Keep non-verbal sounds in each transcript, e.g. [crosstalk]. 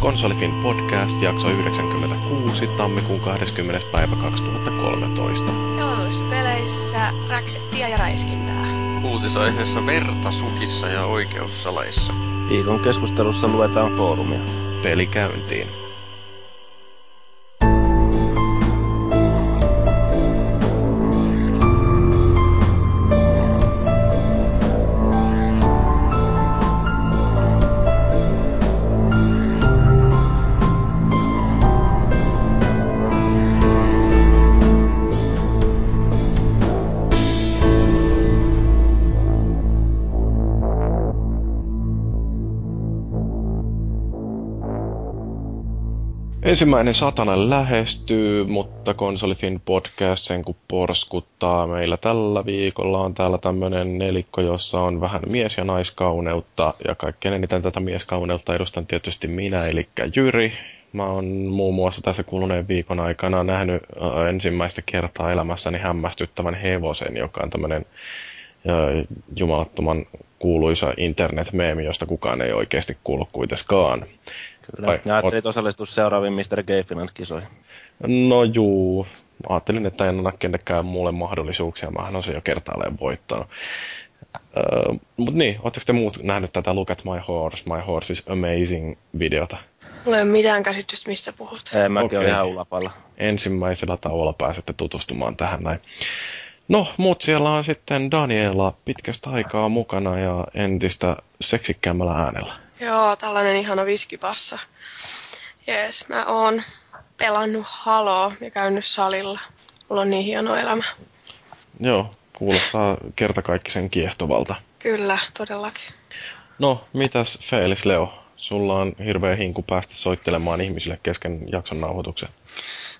Konsolifin podcast, jakso 96, tammikuun 20. päivä 2013. peleissä räksettiä ja räiskintää. Uutisaiheessa verta sukissa ja oikeussalaissa. Viikon keskustelussa luetaan foorumia. Peli käyntiin. Ensimmäinen satana lähestyy, mutta Konsolifin podcast sen kun porskuttaa. Meillä tällä viikolla on täällä tämmönen nelikko, jossa on vähän mies- ja naiskauneutta. Ja kaikkein eniten tätä mieskauneutta edustan tietysti minä, eli Jyri. Mä oon muun muassa tässä kuluneen viikon aikana nähnyt äh, ensimmäistä kertaa elämässäni hämmästyttävän hevosen, joka on tämmönen äh, jumalattoman kuuluisa internet-meemi, josta kukaan ei oikeasti kuulu kuitenkaan. Kyllä. Vai, ja ajattelit ot... osallistua seuraaviin Mr. Gayfinland-kisoihin. No juu, ajattelin, että en anna kenellekään muulle mahdollisuuksia. Mähän on se jo kertaalleen voittanut. Uh, Mutta niin, ootteko te muut nähnyt tätä Look at my horse, my horse is amazing-videota? Mulla ei ole mitään käsitystä, missä puhut. Ei, mäkin okay. olen ihan ulapalla. Ensimmäisellä taululla pääsette tutustumaan tähän näin. No, muut siellä on sitten Daniela pitkästä aikaa mukana ja entistä seksikkäämmällä äänellä. Joo, tällainen ihana viskipassa. Jees, mä oon pelannut Haloa ja käynyt salilla. Mulla on niin hieno elämä. Joo, kuulostaa kertakaikkisen kiehtovalta. Kyllä, todellakin. No, mitäs Felis Leo? Sulla on hirveä hinku päästä soittelemaan ihmisille kesken jakson nauhoituksen.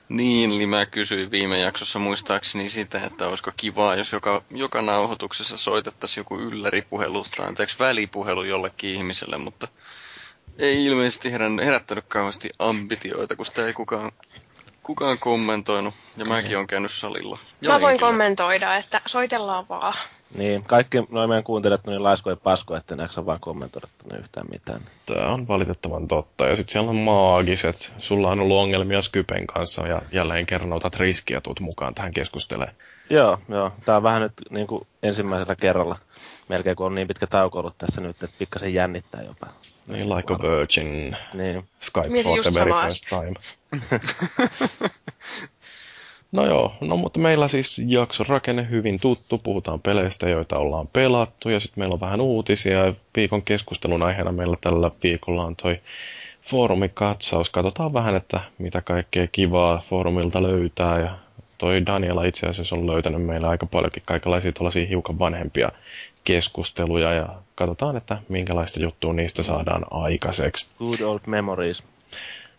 Niin, eli mä kysyin viime jaksossa muistaakseni sitä, että olisiko kivaa, jos joka, joka nauhoituksessa soitettaisiin joku ylläripuhelu tai anteeksi välipuhelu jollekin ihmiselle, mutta ei ilmeisesti herättänyt kauheasti ambitioita, kun sitä ei kukaan kukaan kommentoinut, ja mäkin olen käynyt salilla. Ja Mä voin kommentoida, että soitellaan vaan. Niin, kaikki noin meidän kuuntelijat niin laiskoja pasko, että ne jaksa vaan kommentoida tänne yhtään mitään. Tämä on valitettavan totta. Ja sitten siellä on maagiset. Sulla on ollut ongelmia Skypen kanssa, ja jälleen kerran otat riskiä tuut mukaan tähän keskustelemaan. Joo, joo. Tämä on vähän nyt niin kuin ensimmäisellä kerralla. Melkein kun on niin pitkä tauko ollut tässä nyt, että pikkasen jännittää jopa. Niin, like a virgin. Niin. Skype Mietin for the very first time. [laughs] no joo, no mutta meillä siis jakso rakenne hyvin tuttu. Puhutaan peleistä, joita ollaan pelattu. Ja sitten meillä on vähän uutisia. Viikon keskustelun aiheena meillä tällä viikolla on toi foorumikatsaus. Katsotaan vähän, että mitä kaikkea kivaa foorumilta löytää ja toi Daniela itse asiassa on löytänyt meillä aika paljonkin kaikenlaisia tuollaisia hiukan vanhempia keskusteluja ja katsotaan, että minkälaista juttua niistä saadaan aikaiseksi. Good old memories.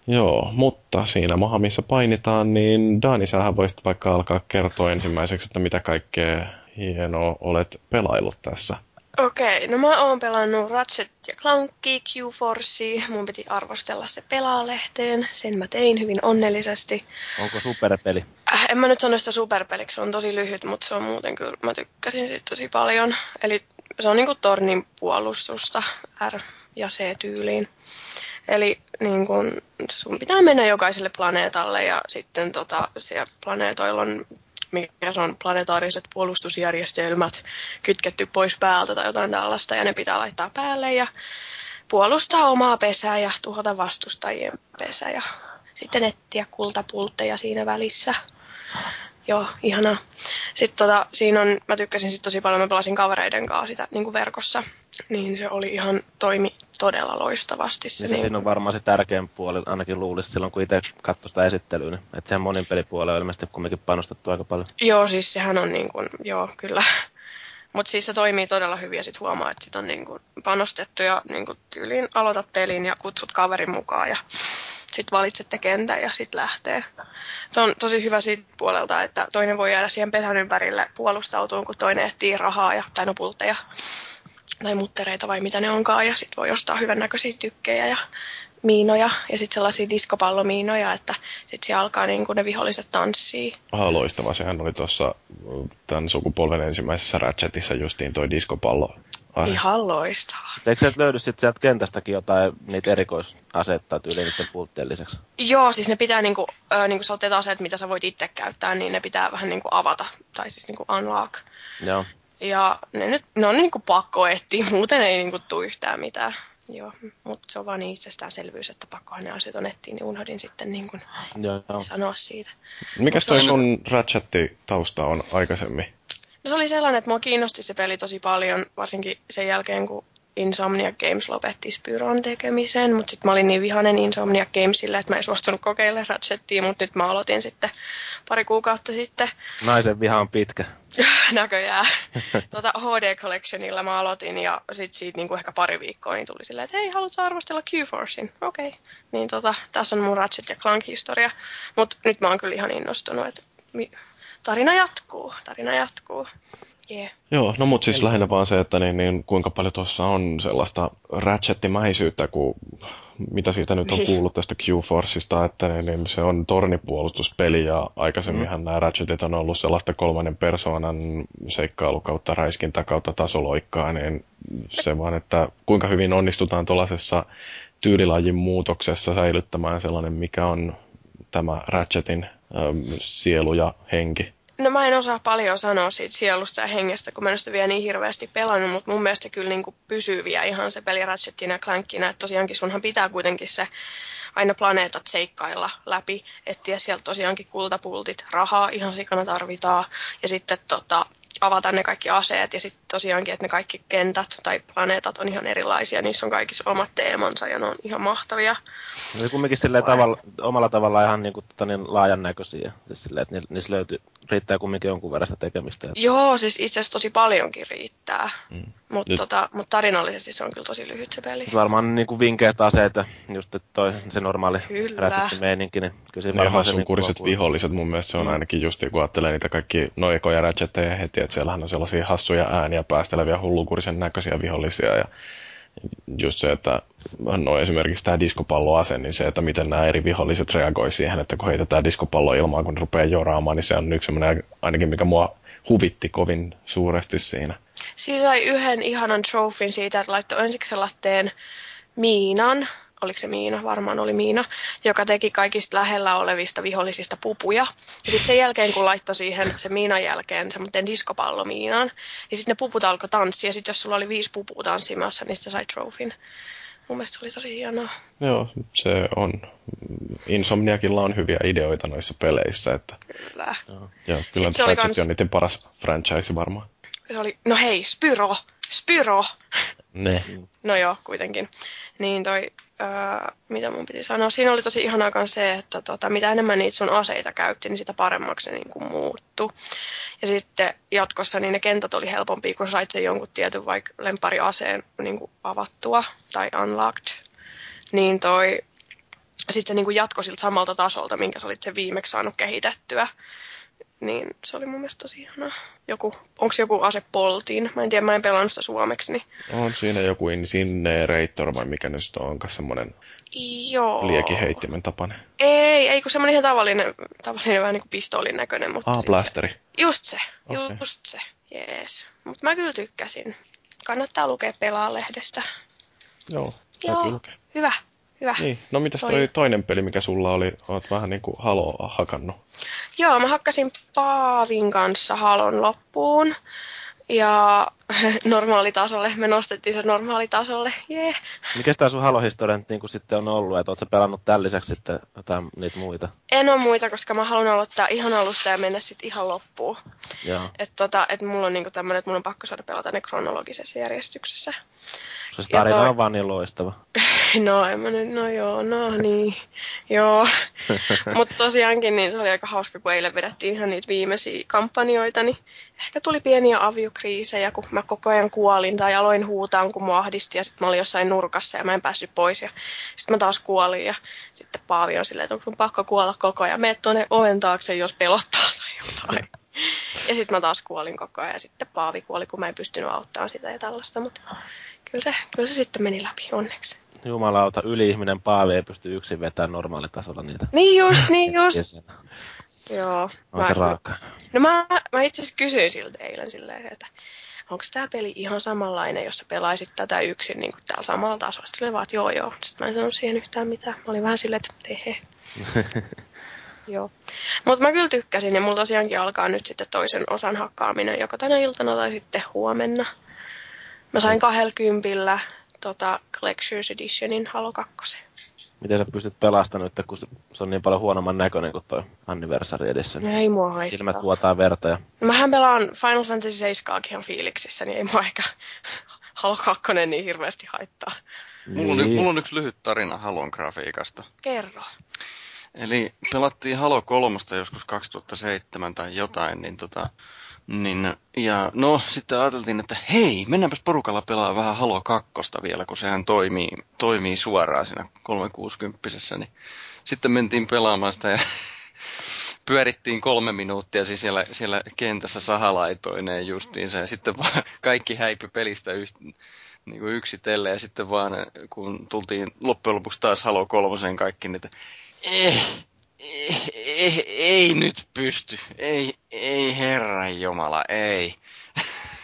Joo, mutta siinä maha, missä painitaan, niin Dani, sähän voisit vaikka alkaa kertoa ensimmäiseksi, että mitä kaikkea hienoa olet pelaillut tässä. Okei, no mä oon pelannut Ratchet ja Clanky, Q-Force. Mun piti arvostella se pelaalehteen. Sen mä tein hyvin onnellisesti. Onko superpeli? Äh, en mä nyt sano sitä superpeliksi, se on tosi lyhyt, mutta se on muuten kyllä, mä tykkäsin siitä tosi paljon. Eli se on niinku tornin puolustusta R- ja C-tyyliin. Eli niin kun, sun pitää mennä jokaiselle planeetalle ja sitten tota, siellä planeetoilla on mikä se on planetaariset puolustusjärjestelmät kytketty pois päältä tai jotain tällaista, ja ne pitää laittaa päälle ja puolustaa omaa pesää ja tuhota vastustajien pesää ja sitten etsiä kultapultteja siinä välissä. Joo, ihana. Sitten tota, siinä on, mä tykkäsin sit tosi paljon, mä pelasin kavereiden kanssa sitä niin kuin verkossa, niin se oli ihan, toimi todella loistavasti. Se, niin se niin... siinä on varmaan se tärkein puoli, ainakin luulisi silloin, kun itse katsoi sitä esittelyä, niin, että sehän monin pelipuolella on ilmeisesti kumminkin panostettu aika paljon. Joo, siis sehän on niin kuin, joo, kyllä. Mutta siis se toimii todella hyvin ja sitten huomaa, että sit on niin kuin panostettu ja niin kuin tyyliin aloitat pelin ja kutsut kaverin mukaan ja sitten valitsette kentän ja sitten lähtee. Se on tosi hyvä siitä puolelta, että toinen voi jäädä siihen pesän ympärille puolustautumaan, kun toinen etsii rahaa ja, tai no pultteja tai muttereita vai mitä ne onkaan. Ja sitten voi ostaa hyvännäköisiä tykkejä ja miinoja ja sitten sellaisia diskopallomiinoja, että sitten siellä alkaa niin kuin ne viholliset tanssii. Ah, loistava. Sehän oli tuossa tämän sukupolven ensimmäisessä Ratchetissa justiin toi diskopallo. Ase. Ihan loistavaa. Eikö sieltä löydy sitten sieltä kentästäkin jotain niitä erikoisasettaa tyyliin niiden pulttien lisäksi? Joo, siis ne pitää niinku, äh, niinku sä otet aseet, mitä sä voit itse käyttää, niin ne pitää vähän niinku avata, tai siis niinku unlock. Joo. Ja ne, nyt, ne on niinku pakko etsiä, muuten ei niinku tule yhtään mitään. Joo, mutta se on vaan niin itsestäänselvyys, että pakkohan ne asiat on etsiä, niin unohdin sitten niin kuin Joo. sanoa siitä. Mikäs toi sun Ratchet-tausta on aikaisemmin? No se oli sellainen, että mua kiinnosti se peli tosi paljon, varsinkin sen jälkeen, kun Insomnia Games lopetti Spyron tekemisen, mutta sitten mä olin niin vihainen Insomnia Gamesille, että mä en suostunut kokeilemaan Ratchettia, mutta nyt mä aloitin sitten pari kuukautta sitten. Naisen viha on pitkä. [laughs] Näköjään. [laughs] tuota, HD Collectionilla mä aloitin ja sitten siitä niinku ehkä pari viikkoa niin tuli silleen, että hei, haluatko arvostella Q-Forcein? Okei. Okay. Niin tota, tässä on mun Ratchet ja Clank historia. Mutta nyt mä oon kyllä ihan innostunut, että tarina jatkuu, tarina jatkuu. Yeah. Joo, no mutta siis lähinnä vaan se, että niin, niin, kuinka paljon tuossa on sellaista ratchettimäisyyttä, kun mitä siitä nyt on niin. kuullut tästä Q-Forceista, että niin, niin se on tornipuolustuspeli ja aikaisemminhan mm. nämä Ratchetit on ollut sellaista kolmannen persoonan seikkailu kautta räiskintä kautta tasoloikkaa, niin se vaan, että kuinka hyvin onnistutaan tuollaisessa tyylilajin muutoksessa säilyttämään sellainen, mikä on tämä Ratchetin äm, sielu ja henki. No mä en osaa paljon sanoa siitä sielusta ja hengestä, kun mä en sitä vielä niin hirveästi pelannut, mutta mun mielestä kyllä niin pysyy vielä ihan se peli Ratchetina ja Clankina, että tosiaankin sunhan pitää kuitenkin se aina planeetat seikkailla läpi, etsiä sieltä tosiaankin kultapultit, rahaa ihan sikana tarvitaan, ja sitten tota, avata ne kaikki aseet ja sitten tosiaankin, että ne kaikki kentät tai planeetat on ihan erilaisia, niissä on kaikissa omat teemansa ja ne on ihan mahtavia. No kumminkin silleen tavalla, omalla tavalla ihan niin kuin, tota, niin laajan näköisiä, siis silleen, että niissä löytyy, riittää kumminkin jonkun verran sitä tekemistä. Että... Joo, siis itse asiassa tosi paljonkin riittää, mm. mutta tota, mut tarinallisesti se on kyllä tosi lyhyt se peli. Varmaan niin kuin vinkeät aseet just toi, se normaali meininki, niin kyllä se varmaan se... Niin viholliset mun mielestä se on mm. ainakin just, kun ajattelee niitä kaikki noikoja ratchetteja heti, että siellähän on sellaisia hassuja ääniä päästeleviä hullukurisen näköisiä vihollisia ja just se, että no esimerkiksi tämä diskopalloase, niin se, että miten nämä eri viholliset reagoi siihen, että kun heitetään diskopallo ilmaan, kun rupeaa joraamaan, niin se on yksi sellainen ainakin, mikä mua huvitti kovin suuresti siinä. Siis sai yhden ihanan trofin siitä, että laittoi ensiksi latteen miinan, oliko se Miina, varmaan oli Miina, joka teki kaikista lähellä olevista vihollisista pupuja. Ja sitten sen jälkeen, kun laittoi siihen se Miinan jälkeen semmoinen diskopallo Miinaan, niin sitten ne puput alkoi tanssia. Ja sitten jos sulla oli viisi pupua tanssimassa, niin sä sai trofin. Mun mielestä se oli tosi hienoa. Joo, se on. Insomniakilla on hyviä ideoita noissa peleissä. Että... Kyllä. Joo. Ja kyllä Ratchet kans... on niiden paras franchise varmaan. Se oli, no hei, Spyro! Spyro! Ne. No joo, kuitenkin. Niin toi öö, mitä mun piti sanoa. Siinä oli tosi ihanaa myös se, että tota, mitä enemmän niitä sun aseita käytti, niin sitä paremmaksi se niin kuin muuttu. Ja sitten jatkossa niin ne kentät oli helpompia, kun sait sen jonkun tietyn vaikka lempariaseen niin kuin avattua tai unlocked. Niin toi, sitten se niin kuin jatkoi siltä samalta tasolta, minkä sä olit sen viimeksi saanut kehitettyä. Niin se oli mun mielestä tosi ihanaa. Joku, onko joku ase Poltiin? Mä en tiedä, mä en pelannut sitä suomeksi. Niin... On siinä joku Incinerator vai mikä nyt on, onko semmoinen Joo. liekiheittimen tapainen. Ei, ei kun semmoinen ihan tavallinen, tavallinen vähän niin kuin pistoolin näköinen. Mutta ah, blasteri. Se, just se, okay. just se, jees. Mutta mä kyllä tykkäsin. Kannattaa lukea pelaa-lehdestä. Joo, Joo. lukea. Hyvä. Hyvä. Niin. No mitäs toi, toi toinen peli, mikä sulla oli? Oot vähän niin kuin Haloa hakannut. Joo, mä hakkasin Paavin kanssa Halon loppuun. Ja [laughs] normaalitasolle, me nostettiin se normaalitasolle, jee. Yeah. Mikä tämä sun Halo-historia niin sitten on ollut, että ootko pelannut tämän lisäksi sitten jotain niitä muita? En ole muita, koska mä haluan aloittaa ihan alusta ja mennä sitten ihan loppuun. Että tota, et mulla on niinku tämmöinen, että mun on pakko saada pelata ne kronologisessa järjestyksessä. Se tarina toi... on vaan niin loistava. [laughs] No, en mä nyt, no joo, no niin, joo. [laughs] Mutta tosiaankin niin se oli aika hauska, kun eilen vedettiin ihan niitä viimeisiä kampanjoita, niin ehkä tuli pieniä aviokriisejä, kun mä koko ajan kuolin tai aloin huutaa, kun mua ahdisti ja sitten mä olin jossain nurkassa ja mä en päässyt pois ja sitten mä taas kuolin ja sitten Paavi on silleen, että sun pakko kuolla koko ajan, mene tuonne oven taakse, jos pelottaa tai jotain. Ja sitten mä taas kuolin koko ajan ja sitten Paavi kuoli, kun mä en pystynyt auttamaan sitä ja tällaista, mutta kyllä se, kyllä se sitten meni läpi onneksi. jumalauta, yli-ihminen Paavi ei pysty yksin vetämään normaalitasolla niitä. Niin just, niin [laughs] just. Joo. On se raaka. No mä, mä itse asiassa kysyin siltä eilen silleen, että onko tämä peli ihan samanlainen, jos sä pelaisit tätä yksin niin kuin täällä samalla tasolla. Sitten oli vaan, että joo joo. Sitten mä en sanonut siihen yhtään mitään. Mä olin vähän silleen, että tehe. [laughs] joo. Mutta mä kyllä tykkäsin ja mulla tosiaankin alkaa nyt sitten toisen osan hakkaaminen joko tänä iltana tai sitten huomenna. Mä sain kahdella kympillä tota Collector's Editionin Halo 2. Miten sä pystyt pelastamaan nyt, kun se- on niin paljon huonomman näköinen kuin toi Anniversary edition. Ei mua haittaa. Silmät vuotaa verta ja No, mähän pelaan Final Fantasy 7 ihan fiiliksissä, niin ei mua ehkä [laughs] Halo 2 niin hirveästi haittaa. Mulla, on, Niin. mulla on yksi lyhyt tarina Halon grafiikasta. Kerro. Eli pelattiin Halo 3 joskus 2007 tai jotain, niin tota, niin, ja no sitten ajateltiin, että hei, mennäänpäs porukalla pelaa vähän Halo 2 vielä, kun sehän toimii, toimii suoraan siinä 360 niin sitten mentiin pelaamaan sitä ja [laughs] pyörittiin kolme minuuttia siis siellä, siellä kentässä sahalaitoineen justiinsa ja sitten vaan [laughs] kaikki häipy pelistä yht, niin kuin yksitellen ja sitten vaan kun tultiin loppujen lopuksi taas Halo 3 kaikki, niin että eh, ei, ei, ei nyt pysty. Ei, ei herran jumala, ei.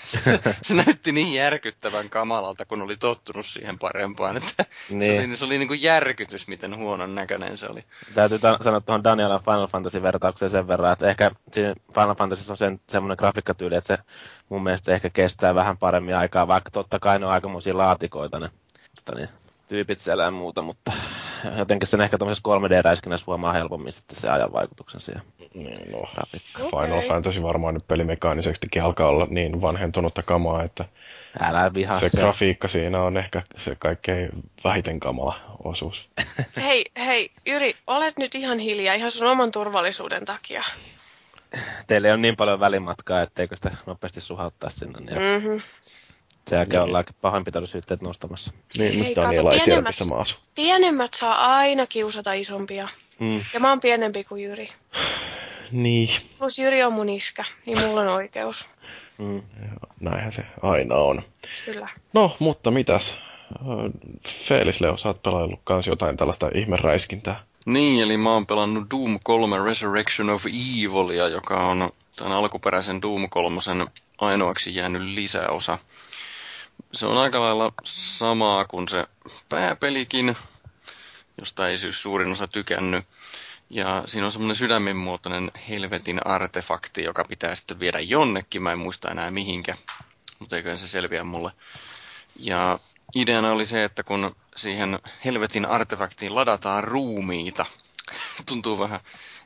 se, se näytti niin järkyttävän kamalalta, kun oli tottunut siihen parempaan. Että Niin. Se oli, se oli niin kuin järkytys, miten huonon näköinen se oli. Täytyy ta- sanoa tuohon Danielan Final Fantasy-vertaukseen sen verran, että ehkä siinä Final Fantasy on sen, semmoinen grafiikkatyyli, että se mun mielestä ehkä kestää vähän paremmin aikaa, vaikka totta kai ne on aikamoisia laatikoita ne tota niin, tyypit siellä ja muuta, mutta jotenkin sen ehkä tuollaisessa 3D-räiskinnässä huomaa helpommin sitten se ajan vaikutuksen siihen Niin, no, grafiikkaan. Final. Fantasy varmaan nyt pelimekaanisestikin alkaa olla niin vanhentunutta kamaa, että Älä vihaa se se. grafiikka siinä on ehkä se kaikkein vähiten kamala osuus. [laughs] Hei, hei, Jyri, olet nyt ihan hiljaa ihan sun oman turvallisuuden takia. Teille on niin paljon välimatkaa, etteikö sitä nopeasti suhauttaa sinne, niin Mm-hmm. Sen jälkeen Niin. ollaankin pahoinpitelysyytteet nostamassa. Niin, Hei, nyt Daniela ei tiedä, pienemmät- missä mä asun. Pienemmät saa aina kiusata isompia. Mm. Ja mä oon pienempi kuin Jyri. Niin, Plus Jyri on mun iskä, niin mulla on oikeus. Mm. näinhän se aina on. Kyllä. No, mutta mitäs? Felis Leo, sä oot pelaillut kans jotain tällaista ihmeräiskintää. Niin, eli mä oon pelannut Doom 3 Resurrection of Evilia, joka on tämän alkuperäisen Doom 3 ainoaksi jäänyt lisäosa. Se on aika lailla samaa kuin se pääpelikin, josta ei siis suurin osa tykännyt. Ja siinä on semmoinen sydämenmuotoinen helvetin artefakti, joka pitää sitten viedä jonnekin. Mä en muista enää mihinkä, mutta eiköhän se selviä mulle. Ja ideana oli se, että kun siihen helvetin artefaktiin ladataan ruumiita, [laughs] tuntuu vähän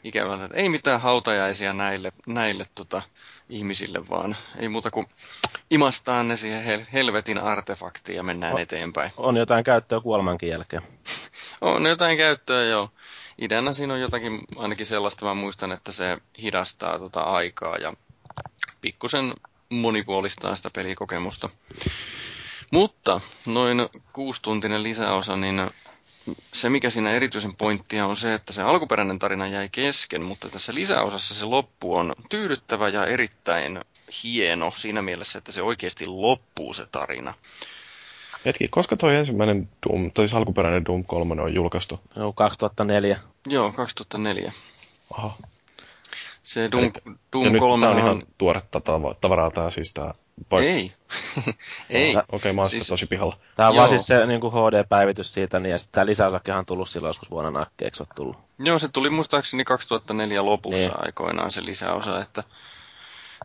ikävältä, että ei mitään hautajaisia näille, näille tota, ihmisille, vaan ei muuta kuin imastaan ne siihen hel- helvetin artefaktiin ja mennään O- eteenpäin. On jotain käyttöä kuolemankin jälkeen. [laughs] On jotain käyttöä, joo. Ideana siinä on jotakin ainakin sellaista, mä muistan, että se hidastaa tota aikaa ja pikkusen monipuolistaa sitä pelikokemusta. Mutta noin kuustuntinen lisäosa, niin se mikä siinä erityisen pointtia on se, että se alkuperäinen tarina jäi kesken, mutta tässä lisäosassa se loppu on tyydyttävä ja erittäin hieno siinä mielessä, että se oikeasti loppuu se tarina. Hetki, koska toi ensimmäinen Doom, tai siis alkuperäinen Doom 3 on julkaistu? No, 2004. Joo, 2004. Aha. Se Doom, Elikkä- Doom ja nyt 3 tää on ihan tuoretta tava- tavaraa tää siis tää paik- Ei. [laughs] Ei. Okei, okay, mä oon Siis- tosi pihalla. Tämä on Joo. vaan siis se niin kuin HD-päivitys siitä, niin ja sitten tämä lisäosakin on tullut silloin joskus vuonna nakki, eikö tullut? Joo, se tuli muistaakseni 2004 lopussa Niin. aikoinaan se lisäosa, että,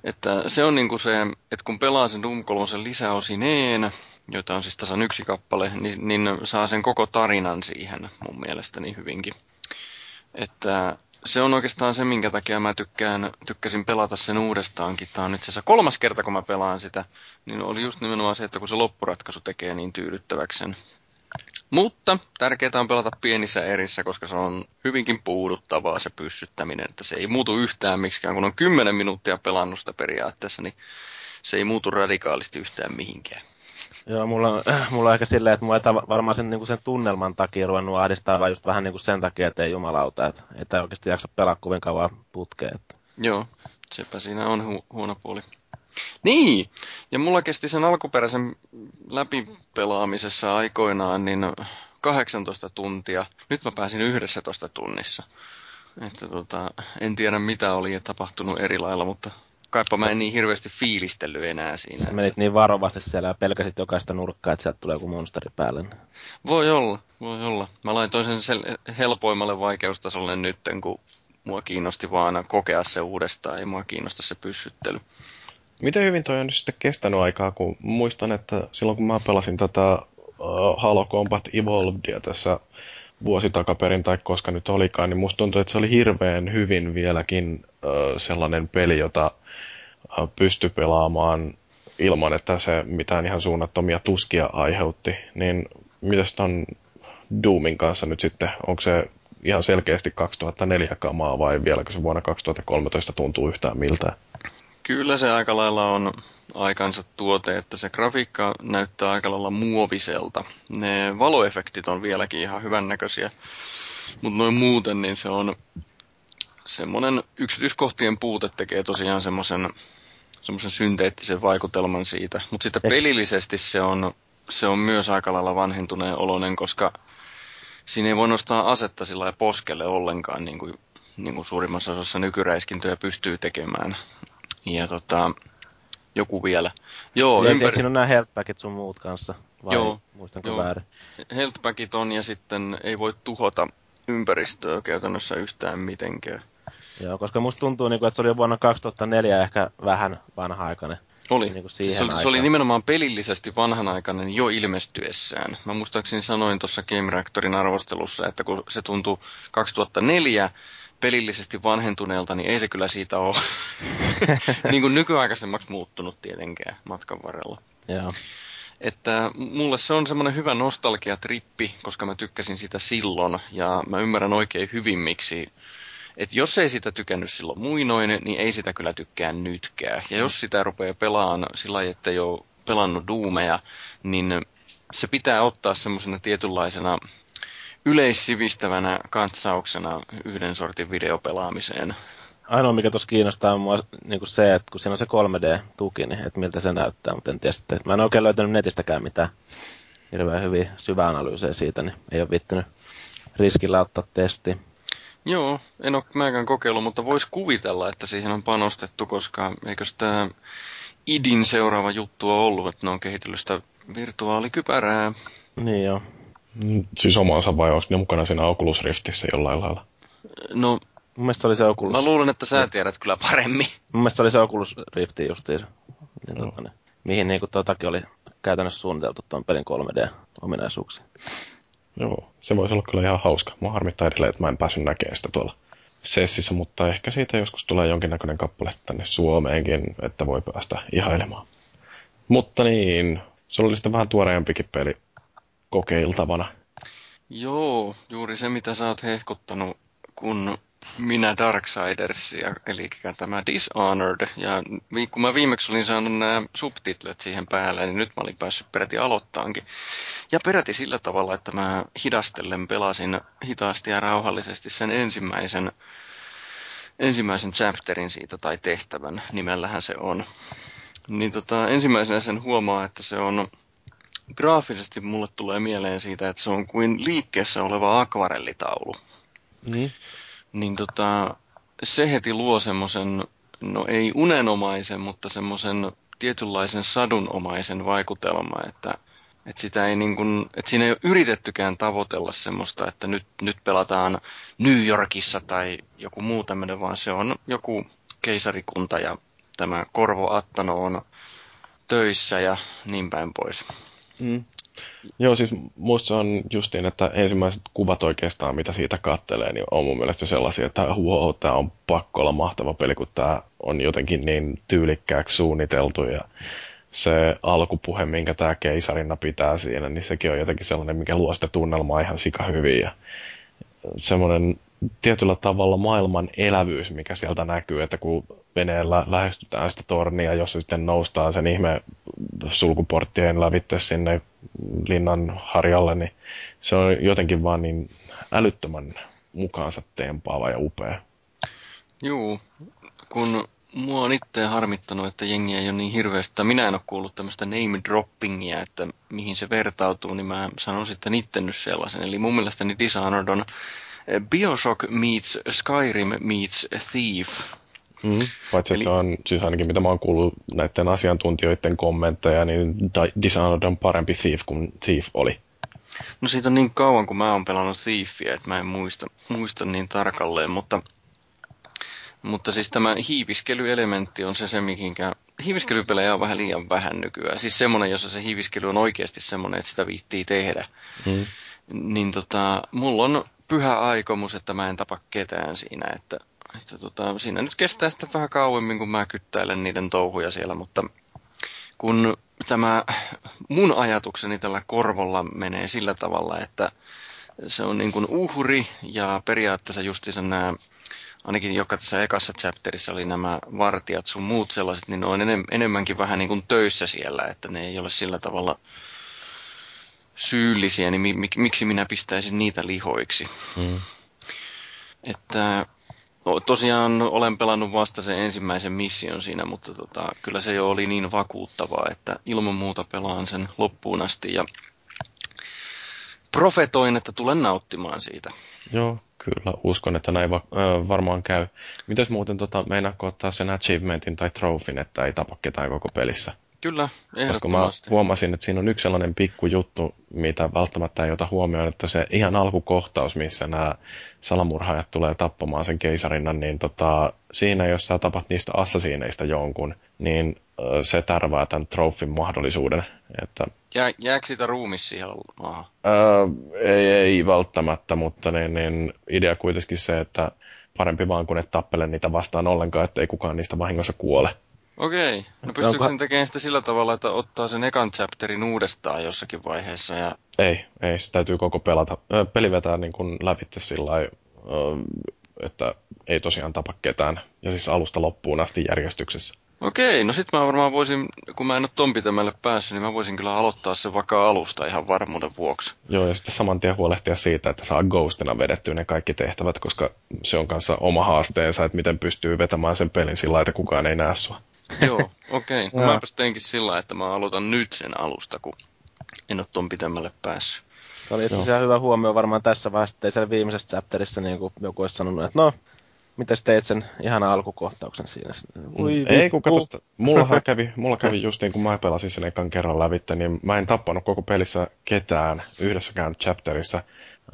että se on niinku se, että kun pelaa sen Doom 3 lisäosineen, joita on siis tasan yksi kappale, niin, niin saa sen koko tarinan siihen mun mielestäni hyvinkin. Että on oikeastaan se, minkä takia mä tykkään, tykkäsin pelata sen uudestaankin. Tämä on nyt se kolmas kerta, kun mä pelaan sitä. Niin oli just nimenomaan se, että kun se loppuratkaisu tekee niin tyydyttäväksi sen. Mutta tärkeää on pelata pienissä erissä, koska se on hyvinkin puuduttavaa se pyssyttäminen, että se ei muutu yhtään miksikään. Kun on 10 minuuttia pelannut sitä periaatteessa, niin se ei muutu radikaalisti yhtään mihinkään. Joo, mulla on, mulla on ehkä silleen, että mulla ei tava- varmaan sen, niin kuin sen tunnelman takia ruvennut ahdistaa, vaan just vähän niin kuin sen takia, että ei jumalauta, että, että oikeasti jaksa pelaa kovin kauan putkeen. Että. Joo, sepä siinä on hu- huono puoli. Niin, ja mulla kesti sen alkuperäisen läpipelaamisessa aikoinaan niin 18 tuntia. Nyt mä pääsin 11 tunnissa. Että tota, en tiedä mitä oli tapahtunut eri lailla, mutta kaipa mä en niin hirveästi fiilistellyt enää siinä. Sä menit niin varovasti siellä ja pelkäsit jokaista nurkkaa, että sieltä tulee joku monsteri päälle. Voi olla, voi olla. Mä laitoin sen sel- helpoimmalle vaikeustasolle nytten, kun mua kiinnosti vaan kokea se uudestaan, ei mua kiinnosta se pyssyttely. Miten hyvin toi on nyt sitten kestänyt aikaa, kun muistan, että silloin kun mä pelasin tätä uh, Halo Combat Evolvedia tässä vuosi takaperin tai koska nyt olikaan, niin musta tuntuu, että se oli hirveän hyvin vieläkin uh, sellainen peli, jota pystyi pelaamaan ilman, että se mitään ihan suunnattomia tuskia aiheutti. Niin mitäs ton Doomin kanssa nyt sitten, onko se ihan selkeästi 2004 kamaa vai vieläkö se vuonna 2013 tuntuu yhtään miltään? Kyllä se aika lailla on aikansa tuote, että se grafiikka näyttää aika lailla muoviselta. Ne valoefektit on vieläkin ihan hyvännäköisiä, mutta noin muuten niin se on semmoinen yksityiskohtien puute tekee tosiaan semmoisen semmoisen synteettisen vaikutelman siitä. Mutta sitten pelillisesti se on, se on myös aika lailla vanhentuneen oloinen, koska siinä ei voi nostaa asetta sillä poskelle ollenkaan, niin kuin, niin kuin suurimmassa osassa nykyräiskintöjä pystyy tekemään. Ja tota, joku vielä. Joo, ja ympäri... siinä on nämä healthpackit sun muut kanssa, vai joo, muistanko joo. väärin? Healthpackit on ja sitten ei voi tuhota ympäristöä käytännössä yhtään mitenkään. Joo, koska musta tuntuu, niin kuin, että se oli jo vuonna 2004 ehkä vähän vanha-aikainen. Oli. Niin kuin siihen se, oli se oli nimenomaan pelillisesti vanhanaikainen jo ilmestyessään. Mä muistaakseni sanoin tuossa Game Reactorin arvostelussa, että kun se tuntui 2004 pelillisesti vanhentuneelta, niin ei se kyllä siitä ole [laughs] niin kuin nykyaikaisemmaksi muuttunut tietenkään matkan varrella. Joo. Että mulle se on semmoinen hyvä nostalgiatrippi, koska mä tykkäsin sitä silloin ja mä ymmärrän oikein hyvin, miksi että jos ei sitä tykännyt silloin muinoin, niin ei sitä kyllä tykkää nytkään. Ja jos sitä rupeaa pelaamaan sillä lailla, että ei ole pelannut duumeja, niin se pitää ottaa semmoisena tietynlaisena yleissivistävänä katsauksena yhden sortin videopelaamiseen. Ainoa, mikä tuossa kiinnostaa on mua niin kuin se, että kun siinä on se 3D-tuki, niin että miltä se näyttää, mutta en tiedä sitten. Mä en oikein löytänyt netistäkään mitään hirveän hyviä syväanalyysejä siitä, niin ei ole vittynyt riskillä ottaa testi. Joo, en ole mäkään kokeillut, mutta voisi kuvitella, että siihen on panostettu, koska eikö tämä IDin seuraava juttu on ollut, että ne on kehitellyt sitä virtuaalikypärää. Niin joo. Siis omansa vai onko ne mukana siinä Oculus Riftissä jollain lailla? No, mun mielestä se oli se Oculus. Mä luulen, että sä tiedät kyllä paremmin. Mun mielestä se oli se Oculus Rifti justiinsa. Niin, no. tota, niin, mihin niin totakin oli käytännössä suunniteltu tuon pelin 3D-ominaisuuksia. Joo, se voisi olla kyllä ihan hauska. Mua harmittaa edelleen, että mä en päässyt näkemään sitä tuolla sessissä, mutta ehkä siitä joskus tulee jonkinnäköinen kappale tänne Suomeenkin, että voi päästä ihailemaan. Mutta niin, se oli sitten vähän tuoreempikin peli kokeiltavana. Joo, juuri se mitä sä oot hehkuttanut, kun minä Darksidersia, eli tämä Dishonored. Ja kun mä viimeksi olin saanut nämä subtitlet siihen päälle, niin nyt mä olin päässyt peräti aloittaankin. Ja peräti sillä tavalla, että mä hidastellen pelasin hitaasti ja rauhallisesti sen ensimmäisen, ensimmäisen chapterin siitä tai tehtävän, nimellähän se on. Niin tota, ensimmäisenä sen huomaa, että se on graafisesti mulle tulee mieleen siitä, että se on kuin liikkeessä oleva akvarellitaulu. Niin niin tota, se heti luo semmoisen, no ei unenomaisen, mutta semmoisen tietynlaisen sadunomaisen vaikutelma, että, että, sitä ei niin kuin, että siinä ei ole yristettykään tavoitella semmoista, että nyt, nyt pelataan New Yorkissa tai joku muu tämmöinen, vaan se on joku keisarikunta ja tämä Korvo Attano on töissä ja niin päin pois. Mm. Joo, siis musta on justiin, että ensimmäiset kuvat oikeastaan, mitä siitä kattelee, niin on mun mielestä sellaisia, että wow, tämä on pakko olla mahtava peli, kun tämä on jotenkin niin tyylikkääksi suunniteltu ja se alkupuhe, minkä tämä keisarina pitää siinä, niin sekin on jotenkin sellainen, mikä luo sitä tunnelmaa ihan sika hyvin ja semmoinen tietyllä tavalla maailman elävyys, mikä sieltä näkyy, että kun veneellä lähestytään sitä tornia, jos se sitten noustaan sen ihme sulkuporttien lävitte sinne linnan harjalle, niin se on jotenkin vaan niin älyttömän mukaansa teempaava ja upea. Juu, kun mua on itse harmittanut, että jengi ei ole niin hirveästi, minä en ole kuullut tämmöistä name droppingia, että mihin se vertautuu, niin mä sanon sitten itse nyt sellaisen. Eli mun mielestäni Dishonored on eh, Bioshock meets Skyrim meets Thief. Mm, paitsi Eli... että se on, siis ainakin mitä mä oon kuullut näiden asiantuntijoiden kommentteja, niin Dishonored on parempi Thief kuin Thief oli. No siitä on niin kauan, kun mä oon pelannut Thiefia, että mä en muista, muista niin tarkalleen, mutta mutta siis tämä hiiviskelyelementti on se, se mihinkä... Hiiviskelypelejä on vähän liian vähän nykyään. Siis semmoinen, jossa se hiiviskely on oikeasti semmoinen, että sitä viittii tehdä. Mm. Niin tota, mulla on pyhä aikomus, että mä en tapa ketään siinä. Että, että tota, siinä nyt kestää sitten vähän kauemmin, kun mä kyttäilen niiden touhuja siellä. Mutta kun tämä mun ajatukseni tällä korvolla menee sillä tavalla, että se on niin kuin uhri ja periaatteessa justiinsa nämä ainakin joka tässä ekassa chapterissa oli nämä vartijat sun muut sellaiset, niin ne on enem, enemmänkin vähän niin kuin töissä siellä, että ne ei ole sillä tavalla syyllisiä, niin mi, miksi minä pistäisin niitä lihoiksi. Mm. Että no, tosiaan olen pelannut vasta sen ensimmäisen mission siinä, mutta tota, kyllä se jo oli niin vakuuttavaa, että ilman muuta pelaan sen loppuun asti ja profetoin, että tulen nauttimaan siitä. Joo, Kyllä, uskon, että näin va- äh, varmaan käy. Mitäs muuten tota, meinaatko ottaa sen achievementin tai trofin, että ei tapa ketään koko pelissä? Kyllä, Koska mä huomasin, että siinä on yksi sellainen pikku juttu, mitä välttämättä ei ota huomioon, että se ihan alkukohtaus, missä nämä salamurhaajat tulee tappamaan sen keisarinnan, niin tota, siinä, jos sä tapat niistä assasiineista jonkun, niin se tärvää tämän trofin mahdollisuuden. Että, Jää, jääkö siitä ruumis siihen maahan? Ää, ei, ei välttämättä, mutta niin, niin, idea kuitenkin se, että parempi vaan kun et tappele niitä vastaan ollenkaan, ettei kukaan niistä vahingossa kuole. Okei. No pystyykö sen tekemään sitä sillä tavalla, että ottaa sen ekan chapterin uudestaan jossakin vaiheessa? Ja... Ei, ei. Se täytyy koko pelata. Peli vetää niin kuin lävitte sillä että ei tosiaan tapa ketään. Ja siis alusta loppuun asti järjestyksessä. Okei, no sit mä varmaan voisin, kun mä en ole ton pitämälle päässyt, niin mä voisin kyllä aloittaa sen vaikka alusta ihan varmuuden vuoksi. Joo, ja sitten saman tien huolehtia siitä, että saa Ghostina vedettyä ne kaikki tehtävät, koska se on kanssa oma haasteensa, että miten pystyy vetämään sen pelin sillä että kukaan ei näe sua. [laughs] Joo, okei. Okay. No mäpäs teinkin sillä että mä aloitan nyt sen alusta, kun en ole ton pitemmälle päässyt. Se oli itse asiassa hyvä huomio varmaan tässä vaiheessa, että ei siellä viimeisessä chapterissa niin kuin joku olisi sanonut, että no, miten teit sen ihana alkukohtauksen siinä? Ui, ei, kun katsot, mulla kävi, mulla kävi justiin, kun mä pelasin sen ekan kerran lävittä, niin mä en tappanut koko pelissä ketään yhdessäkään chapterissa,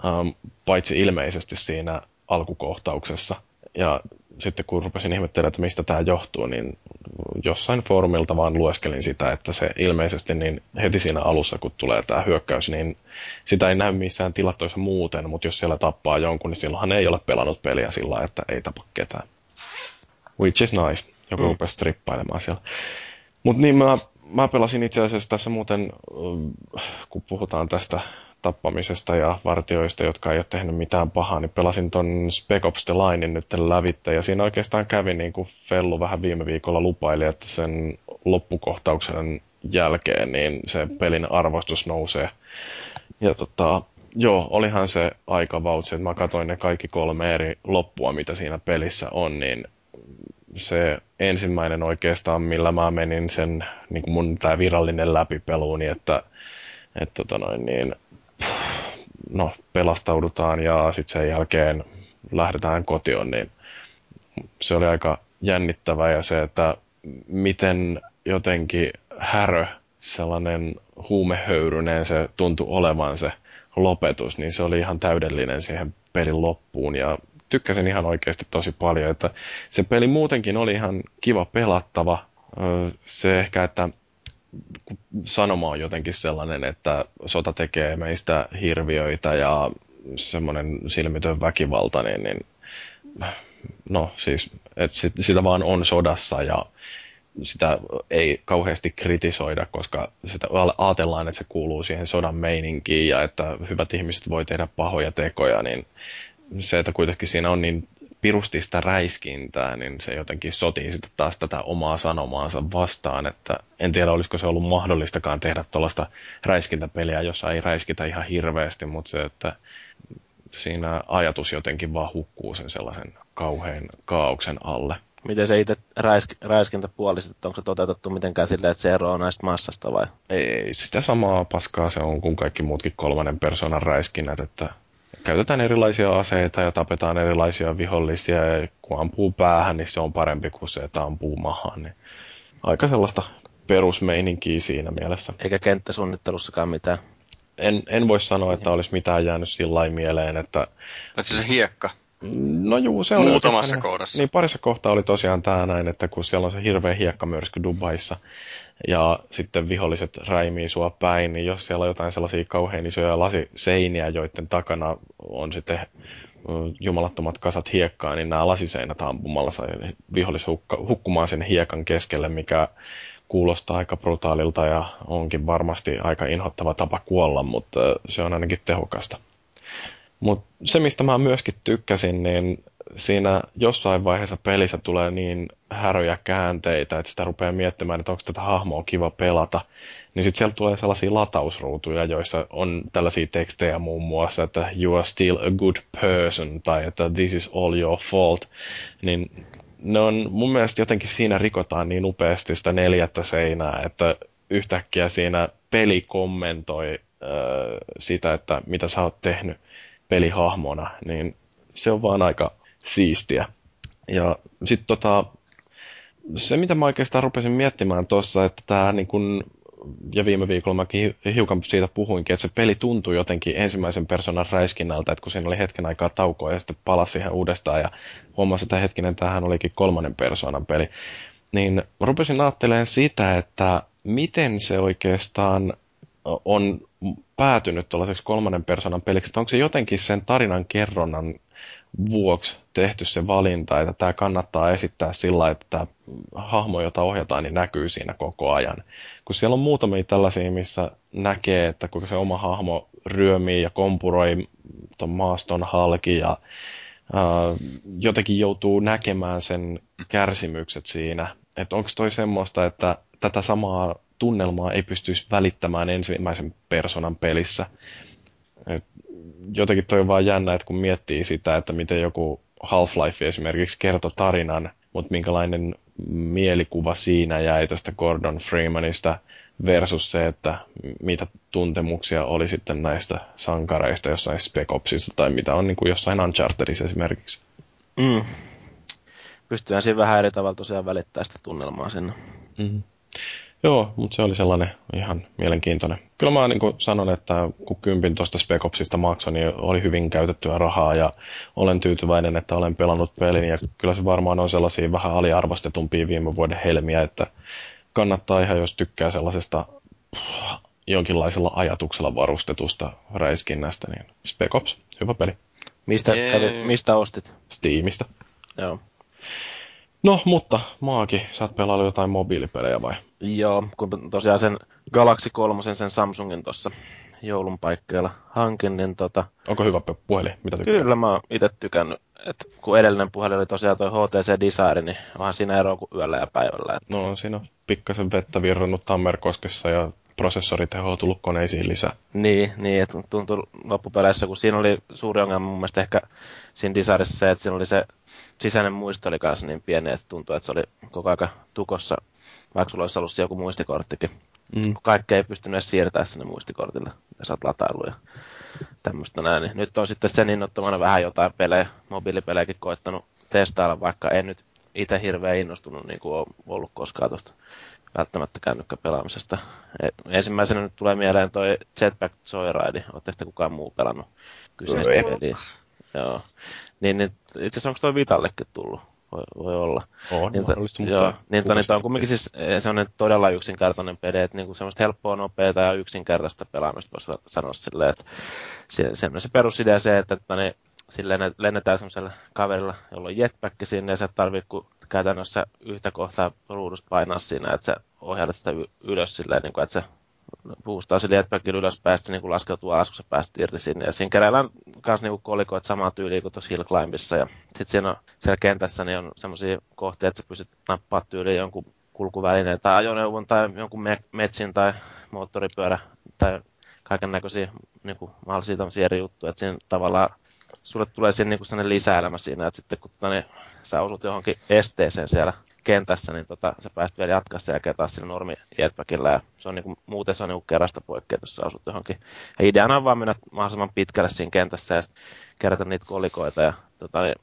um, paitsi ilmeisesti siinä alkukohtauksessa. Ja sitten kun rupesin ihmettelemään, että mistä tämä johtuu, niin jossain foorumilta vaan lueskelin sitä, että se ilmeisesti niin heti siinä alussa, kun tulee tämä hyökkäys, niin sitä ei näy missään tilastoissa muuten, mutta jos siellä tappaa jonkun, niin silloinhan ei ole pelannut peliä sillä että ei tapa ketään. Which is nice. Joku mm. rupesi strippailemaan siellä. Mutta niin mä, mä pelasin itse asiassa tässä muuten, kun puhutaan tästä tappamisesta ja vartioista, jotka ei ole tehnyt mitään pahaa, niin pelasin ton Spec Ops The Linein nyt lävitte, ja siinä oikeastaan kävi niin kuin Fellu vähän viime viikolla lupaili, että sen loppukohtauksen jälkeen niin se pelin arvostus nousee. Ja tota, joo, olihan se aika vautsi, että mä katsoin ne kaikki kolme eri loppua, mitä siinä pelissä on, niin se ensimmäinen oikeastaan, millä mä menin sen niin kuin mun tämä virallinen läpipeluuni, että, että tota noin, niin, no, pelastaudutaan ja sitten sen jälkeen lähdetään kotiin, niin se oli aika jännittävä ja se, että miten jotenkin härö, sellainen huumehöyryinen se tuntui olevan se lopetus, niin se oli ihan täydellinen siihen pelin loppuun ja tykkäsin ihan oikeasti tosi paljon, että se peli muutenkin oli ihan kiva pelattava. Se ehkä, että sanoma on jotenkin sellainen, että sota tekee meistä hirviöitä ja semmoinen silmitön väkivalta, niin, niin no siis, että sit, sitä vaan on sodassa ja sitä ei kauheasti kritisoida, koska sitä ajatellaan, että se kuuluu siihen sodan meininkiin ja että hyvät ihmiset voi tehdä pahoja tekoja, niin se, että kuitenkin siinä on niin pirusti sitä räiskintää, niin se jotenkin sotii sitten taas tätä omaa sanomaansa vastaan, että en tiedä olisiko se ollut mahdollistakaan tehdä tuollaista räiskintäpeliä, jossa ei räiskitä ihan hirveästi, mutta se, että siinä ajatus jotenkin vaan hukkuu sen sellaisen kauhean kaauksen alle. Miten se itse räisk, räiskintä puolisi, että onko se toteutettu mitenkään silleen, että se eroaa näistä massasta vai? Ei, sitä samaa paskaa se on kuin kaikki muutkin kolmannen persoonan räiskinnät, että käytetään erilaisia aseita ja tapetaan erilaisia vihollisia ja kun ampuu päähän, niin se on parempi kuin se, että ampuu mahaan. Niin aika sellaista perusmeininkiä siinä mielessä. Eikä kenttäsuunnittelussakaan mitään. En, en voi sanoa, että olisi mitään jäänyt sillä mieleen, että... Paitsi se hiekka. No juu, se oli Muutamassa kohdassa. Niin parissa kohtaa oli tosiaan tämä näin, että kun siellä on se hirveä hiekkamyrsky Dubaissa, ja sitten viholliset räimii sua päin, niin jos siellä on jotain sellaisia kauhean isoja lasiseiniä, joiden takana on sitten jumalattomat kasat hiekkaa, niin nämä lasiseinät ampumalla sai vihollis hukkumaan sen hiekan keskelle, mikä kuulostaa aika brutaalilta ja onkin varmasti aika inhottava tapa kuolla, mutta se on ainakin tehokasta. Mutta se, mistä mä myöskin tykkäsin, niin siinä jossain vaiheessa pelissä tulee niin häröjä käänteitä, että sitä rupeaa miettimään, että onko tätä hahmoa kiva pelata. Niin sitten sieltä tulee sellaisia latausruutuja, joissa on tällaisia tekstejä muun muassa, että you are still a good person, tai että this is all your fault. Niin ne on mun mielestä jotenkin siinä rikotaan niin upeasti sitä neljättä seinää, että yhtäkkiä siinä peli kommentoi äh, sitä, että mitä sä oot tehnyt pelihahmona, niin se on vaan aika siistiä. Ja sitten tota, se, mitä mä oikeastaan rupesin miettimään tuossa, että tämä niin kun, ja viime viikolla mäkin hiukan siitä puhuinkin, että se peli tuntui jotenkin ensimmäisen persoonan räiskinnältä, että kun siinä oli hetken aikaa taukoa ja sitten palasi siihen uudestaan ja huomasi, että hetkinen, tämähän olikin kolmannen persoonan peli, niin rupesin ajattelemaan sitä, että miten se oikeastaan on päätynyt tuollaiseksi kolmannen persoonan peliksi, että onko se jotenkin sen tarinan kerronnan vuoksi tehty se valinta, että tämä kannattaa esittää sillä, että tämä hahmo, jota ohjataan, niin näkyy siinä koko ajan. Kun siellä on muutamia tällaisia, missä näkee, että kun se oma hahmo ryömii ja kompuroi tuon maaston halki ja Uh, jotenkin joutuu näkemään sen kärsimykset siinä. Että onko toi semmoista, että tätä samaa tunnelmaa ei pystyisi välittämään ensimmäisen personan pelissä. Et jotenkin toi on vaan jännä, että kun miettii sitä, että miten joku Half-Life esimerkiksi kertoi tarinan, mutta minkälainen mielikuva siinä jäi tästä Gordon Freemanista versus se, että mitä tuntemuksia oli sitten näistä sankareista jossain Spec Opsissa tai mitä on niin kuin jossain Unchartedissa esimerkiksi. Mm. Pystyään siinä vähän eri tavalla tosiaan välittää sitä tunnelmaa sinne. Mm. Joo, mutta se oli sellainen ihan mielenkiintoinen. Kyllä mä niin sanon, että kun kympin tuosta Spec Opsista maksoi, niin oli hyvin käytettyä rahaa ja olen tyytyväinen, että olen pelannut pelin ja kyllä se varmaan on sellaisia vähän aliarvostetumpia viime vuoden helmiä, että kannattaa ihan, jos tykkää sellaisesta jonkinlaisella ajatuksella varustetusta räiskinnästä, niin Spec Ops, hyvä peli. Mistä, kävi, mistä ostit? Steamista. Joo. No, mutta Maaki, sä oot pelannut jotain mobiilipelejä vai? Joo, kun tosiaan sen Galaxy 3, sen Samsungin tuossa joulun paikkeilla hankin, niin tota... Onko hyvä puhelin? Mitä tykkää? Kyllä, mä oon itse tykännyt. Et kun edellinen puhelin oli tosiaan toi HTC Desire, niin onhan siinä eroa kuin yöllä ja päivällä. Et... No, siinä on pikkasen vettä virrannut Tammerkoskessa ja prosessoriteho on tullut koneisiin lisää. Niin, niin että tuntui loppupeleissä, kun siinä oli suuri ongelma mun mielestä ehkä siinä Desiressa se, että siinä oli se sisäinen muisto oli kanssa niin pieni, että tuntui, että se oli koko aika tukossa, vaikka sulla olisi ollut joku muistikorttikin. Mm. Kaikkea ei pystynyt edes siirtämään sinne muistikortille, ja sä oot latailu ja tämmöistä näin. Niin nyt on sitten sen innoittamana vähän jotain pelejä, mobiilipelejäkin koittanut testailla, vaikka en nyt itse hirveän innostunut niin kuin ollut koskaan tuosta välttämättä kännykkäpelaamisesta. E, ensimmäisenä nyt tulee mieleen toi Jetpack Joyride. Oletteko kukaan muu pelannut kyseistä peliä? Joo. Niin, niin itse asiassa onko toi Vitallekin tullut? Voi, voi olla. On, niin, mahdollista, mutta... Joo, niin, niin on kuitenkin siis e, semmoinen todella yksinkertainen peli, että niinku semmoista helppoa, nopeaa ja yksinkertaista pelaamista voisi sanoa silleen, että se, se perusidea se, että, että niin, silleen lennetään semmoisella kaverilla, jolla on jetpack sinne ja sä tarvii kun käytännössä yhtä kohtaa ruudusta painaa siinä, että sä ohjailet sitä ylös silleen, niin kuin, että se puustaa sille jetpackin ylös päästä niin kuin laskeutuu alas, kun sä pääst irti sinne. Ja siinä keräillään myös niin kolikoit samaa tyyliä kuin tuossa Hill Climbissa. Ja sitten siinä on, siellä kentässä niin on semmoisia kohtia, että sä pystyt nappaa tyyliin jonkun kulkuvälineen tai ajoneuvon tai jonkun me- metsin tai moottoripyörä tai kaiken näköisiä niin mahdollisia eri juttuja. Että siinä tavallaan sulle tulee siinä niinku sellainen lisäelämä siinä, että sitten kun tota, niin, sä osut johonkin esteeseen siellä kentässä, niin tota, sä pääset vielä jatkaa sen jälkeen taas sillä normi jetpackilla. Ja se on niinku, muuten se on niinku kerrasta poikkea, jos sä osut johonkin. Ja ideana on vaan mennä mahdollisimman pitkälle siinä kentässä ja kerätä niitä kolikoita. Ja tota, niin,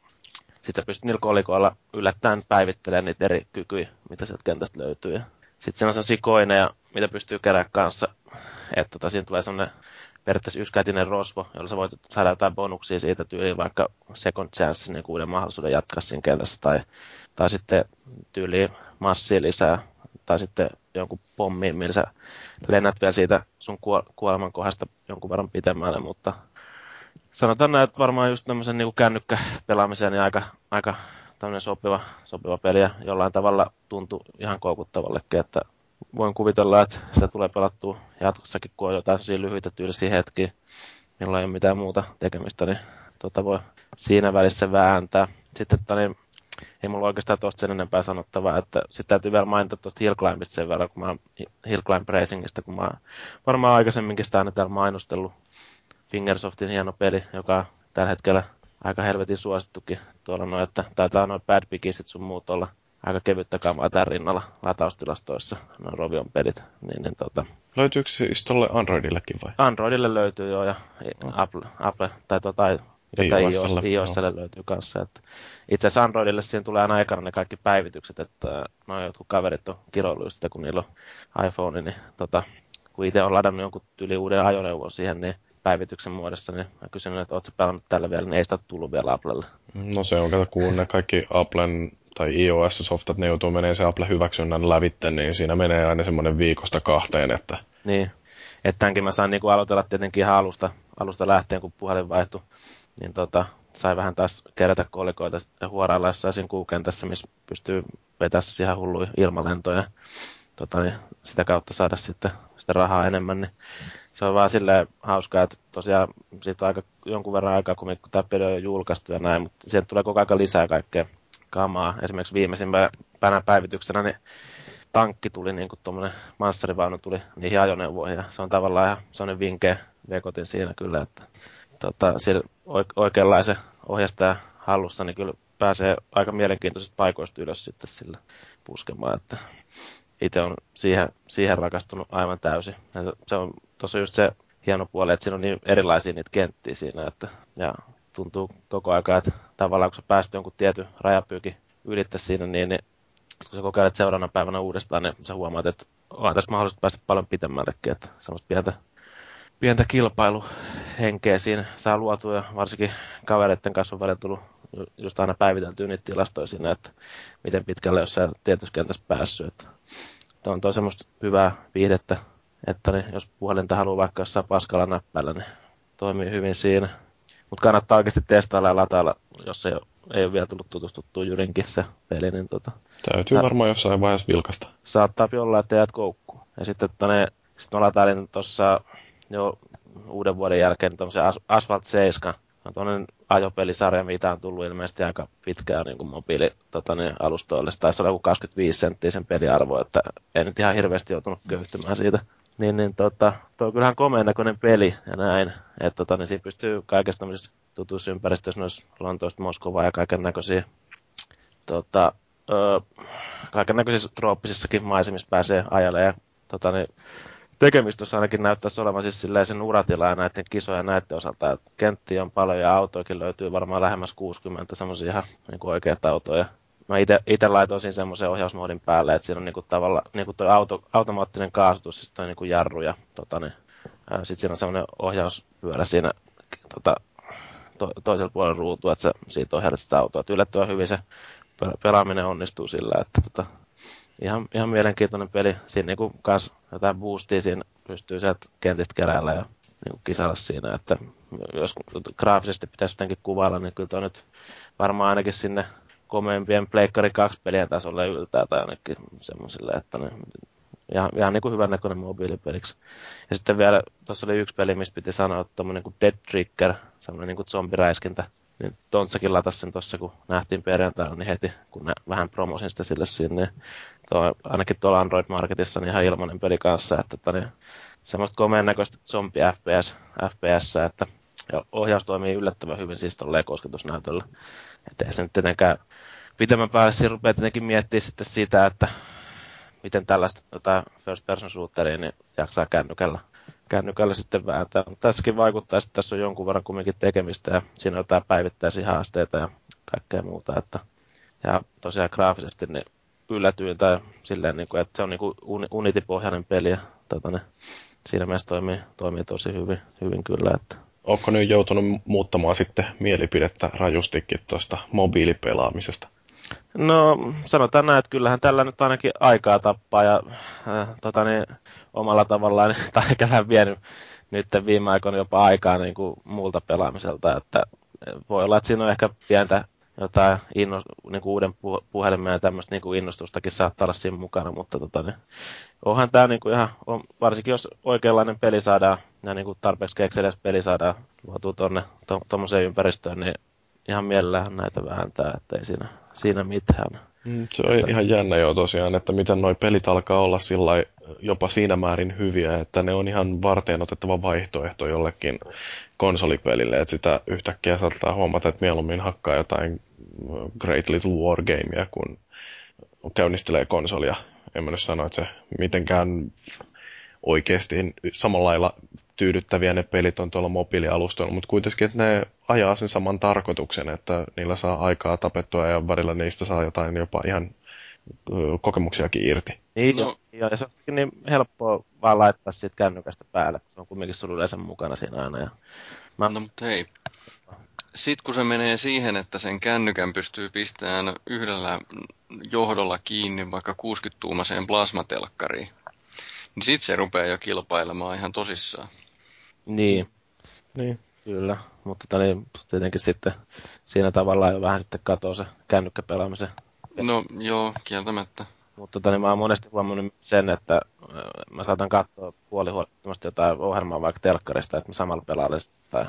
sitten sä pystyt niillä kolikoilla yllättäen päivittelemään niitä eri kykyjä, mitä sieltä kentästä löytyy. Ja sitten siinä on sellaisia koineja, mitä pystyy keräämään kanssa. Että tota, siinä tulee sellainen periaatteessa yksikätinen rosvo, jolla sä voit saada jotain bonuksia siitä tyyliin vaikka second chance, niin uuden mahdollisuuden jatkaa siinä kentässä, tai, tai sitten tyyliin massia lisää, tai sitten jonkun pommin, millä sä lennät vielä siitä sun kuoleman kohdasta jonkun verran pitemmälle, mutta sanotaan näin, että varmaan just tämmöisen niin kännykkäpelaamiseen niin aika, aika tämmöinen sopiva, sopiva peli ja jollain tavalla tuntuu ihan koukuttavallekin, että voin kuvitella, että sitä tulee pelattua jatkossakin, kun on jotain lyhyitä tyylisiä hetkiä, milloin ei ole mitään muuta tekemistä, niin tota voi siinä välissä vääntää. Sitten että niin, ei mulla oikeastaan tuosta sen enempää sanottavaa, että sitten täytyy vielä mainita tuosta Hill Climbista sen verran, kun mä Hill Climb Racingista, kun mä varmaan aikaisemminkin sitä aina täällä mainostellut. Fingersoftin hieno peli, joka tällä hetkellä aika helvetin suosittukin tuolla noin, että taitaa noin bad pigisit sun muut olla aika kevyttä kamaa tämän rinnalla lataustilastoissa, nuo Rovion pelit. Niin, niin, tota... Löytyykö se siis tuolle Androidillekin vai? Androidille löytyy jo ja no. Apple, Apple tai tuota, mitä iOS, iOSlle löytyy kanssa. Että itse asiassa Androidille siihen tulee aina aikana ne kaikki päivitykset, että no jotkut kaverit on kiroillut sitä, kun niillä on iPhone, niin tota, kun itse on ladannut jonkun tyyli uuden ajoneuvon siihen, niin päivityksen muodossa, niin mä kysyn, että ootko pelannut tällä vielä, niin ei sitä tullut vielä Applelle. No se on, kato, kun ne kaikki Applen tai iOS-softat, ne joutuu menemään se Apple-hyväksynnän lävitte, niin siinä menee aina semmoinen viikosta kahteen, että... Niin, että tämänkin mä sain niinku aloitella tietenkin ihan alusta, alusta lähtien, kun puhelin vaihtui, niin tota, sai vähän taas kerätä kolikoita huorailla jossain siinä kuukentässä, missä pystyy vetämään ihan hulluja ilmalentoja. Tota, niin sitä kautta saada sitten sitä rahaa enemmän, niin se on vaan silleen hauskaa, että tosiaan siitä on aika jonkun verran aikaa, kun tämä peli on julkaistu ja näin, mutta sieltä tulee koko ajan lisää kaikkea kamaa. Esimerkiksi viimeisimpänä päivityksenä niin tankki tuli, niin kuin tuommoinen manssarivaunu tuli niihin ajoneuvoihin. Ja se on tavallaan ihan sellainen vinke vekotin siinä kyllä, että tota, siellä oikeanlaisen ohjastaja hallussa, niin kyllä pääsee aika mielenkiintoisista paikoista ylös sitten sillä puskemaan, että itse on siihen, siihen rakastunut aivan täysin. Ja se on tosiaan just se hieno puoli, että siinä on niin erilaisia niitä kenttiä siinä, että, ja tuntuu koko ajan, että tavallaan kun sä pääst jonkun tietyn rajapyykin ylittä siinä, niin, niin kun sä kokeilet seuraavana päivänä uudestaan, niin sä huomaat, että on tässä mahdollista päästä paljon pitemmällekin, että semmoista pientä, pientä kilpailuhenkeä siinä saa luotua ja varsinkin kavereiden kanssa on välillä tullut just aina päiviteltyä niitä tilastoja siinä, että miten pitkälle jossain tietyssä kentässä päässyt. Että, että on toi semmoista hyvää viihdettä, että niin, jos puhelinta haluaa vaikka jossain paskalla näppäillä, niin toimii hyvin siinä. Mutta kannattaa oikeasti testailla ja latailla, jos ei ole, ei ole vielä tullut tutustuttua Jyrinkin se peli. Niin tota, Täytyy sa- varmaan jossain vaiheessa vilkasta. Saattaa olla, että jäät koukkuun. Ja sitten että ne, sit mä latailin tuossa jo uuden vuoden jälkeen tuommoisen As- Asphalt 7. On tuollainen ajopelisarja, mitä on tullut ilmeisesti aika pitkään niin kuin mobiili tota, niin, alustoille. Se taisi olla joku 25 senttiä sen peliarvo, että ei nyt ihan hirveästi joutunut köyhtymään siitä niin, niin tota, tuo on kyllähän komeen näköinen peli ja näin. Että tota, niin siinä pystyy kaikesta tämmöisessä tutussa ympäristössä, noissa Lontoosta, Moskovaa ja kaiken näköisiä tota, kaiken näköisissä trooppisissakin maisemissa pääsee ajalle ja tota, niin, tekemistossa ainakin näyttäisi olevan siis sen uratilaa näiden kisoja näiden osalta. Että kenttiä on paljon ja autoikin löytyy varmaan lähemmäs 60 semmoisia ihan niin oikeita autoja mä itse laitoin siinä semmoisen ohjausmoodin päälle, että siinä on niinku tavalla, niinku toi auto, automaattinen kaasutus, siis toi niinku jarru ja tota, niin, sitten siinä on semmoinen ohjauspyörä siinä tota, to, toisella puolella ruutua, että sä siitä ohjailet sitä autoa. Et yllättävän hyvin se pelaaminen onnistuu sillä, että tota, ihan, ihan mielenkiintoinen peli. Siinä niinku kans jotain boostia siinä pystyy sieltä kentistä keräällä ja niinku kisailla siinä, että jos graafisesti pitäisi jotenkin kuvailla, niin kyllä toi nyt varmaan ainakin sinne komeimpien Pleikkari 2 pelien tasolle yltää tai ainakin semmoisille, että ne ihan, ihan niin kuin hyvän näköinen mobiilipeliksi. Ja sitten vielä, tuossa oli yksi peli, missä piti sanoa, että tommonen kuin Dead Trigger, semmoinen niin kuin zombiräiskintä, niin Tontsakin latasi sen tuossa, kun nähtiin perjantaina, niin heti, kun ne vähän promosin sitä sille sinne. Niin tuo, ainakin tuolla Android Marketissa niin ihan ilmainen peli kanssa, että tota, niin, semmoista komeen näköistä zombi FPS, FPS, että Ja ohjaus toimii yllättävän hyvin siis tolleen kosketusnäytöllä. Että ei se nyt tietenkään pitemmän päälle siinä rupeaa tietenkin miettiä sitten sitä, että miten tällaista jotain first person shooteria niin jaksaa kännykällä, kännykällä sitten vääntää. Mutta tässäkin vaikuttaa, että tässä on jonkun verran kumminkin tekemistä ja siinä on jotain päivittäisiä haasteita ja kaikkea muuta. Että, ja tosiaan graafisesti niin yllätyin tai silleen, niin kuin, että se on niin kuin Unity-pohjainen peli ja tota, ne, siinä mielessä toimii, toimii tosi hyvin, hyvin kyllä. Että. Onko nyt joutunut muuttamaan sitten mielipidettä rajustikin tuosta mobiilipelaamisesta? No sanotaan näin, että kyllähän tällä nyt ainakin aikaa tappaa ja äh, tota niin, omalla tavallaan, [laughs] tai ehkä vähän vienyt nyt viime aikoina jopa aikaa niin kuin muulta pelaamiselta, että voi olla, että siinä on ehkä pientä jotain inno, niin kuin uuden puhelimen ja tämmöistä niin kuin innostustakin saattaa olla siinä mukana, mutta tota, niin, onhan tämä niin kuin ihan, on, varsinkin jos oikeanlainen peli saadaan, ja niin kuin tarpeeksi kekseliäs peli saadaan luotua tuonne tuommoiseen to, ympäristöön, niin ihan mielellään näitä vääntää, että ei siinä, siinä mitään. Mm, se on että... ihan jännä jo tosiaan, että miten noi pelit alkaa olla sillä jopa siinä määrin hyviä, että ne on ihan varteen otettava vaihtoehto jollekin konsolipelille, että sitä yhtäkkiä saattaa huomata, että mieluummin hakkaa jotain Great Little War Gamea, kun käynnistelee konsolia. En mä nyt sano, että se mitenkään oikeasti samalla lailla tyydyttäviä ne pelit on tuolla mobiilialustoilla, mutta kuitenkin, että ne ajaa sen saman tarkoituksen, että niillä saa aikaa tapettua ja välillä niistä saa jotain jopa ihan kokemuksiakin irti. Niin, no. ja, ja se on niin helppoa vaan laittaa siitä kännykästä päälle, kun se on kumminkin sulla yleensä mukana siinä aina. Ja mä... No mutta hei, sitten kun se menee siihen, että sen kännykän pystyy pistämään yhdellä johdolla kiinni vaikka 60-tuumaseen plasmatelkkariin, niin sitten se rupeaa jo kilpailemaan ihan tosissaan. Niin. Niin. Kyllä, mutta niin, tietenkin sitten siinä tavallaan jo vähän sitten katoaa se kännykkäpelaamisen. No joo, kieltämättä. Mutta niin mä oon monesti huomannut sen, että mä saatan katsoa puolihuolettomasti jotain ohjelmaa vaikka telkkarista, että mä samalla pelaan tai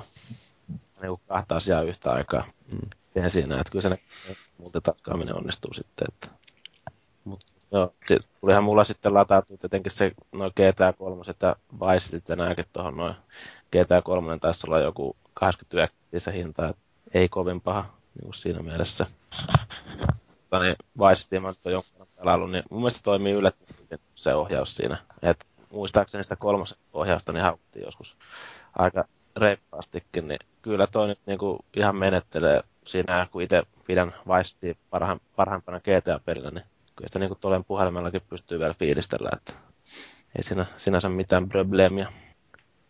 niin kahta asiaa yhtä aikaa. Mm. siinä, että kyllä se multitaskaaminen onnistuu sitten. Että. Mut, joo, tulihan mulla sitten latautua tietenkin se noin GTA 3 ja Vice nämäkin tuohon noin. GTA 3 taisi olla joku 89 se hinta, että ei kovin paha niin kuin siinä mielessä. Mutta niin Vice City on jonkun verran pelailu, niin mun mielestä toimii yllättävän se ohjaus siinä. Et muistaakseni sitä kolmosen ohjausta niin haukuttiin joskus aika reippaastikin, niin kyllä toi nyt niinku ihan menettelee siinä, kun itse pidän Vice parha, parhaimpana GTA-pelinä, niin kyllä sitä niinku tuolla puhelimellakin pystyy vielä fiilistellä, että ei siinä sinänsä mitään probleemia.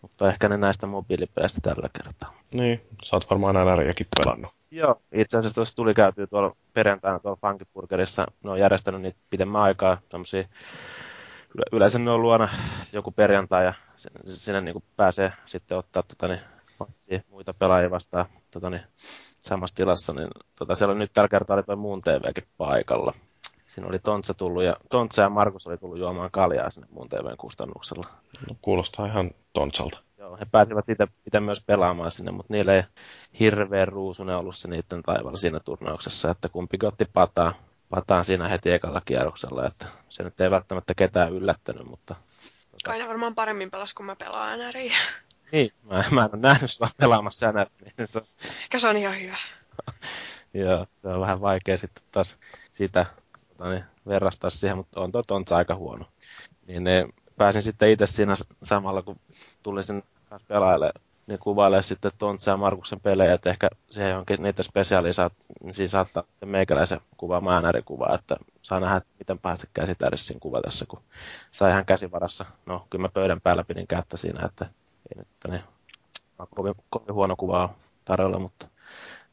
Mutta ehkä ne näistä mobiilipeleistä tällä kertaa. Niin, sä oot varmaan NRiäkin pelannut. Joo, itse asiassa tuossa tuli käytyä tuolla perjantaina tuolla Funkiburgerissa. Ne on järjestänyt niitä pitemmän aikaa, yleensä ne on luona joku perjantai ja sinne niin pääsee sitten ottaa tota, niin, muita pelaajia vastaan tota, niin, samassa tilassa, niin tota, siellä on nyt tällä kertaa oli tuo muun TVkin paikalla. Siinä oli Tontsa tullut ja Tontsa ja Markus oli tullut juomaan kaljaa sinne muun TVn kustannuksella. No, kuulostaa ihan Tontsalta. Joo, he pääsivät itse myös pelaamaan sinne, mutta niille ei hirveän ruusunen ollut se niiden taivalla siinä turnauksessa, että kumpikin otti pataa pataan siinä heti ekalla kierroksella, että se nyt ei välttämättä ketään yllättänyt, mutta... Kai ne varmaan paremmin pelas, kun mä pelaan NRiä. [laughs] Niin, mä, mä en ole nähnyt sua pelaamassa NRiä. Niin se... se on ihan hyvä. [laughs] Joo, se on vähän vaikea sitten taas sitä tota niin, verrastaa siihen, mutta on tuo aika huono. Niin ne, pääsin sitten itse siinä samalla, kun tulin sen pelailemaan niin kuvailee sitten Tontsa ja Markuksen pelejä, että ehkä se johonkin niitä spesiaalia saat, niin siinä saattaa meikäläisen kuvaamaan kuvaa, että saa nähdä, miten päästä käsitärisin kuva tässä, kun sai ihan käsivarassa. No, kyllä mä pöydän päällä pidin kättä siinä, että ei nyt niin, kovin, kovin huono kuva tarjolla, mutta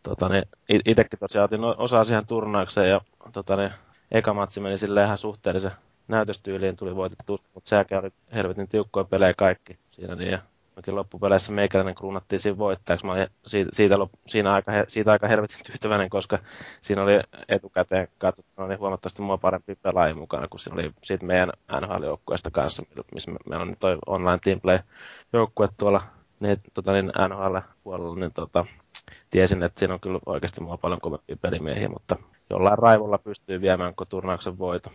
tota, niin, itsekin tosiaan otin osaa siihen turnaukseen ja tota, niin, eka matsi meni silleen ihan suhteellisen näytöstyyliin tuli voitettu, mutta sekin oli helvetin tiukkoja pelejä kaikki siinä, niin, ja Mäkin loppupeleissä meikäläinen kruunattiin siinä voittajaksi. Mä olin siitä, siitä, siinä aika, siitä aika helvetin tyytyväinen, koska siinä oli etukäteen katsottuna niin huomattavasti mua parempi pelaajia mukana, kun siinä oli siitä meidän NHL-joukkueesta kanssa, missä me, meillä on nyt toi online teamplay joukkue tuolla niin, tota, niin NHL-puolella, niin tota, tiesin, että siinä on kyllä oikeasti mua paljon kovempia pelimiehiä, mutta jollain raivolla pystyy viemään koko turnauksen voito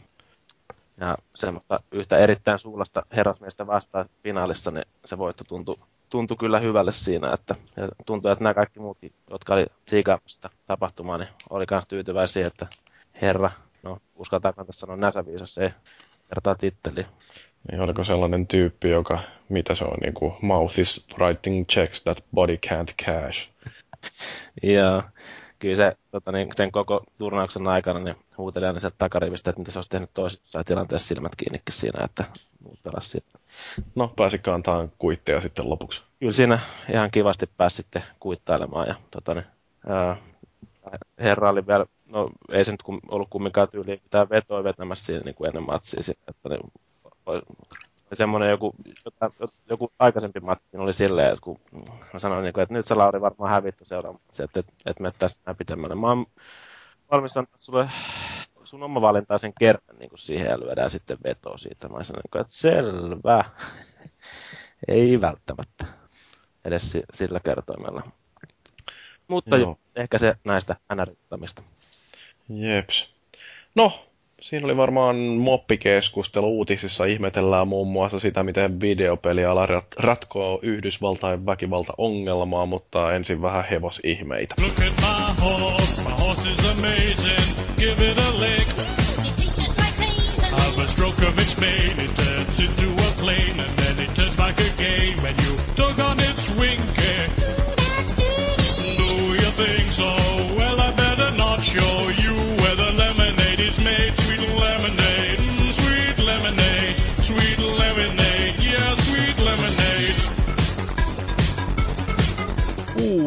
ja semmoista yhtä erittäin suulasta herrasmiestä vastaan finaalissa, niin se voitto tuntui tuntui kyllä hyvälle siinä, että ja tuntui, että nämä kaikki muutkin, jotka oli siikaamassa tapahtumaa, niin oli myös tyytyväisiä, että herra, no uskaltaako tässä sanoa näsäviisas, ei kertaa titteli. Niin oliko sellainen tyyppi, joka, mitä se on, niin kuin, mouth is writing checks that body can't cash. [laughs] ja kyllä se, tota, niin, sen koko turnauksen aikana niin huuteli aina sieltä takarivistä, että mitä se olisi tehnyt toisessa tilanteessa silmät kiinnikin siinä, että muut pelasi siinä. No, pääsikö antaa kuitteja sitten lopuksi? Kyllä siinä ihan kivasti pääsi sitten kuittailemaan ja tota, niin, ää, herra oli vielä, no ei se nyt ollut kumminkaan tyyli mitään vetoa vetämässä siinä niin kuin ennen matsia, että niin, semmoinen joku, joku aikaisempi matti oli silleen, että kun mä sanoin, niin kuin, että nyt sä Lauri varmaan hävitty seuraavaksi, että, että, että me tästä näin pitemmälle. Mä oon valmis antaa sulle sun oma valintaa sen kerran niin kuin siihen ja lyödään sitten veto siitä. Mä sanoin, niin että selvä. [laughs] Ei välttämättä edes sillä kertoimella. Mutta Joo. ehkä se näistä NR-juttamista. Jeps. No, siinä oli varmaan moppikeskustelu. Uutisissa ihmetellään muun muassa sitä, miten videopeliala rat- ratkoo Yhdysvaltain väkivaltaongelmaa, mutta ensin vähän hevosihmeitä. Look at my horse, my horse is amazing, give it a lick. Have a stroke of its mane, it turns into a plane, and then it turns back again you on its wing. Do so?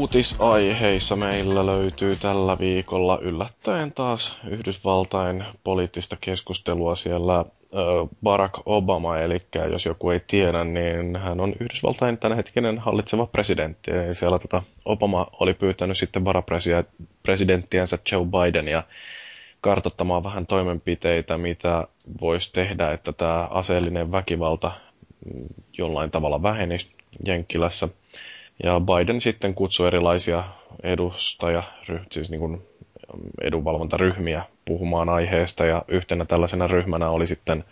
Uutisaiheissa meillä löytyy tällä viikolla yllättäen taas Yhdysvaltain poliittista keskustelua siellä Barack Obama, eli jos joku ei tiedä, niin hän on Yhdysvaltain tämänhetkinen hallitseva presidentti. Eli siellä tota, Obama oli pyytänyt sitten varapresidenttiänsä Joe Bidenia kartoittamaan vähän toimenpiteitä, mitä voisi tehdä, että tämä aseellinen väkivalta mm, jollain tavalla vähenisi Jenkkilässä. Ja Biden sitten kutsui erilaisia edustaja, siis niin kuin edunvalvontaryhmiä puhumaan aiheesta ja yhtenä tällaisena ryhmänä oli sitten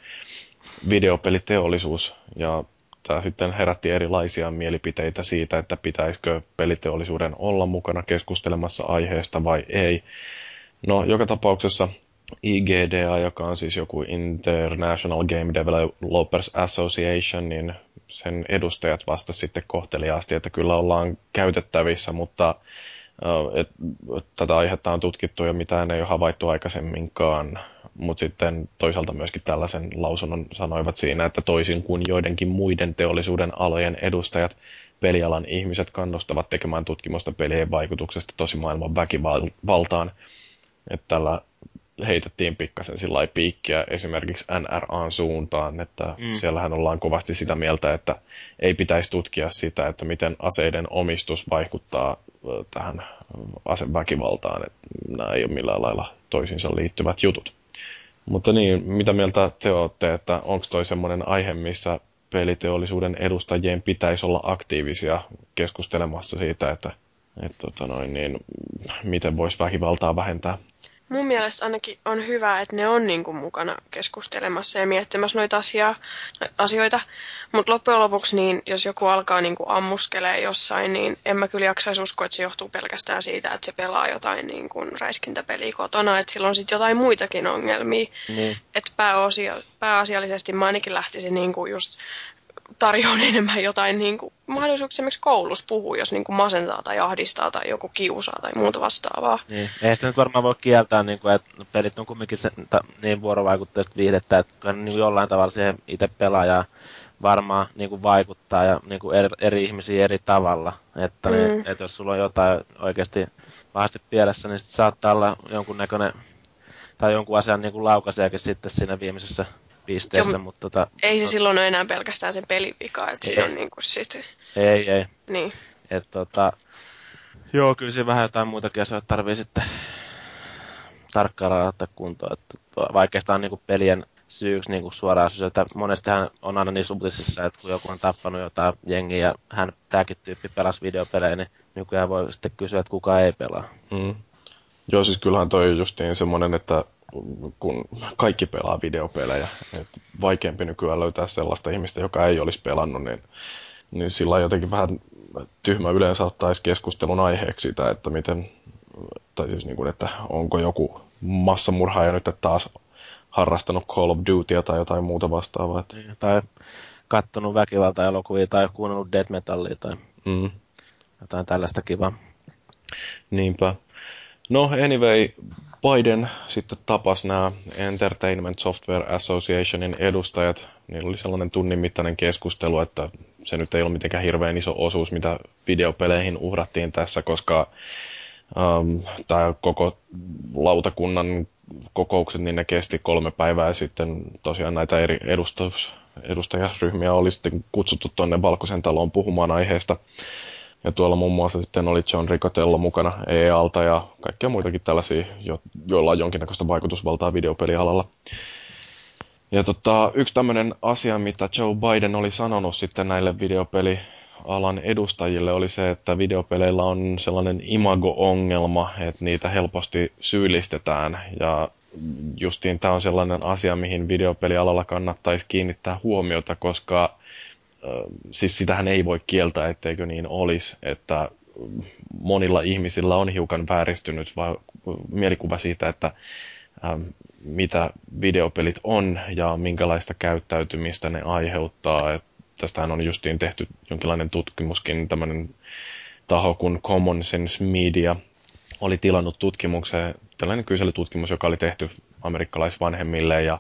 videopeliteollisuus ja tämä sitten herätti erilaisia mielipiteitä siitä, että pitäisikö peliteollisuuden olla mukana keskustelemassa aiheesta vai ei. No, joka tapauksessa IGDA, joka on siis joku International Game Developers Association, niin sen edustajat vastasivat sitten kohteliaasti, että kyllä ollaan käytettävissä, mutta et, tätä aihetta on tutkittu ja mitään ei ole havaittu aikaisemminkaan, mutta sitten toisaalta myöskin tällaisen lausunnon sanoivat siinä, että toisin kuin joidenkin muiden teollisuuden alojen edustajat, pelialan ihmiset kannustavat tekemään tutkimusta pelien vaikutuksesta tosimaailman väkivaltaan. Että tällä heitettiin pikkasen sillä piikkiä esimerkiksi NRAn suuntaan, että mm. siellähän ollaan kovasti sitä mieltä, että ei pitäisi tutkia sitä, että miten aseiden omistus vaikuttaa tähän aseväkivaltaan, että nämä ei ole millään lailla toisiinsa liittyvät jutut. Mutta niin, mitä mieltä te olette, että onko toi semmoinen aihe, missä peliteollisuuden edustajien pitäisi olla aktiivisia keskustelemassa siitä, että, että tota noin, niin, miten voisi väkivaltaa vähentää? Mun mielestä ainakin on hyvä, että ne on niin kuin mukana keskustelemassa ja miettimässä noita asiaa, asioita. Mutta loppujen lopuksi, niin jos joku alkaa niin kuin ammuskelee jossain, niin en mä kyllä jaksaisi uskoa, että se johtuu pelkästään siitä, että se pelaa jotain niin kuin räiskintäpeliä kotona. Että sillä on sitten jotain muitakin ongelmia. Niin. Että pääosia, pääasiallisesti mä ainakin lähtisin niin kuin just tarjoaa [laughs] enemmän jotain niin kuin, mahdollisuuksia esimerkiksi koulussa puhua, jos niin kuin masentaa tai ahdistaa tai joku kiusaa tai muuta vastaavaa. Niin. Ei sitä nyt varmaan voi kieltää, niin kuin, että pelit on kumminkin se, ta, niin vuorovaikutteista viihdettä, että niin jollain tavalla siihen itse pelaaja varmaan niin kuin vaikuttaa ja niin kuin eri, eri ihmisiä eri tavalla. Että, niin, mm. niin, että jos sulla on jotain oikeasti pahasti pielessä, niin saattaa olla jonkunnäköinen tai jonkun asian niin kuin laukaisijakin sitten siinä viimeisessä pisteessä. Jo, mutta tota, ei se silloin ole enää pelkästään sen pelin vika, että siinä on niinku sit... Ei, ei. Niin. Et tota, joo, kyllä siinä vähän jotain muitakin asioita tarvii sitten tarkkaan ottaa kuntoon. Että vaikeastaan niinku pelien syyksi niinku suoraan syy, että monestihan on aina niin uutisissa, että kun joku on tappanut jotain jengiä ja hän, tämäkin tyyppi pelasi videopelejä, niin nykyään voi sitten kysyä, että kuka ei pelaa. Mm. Joo, siis kyllähän toi justiin semmoinen, että kun kaikki pelaa videopelejä. Et vaikeampi nykyään löytää sellaista ihmistä, joka ei olisi pelannut, niin niin sillä on jotenkin vähän tyhmä yleensä ottaisi keskustelun aiheeksi sitä, että miten, tai siis niin kuin, että onko joku massamurhaaja nyt taas harrastanut Call of Dutya tai jotain muuta vastaavaa. Niin, tai kattonut väkivalta-elokuvia tai kuunnellut death metallia tai mm. jotain tällaista kivaa. Niinpä. No anyway, Biden sitten tapasi nämä Entertainment Software Associationin edustajat. Niillä oli sellainen tunnin mittainen keskustelu, että se nyt ei ollut mitenkään hirveän iso osuus, mitä videopeleihin uhrattiin tässä, koska um, tämä koko lautakunnan kokoukset, niin ne kesti kolme päivää ja sitten tosiaan näitä eri edustus, edustajaryhmiä oli sitten kutsuttu tuonne Valkoisen taloon puhumaan aiheesta. Ja tuolla muun muassa sitten oli John Ricotello mukana EALta ja kaikkia muitakin tällaisia, jo, joilla on jonkinnäköistä vaikutusvaltaa videopelialalla. Ja tota, yksi tämmöinen asia, mitä Joe Biden oli sanonut sitten näille videopelialan edustajille, oli se, että videopeleillä on sellainen imago-ongelma, että niitä helposti syyllistetään. Ja justiin tämä on sellainen asia, mihin videopelialalla kannattaisi kiinnittää huomiota, koska siis sitähän ei voi kieltää, etteikö niin olisi, että monilla ihmisillä on hiukan vääristynyt va- mielikuva siitä, että mitä videopelit on ja minkälaista käyttäytymistä ne aiheuttaa. Et tästähän on justiin tehty jonkinlainen tutkimuskin, tämmöinen taho kuin Common Sense Media oli tilannut tutkimuksen, tällainen kyselytutkimus, joka oli tehty amerikkalaisvanhemmille ja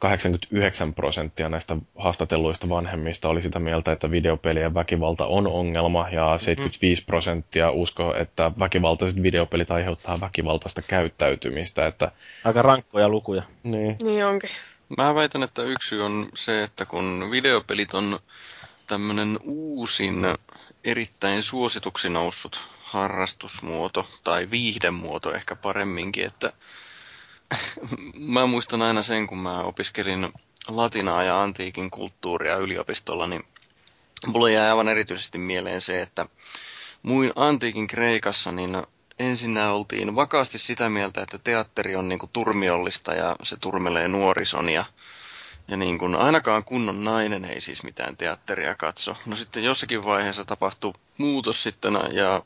89 prosenttia näistä haastatelluista vanhemmista oli sitä mieltä, että videopelien väkivalta on ongelma ja 75 prosenttia usko, että väkivaltaiset videopelit aiheuttaa väkivaltaista käyttäytymistä. Että... Aika rankkoja lukuja. Niin. niin onkin. Mä väitän, että yksi on se, että kun videopelit on tämmöinen uusin erittäin suosituksi noussut harrastusmuoto tai viihdemuoto ehkä paremminkin, että mä muistan aina sen, kun mä opiskelin latinaa ja antiikin kulttuuria yliopistolla, niin mulle jäi aivan erityisesti mieleen se, että muin antiikin Kreikassa, niin ensin oltiin vakaasti sitä mieltä, että teatteri on niinku turmiollista ja se turmelee nuorison ja, ja niin kuin ainakaan kunnon nainen ei siis mitään teatteria katso. No sitten jossakin vaiheessa tapahtui muutos sitten ja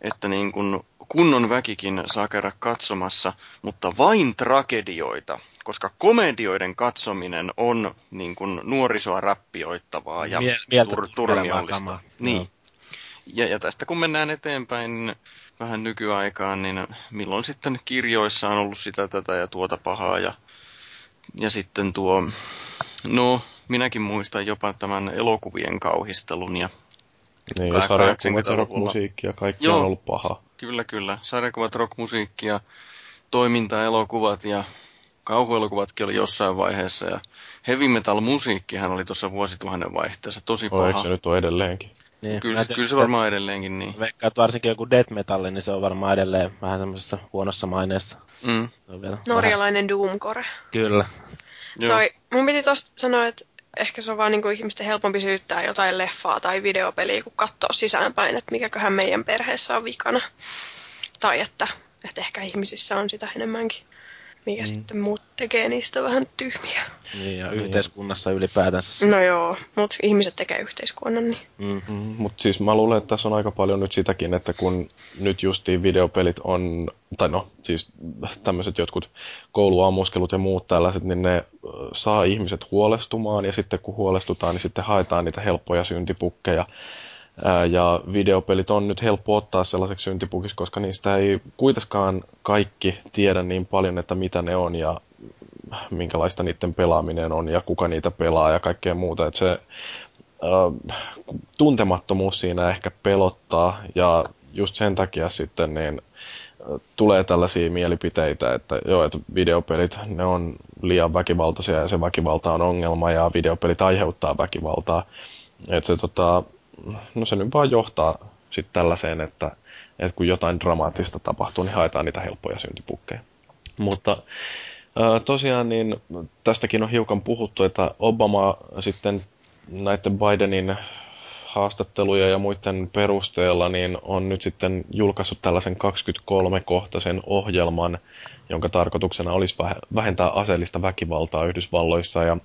että niin kuin kunnon väkikin saa käydä katsomassa, mutta vain tragedioita, koska komedioiden katsominen on niin kuin nuorisoa rappioittavaa ja Miel- tur- turmiollista. Niin. Ja, ja tästä kun mennään eteenpäin niin vähän nykyaikaan, niin milloin sitten kirjoissa on ollut sitä, tätä ja tuota pahaa ja, ja sitten tuo, no minäkin muistan jopa tämän elokuvien kauhistelun ja niin, ja sarjakuvat ja rockmusiikki ja kaikki Joo, on ollut paha. Kyllä, kyllä. Sarjakuvat, rockmusiikki ja toimintaelokuvat ja kauhuelokuvatkin oli jossain vaiheessa. Ja heavy metal musiikkihan oli tuossa vuosituhannen vaihteessa tosi paha. Eikö se nyt ole edelleenkin? Niin, kyllä, kyllä se varmaan edelleenkin niin. Veikkaa, että varsinkin joku death metal, niin se on varmaan edelleen vähän semmoisessa huonossa maineessa. Mm. Norjalainen vähän... doomcore. Kyllä. Toi, mun piti tosta sanoa, että ehkä se on vaan niin ihmisten helpompi syyttää jotain leffaa tai videopeliä, kun katsoo sisäänpäin, että mikäköhän meidän perheessä on vikana. Tai että, että ehkä ihmisissä on sitä enemmänkin mikä mm. sitten tekee niistä vähän tyhmiä. Niin, ja yhteiskunnassa ylipäätänsä. No joo, mutta ihmiset tekee yhteiskunnan, niin. Mm-hmm. Mutta siis mä luulen, että tässä on aika paljon nyt sitäkin, että kun nyt justiin videopelit on, tai no siis tämmöiset jotkut kouluammuskelut ja muut tällaiset, niin ne saa ihmiset huolestumaan, ja sitten kun huolestutaan, niin sitten haetaan niitä helppoja syntipukkeja ja videopelit on nyt helppo ottaa sellaiseksi syntipukiksi, koska niistä ei kuitenkaan kaikki tiedä niin paljon, että mitä ne on ja minkälaista niiden pelaaminen on ja kuka niitä pelaa ja kaikkea muuta. Että se äh, tuntemattomuus siinä ehkä pelottaa ja just sen takia sitten niin tulee tällaisia mielipiteitä, että joo, että videopelit ne on liian väkivaltaisia ja se väkivalta on ongelma ja videopelit aiheuttaa väkivaltaa. Että se tota, no se nyt vaan johtaa sitten tällaiseen, että, että kun jotain dramaattista tapahtuu, niin haetaan niitä helppoja syntipukkeja. Mutta tosiaan niin tästäkin on hiukan puhuttu, että Obama sitten näiden Bidenin haastatteluja ja muiden perusteella niin on nyt sitten julkaissut tällaisen 23-kohtaisen ohjelman, jonka tarkoituksena olisi vähentää aseellista väkivaltaa Yhdysvalloissa. Ja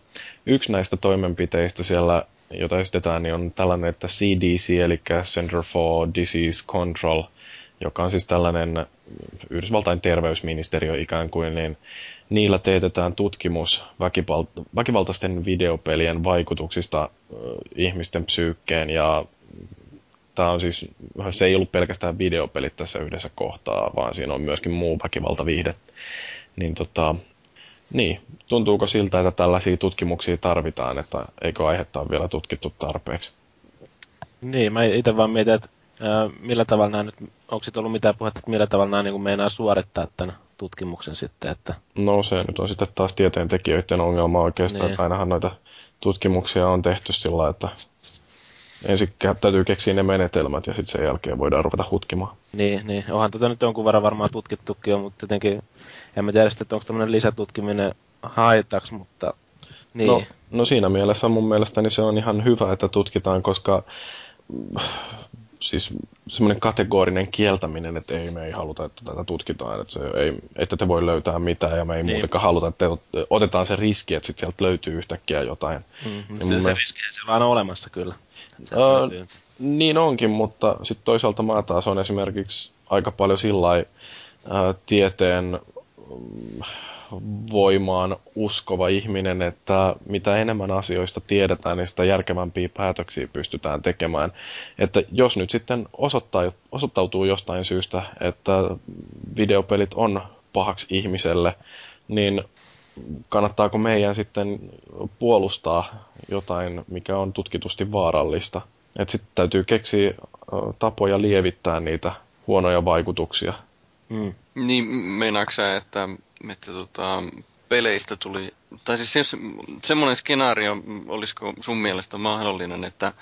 yksi näistä toimenpiteistä siellä, jota esitetään, niin on tällainen, että CDC, eli Center for Disease Control, joka on siis tällainen Yhdysvaltain terveysministeriö ikään kuin, niin niillä teetetään tutkimus väkival- väkivaltaisten videopelien vaikutuksista ihmisten psyykkeen ja tämä on siis, se ei ollut pelkästään videopelit tässä yhdessä kohtaa, vaan siinä on myöskin muu väkivaltaviihde. Niin tota, niin, tuntuuko siltä, että tällaisia tutkimuksia tarvitaan, että eikö aihetta ole vielä tutkittu tarpeeksi? Niin, mä itse vaan mietin, että millä tavalla nämä nyt, onko sitten ollut mitään puhetta, että millä tavalla nämä niin meinaa suorittaa tämän tutkimuksen sitten? Että... No se nyt on sitten taas tieteentekijöiden ongelma oikeastaan, niin. että ainahan noita tutkimuksia on tehty sillä että ensin täytyy keksiä ne menetelmät ja sitten sen jälkeen voidaan ruveta hutkimaan. Niin, niin. onhan tätä nyt jonkun verran varmaan tutkittukin mutta tietenkin en mä tiedä sitten, että onko tämmöinen lisätutkiminen haitaksi, mutta niin. No, no siinä mielessä mun mielestäni se on ihan hyvä, että tutkitaan, koska siis semmoinen kategorinen kieltäminen, että ei, me ei haluta, että tätä tutkitaan, että, se ei, että te voi löytää mitään ja me ei niin. muutenkaan haluta, että otetaan se riski, että sit sieltä löytyy yhtäkkiä jotain. Mm, se, se mielestä... riski on aina olemassa kyllä. Uh, niin onkin, mutta sitten toisaalta mä taas on esimerkiksi aika paljon sillä uh, tieteen um, voimaan uskova ihminen, että mitä enemmän asioista tiedetään, niin sitä järkevämpiä päätöksiä pystytään tekemään. Että jos nyt sitten osoittautuu jostain syystä, että videopelit on pahaksi ihmiselle, niin kannattaako meidän sitten puolustaa jotain, mikä on tutkitusti vaarallista. Että sitten täytyy keksiä tapoja lievittää niitä huonoja vaikutuksia. Mm. Niin, meinaatko että että tota, peleistä tuli, tai siis se, semmoinen skenaario, olisiko sun mielestä mahdollinen, että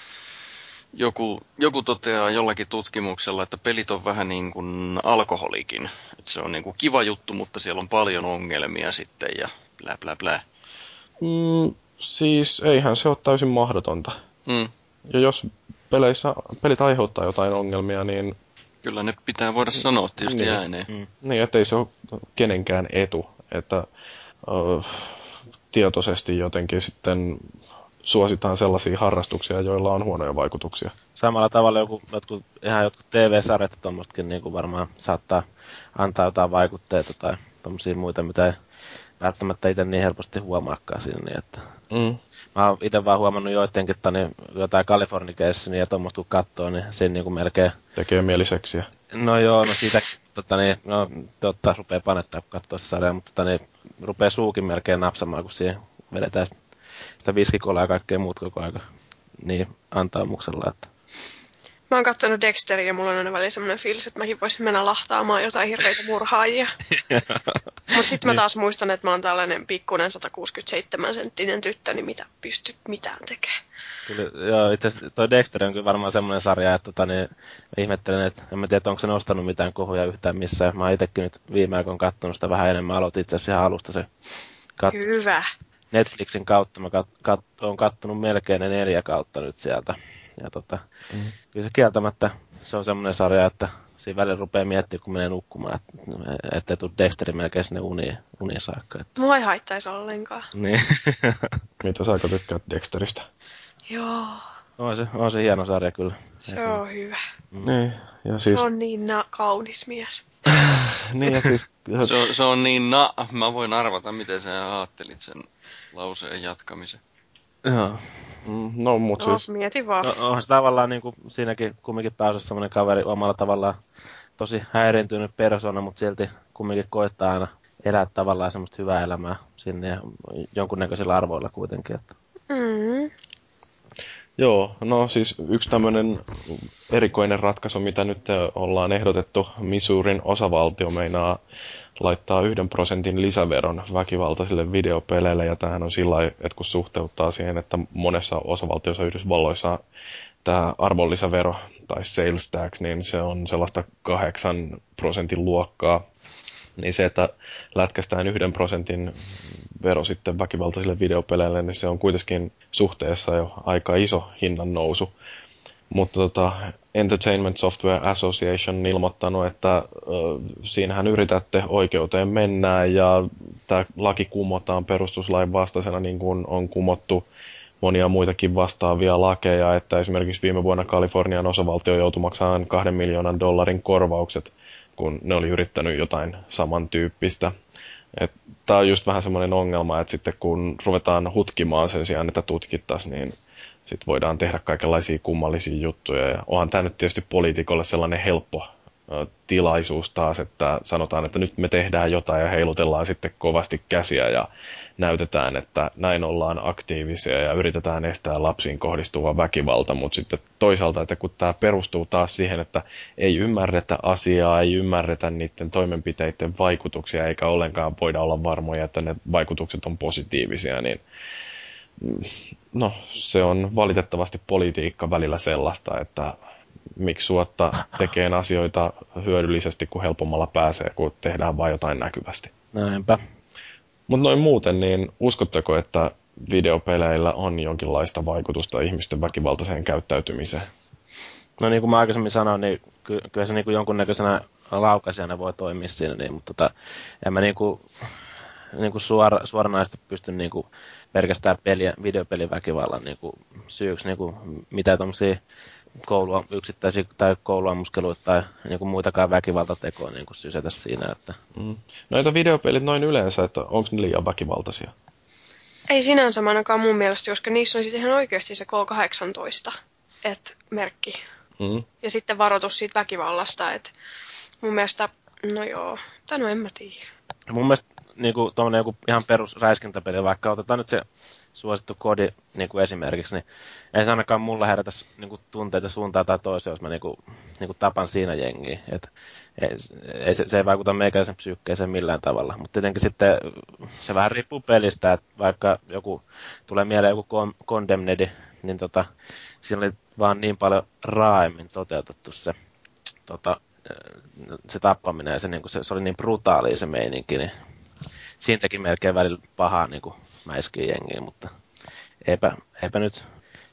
joku, joku toteaa jollakin tutkimuksella, että pelit on vähän niin kuin alkoholikin. Että se on niin kuin kiva juttu, mutta siellä on paljon ongelmia sitten ja blä blä blä. Mm, siis eihän se ole täysin mahdotonta. Mm. Ja jos peleissä, pelit aiheuttaa jotain ongelmia, niin Kyllä ne pitää voida sanoa tietysti niin. ääneen. Mm. Niin, ettei se ole kenenkään etu, että uh, tietoisesti jotenkin sitten suositaan sellaisia harrastuksia, joilla on huonoja vaikutuksia. Samalla tavalla joku, jotkut, ihan jotkut TV-sarjat tuommoistakin niin kuin varmaan saattaa antaa jotain vaikutteita tai tuommoisia muita, mitä ei välttämättä itse niin helposti huomaakaan siinä. Niin että mm. Mä oon itse vaan huomannut joidenkin, että niin, jotain Californication ja tuommoista kun katsoo, niin siinä niin kuin melkein... Tekee mieliseksiä. No joo, no siitä, tota niin, no totta rupeaa panettaa, kun katsoo sarjaa, mutta tota niin, rupeaa suukin melkein napsamaan, kun siihen vedetään sitä viskikolaa ja kaikkea muut koko aika. Niin, antaa muksella, että Mä oon kattonut Dexteria ja mulla on aina välillä semmoinen fiilis, että mäkin voisin mennä lahtaamaan jotain hirveitä murhaajia. [laughs] Mut sit mä niin. taas muistan, että mä oon tällainen pikkunen 167 senttinen tyttö, niin mitä pystyt mitään tekemään. Kyllä, joo, itse toi Dexter on kyllä varmaan semmoinen sarja, että tota, niin, mä ihmettelen, että en mä tiedä, onko se nostanut mitään kohuja yhtään missään. Mä oon itsekin nyt viime aikoina kattonut sitä vähän enemmän. Aloitin itse asiassa ihan alusta se kat- Hyvä. Netflixin kautta. Mä kat- kat- oon kattonut melkein ne neljä kautta nyt sieltä. Ja tota, mm. kyllä se kieltämättä se on semmoinen sarja, että siinä välillä rupeaa miettimään, kun menee nukkumaan, että ettei tule Dexterin melkein sinne uniin, uniin saakka. Että... Mua ei haittaisi ollenkaan. Niin. [laughs] Mitä sä aika tykkäät Dexteristä? Joo. On se, on se hieno sarja kyllä. Se Ei on hyvä. Mm. Niin, ja siis... Se on niin na- kaunis mies. [laughs] niin ja siis... se, on, se on niin na... Mä voin arvata, miten sä ajattelit sen lauseen jatkamisen. Joo. Mm, no, mut no, siis... mieti vaan. No, onhan se tavallaan niin kuin, siinäkin kumminkin pääosassa semmoinen kaveri omalla tavallaan tosi häiriintynyt persona, mutta silti kumminkin koittaa aina elää tavallaan semmoista hyvää elämää sinne ja jonkunnäköisillä arvoilla kuitenkin. Että... Mm. Joo, no siis yksi tämmöinen erikoinen ratkaisu, mitä nyt ollaan ehdotettu, Missourin osavaltio meinaa laittaa yhden prosentin lisäveron väkivaltaisille videopeleille, ja tämähän on sillä että kun suhteuttaa siihen, että monessa osavaltiossa Yhdysvalloissa tämä arvonlisävero tai sales tax, niin se on sellaista kahdeksan prosentin luokkaa, niin se, että lätkästään yhden prosentin vero sitten väkivaltaisille videopeleille, niin se on kuitenkin suhteessa jo aika iso hinnan nousu. Mutta tota, Entertainment Software Association on ilmoittanut, että ö, siinähän yritätte oikeuteen mennä ja tämä laki kumotaan perustuslain vastaisena niin kuin on kumottu monia muitakin vastaavia lakeja, että esimerkiksi viime vuonna Kalifornian osavaltio joutui maksamaan kahden miljoonan dollarin korvaukset, kun ne oli yrittänyt jotain samantyyppistä. Tämä on just vähän semmoinen ongelma, että sitten kun ruvetaan hutkimaan sen sijaan, että tutkittaisiin, niin sitten voidaan tehdä kaikenlaisia kummallisia juttuja. Ja onhan tämä nyt tietysti poliitikolle sellainen helppo tilaisuus taas, että sanotaan, että nyt me tehdään jotain ja heilutellaan sitten kovasti käsiä ja näytetään, että näin ollaan aktiivisia ja yritetään estää lapsiin kohdistuva väkivalta, mutta sitten toisaalta, että kun tämä perustuu taas siihen, että ei ymmärretä asiaa, ei ymmärretä niiden toimenpiteiden vaikutuksia eikä ollenkaan voida olla varmoja, että ne vaikutukset on positiivisia, niin no, se on valitettavasti politiikka välillä sellaista, että miksi suotta tekee asioita hyödyllisesti, kun helpommalla pääsee, kun tehdään vain jotain näkyvästi. Näinpä. Mutta noin muuten, niin uskotteko, että videopeleillä on jonkinlaista vaikutusta ihmisten väkivaltaiseen käyttäytymiseen? No niin kuin mä aikaisemmin sanoin, niin ky- kyllä se niin kuin jonkunnäköisenä laukaisijana voi toimia siinä, niin, mutta tota, en mä niin kuin, niin kuin suora, suoranaisesti pysty niin kuin pelkästään peliä, videopeliväkivallan niin kuin syyksi niin kuin mitä tuommoisia koulua, yksittäisiä tai kouluammuskeluita tai niin kuin muitakaan väkivaltatekoa niin kuin sysätä siinä. Että... Mm. Noita videopelit noin yleensä, että onko ne liian väkivaltaisia? Ei sinänsä ainakaan mun mielestä, koska niissä on sitten ihan oikeasti se K18 et merkki. Mm. Ja sitten varoitus siitä väkivallasta, että mun mielestä, no joo, tai no en mä tiedä. Mun mielestä niin kuin, joku ihan perus räiskintäpeli, vaikka otetaan nyt se suosittu kodi niin kuin esimerkiksi, niin ei se ainakaan mulla herätä niin kuin, tunteita suuntaan tai toiseen, jos mä niin kuin, niin kuin tapan siinä jengiä. Et, ei, ei, se, se ei vaikuta meikäläisen psyykkeeseen millään tavalla. Mutta tietenkin sitten se vähän riippuu pelistä, että vaikka joku tulee mieleen joku Condemned, niin tota, siinä oli vaan niin paljon raaemmin toteutettu se, tota, se tappaminen ja se, niin se, se oli niin brutaali se meininki, niin siinä teki melkein välillä pahaa niin kuin mäiskiä jengiä, mutta eipä, eipä nyt,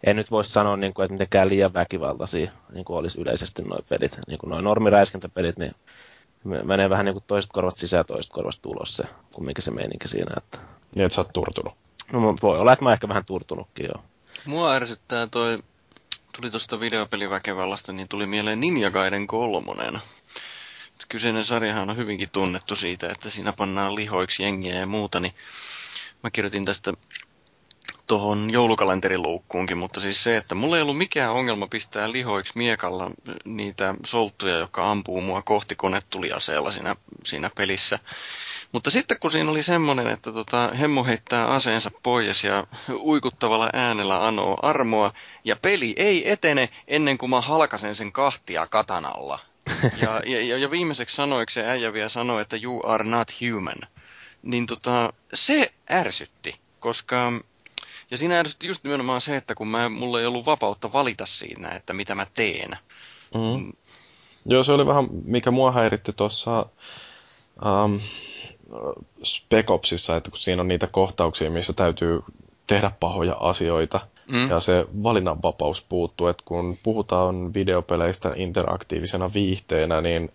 en nyt voisi sanoa, niin kuin, että mitenkään liian väkivaltaisia niin kuin olisi yleisesti nuo pelit. Niin kuin nuo normiräiskintäpelit, niin menee vähän niin kuin toiset korvat sisään ja toiset korvat tulos se, kumminkin se meininki siinä. Että... Niin, että sä oot turtunut. No voi olla, että mä ehkä vähän turtunutkin joo. Mua ärsyttää toi, tuli tuosta videopeliväkivallasta, niin tuli mieleen Ninja Gaiden kolmonen. Kyseinen sarjahan on hyvinkin tunnettu siitä, että siinä pannaan lihoiksi jengiä ja muuta, niin mä kirjoitin tästä tuohon joulukalenteriluukkuunkin, mutta siis se, että mulla ei ollut mikään ongelma pistää lihoiksi miekalla niitä solttuja, jotka ampuu mua kohti konetuliaseella siinä, siinä pelissä. Mutta sitten kun siinä oli semmoinen, että tota, hemmo heittää aseensa pois ja uikuttavalla äänellä anoo armoa, ja peli ei etene ennen kuin mä halkasen sen kahtia katanalla. [laughs] Ja, ja, ja viimeiseksi sanoiksi se äijä vielä sanoi, että you are not human niin tota, se ärsytti, koska ja siinä ärsytti just nimenomaan se, että kun mä, mulla ei ollut vapautta valita siinä, että mitä mä teen. Mm. Mm. Joo, se oli vähän, mikä mua häiritti tuossa um, Spec Opsissa, että kun siinä on niitä kohtauksia, missä täytyy tehdä pahoja asioita, mm. ja se valinnanvapaus puuttuu, että kun puhutaan videopeleistä interaktiivisena viihteenä, niin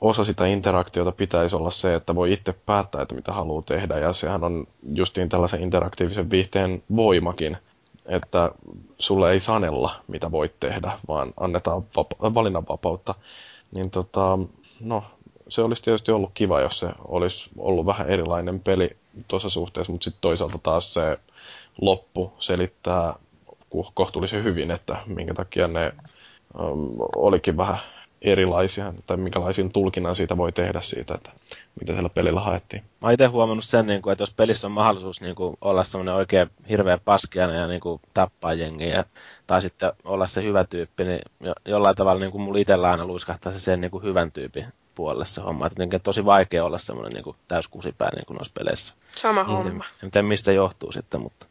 osa sitä interaktiota pitäisi olla se, että voi itse päättää, että mitä haluaa tehdä, ja sehän on justiin tällaisen interaktiivisen viihteen voimakin, että sulle ei sanella, mitä voit tehdä, vaan annetaan vapa- valinnanvapautta. Niin tota, no, se olisi tietysti ollut kiva, jos se olisi ollut vähän erilainen peli tuossa suhteessa, mutta sitten toisaalta taas se loppu selittää kohtuullisen hyvin, että minkä takia ne um, olikin vähän erilaisia, tai minkälaisen tulkinnan siitä voi tehdä siitä, että mitä siellä pelillä haettiin. Mä itse huomannut sen, niin kuin, että jos pelissä on mahdollisuus niin kuin, olla semmoinen oikein hirveä paskiana ja niin kuin, tappaa jengiä, tai sitten olla se hyvä tyyppi, niin jo, jollain tavalla niin kuin mulla itsellä aina luiskahtaa se sen niin kuin, hyvän tyypin puolelle se homma. Että niin, tosi vaikea olla semmoinen niin kuin, täyskusipää niin kuin noissa peleissä. Sama niin, homma. En tiedä mistä johtuu sitten, mutta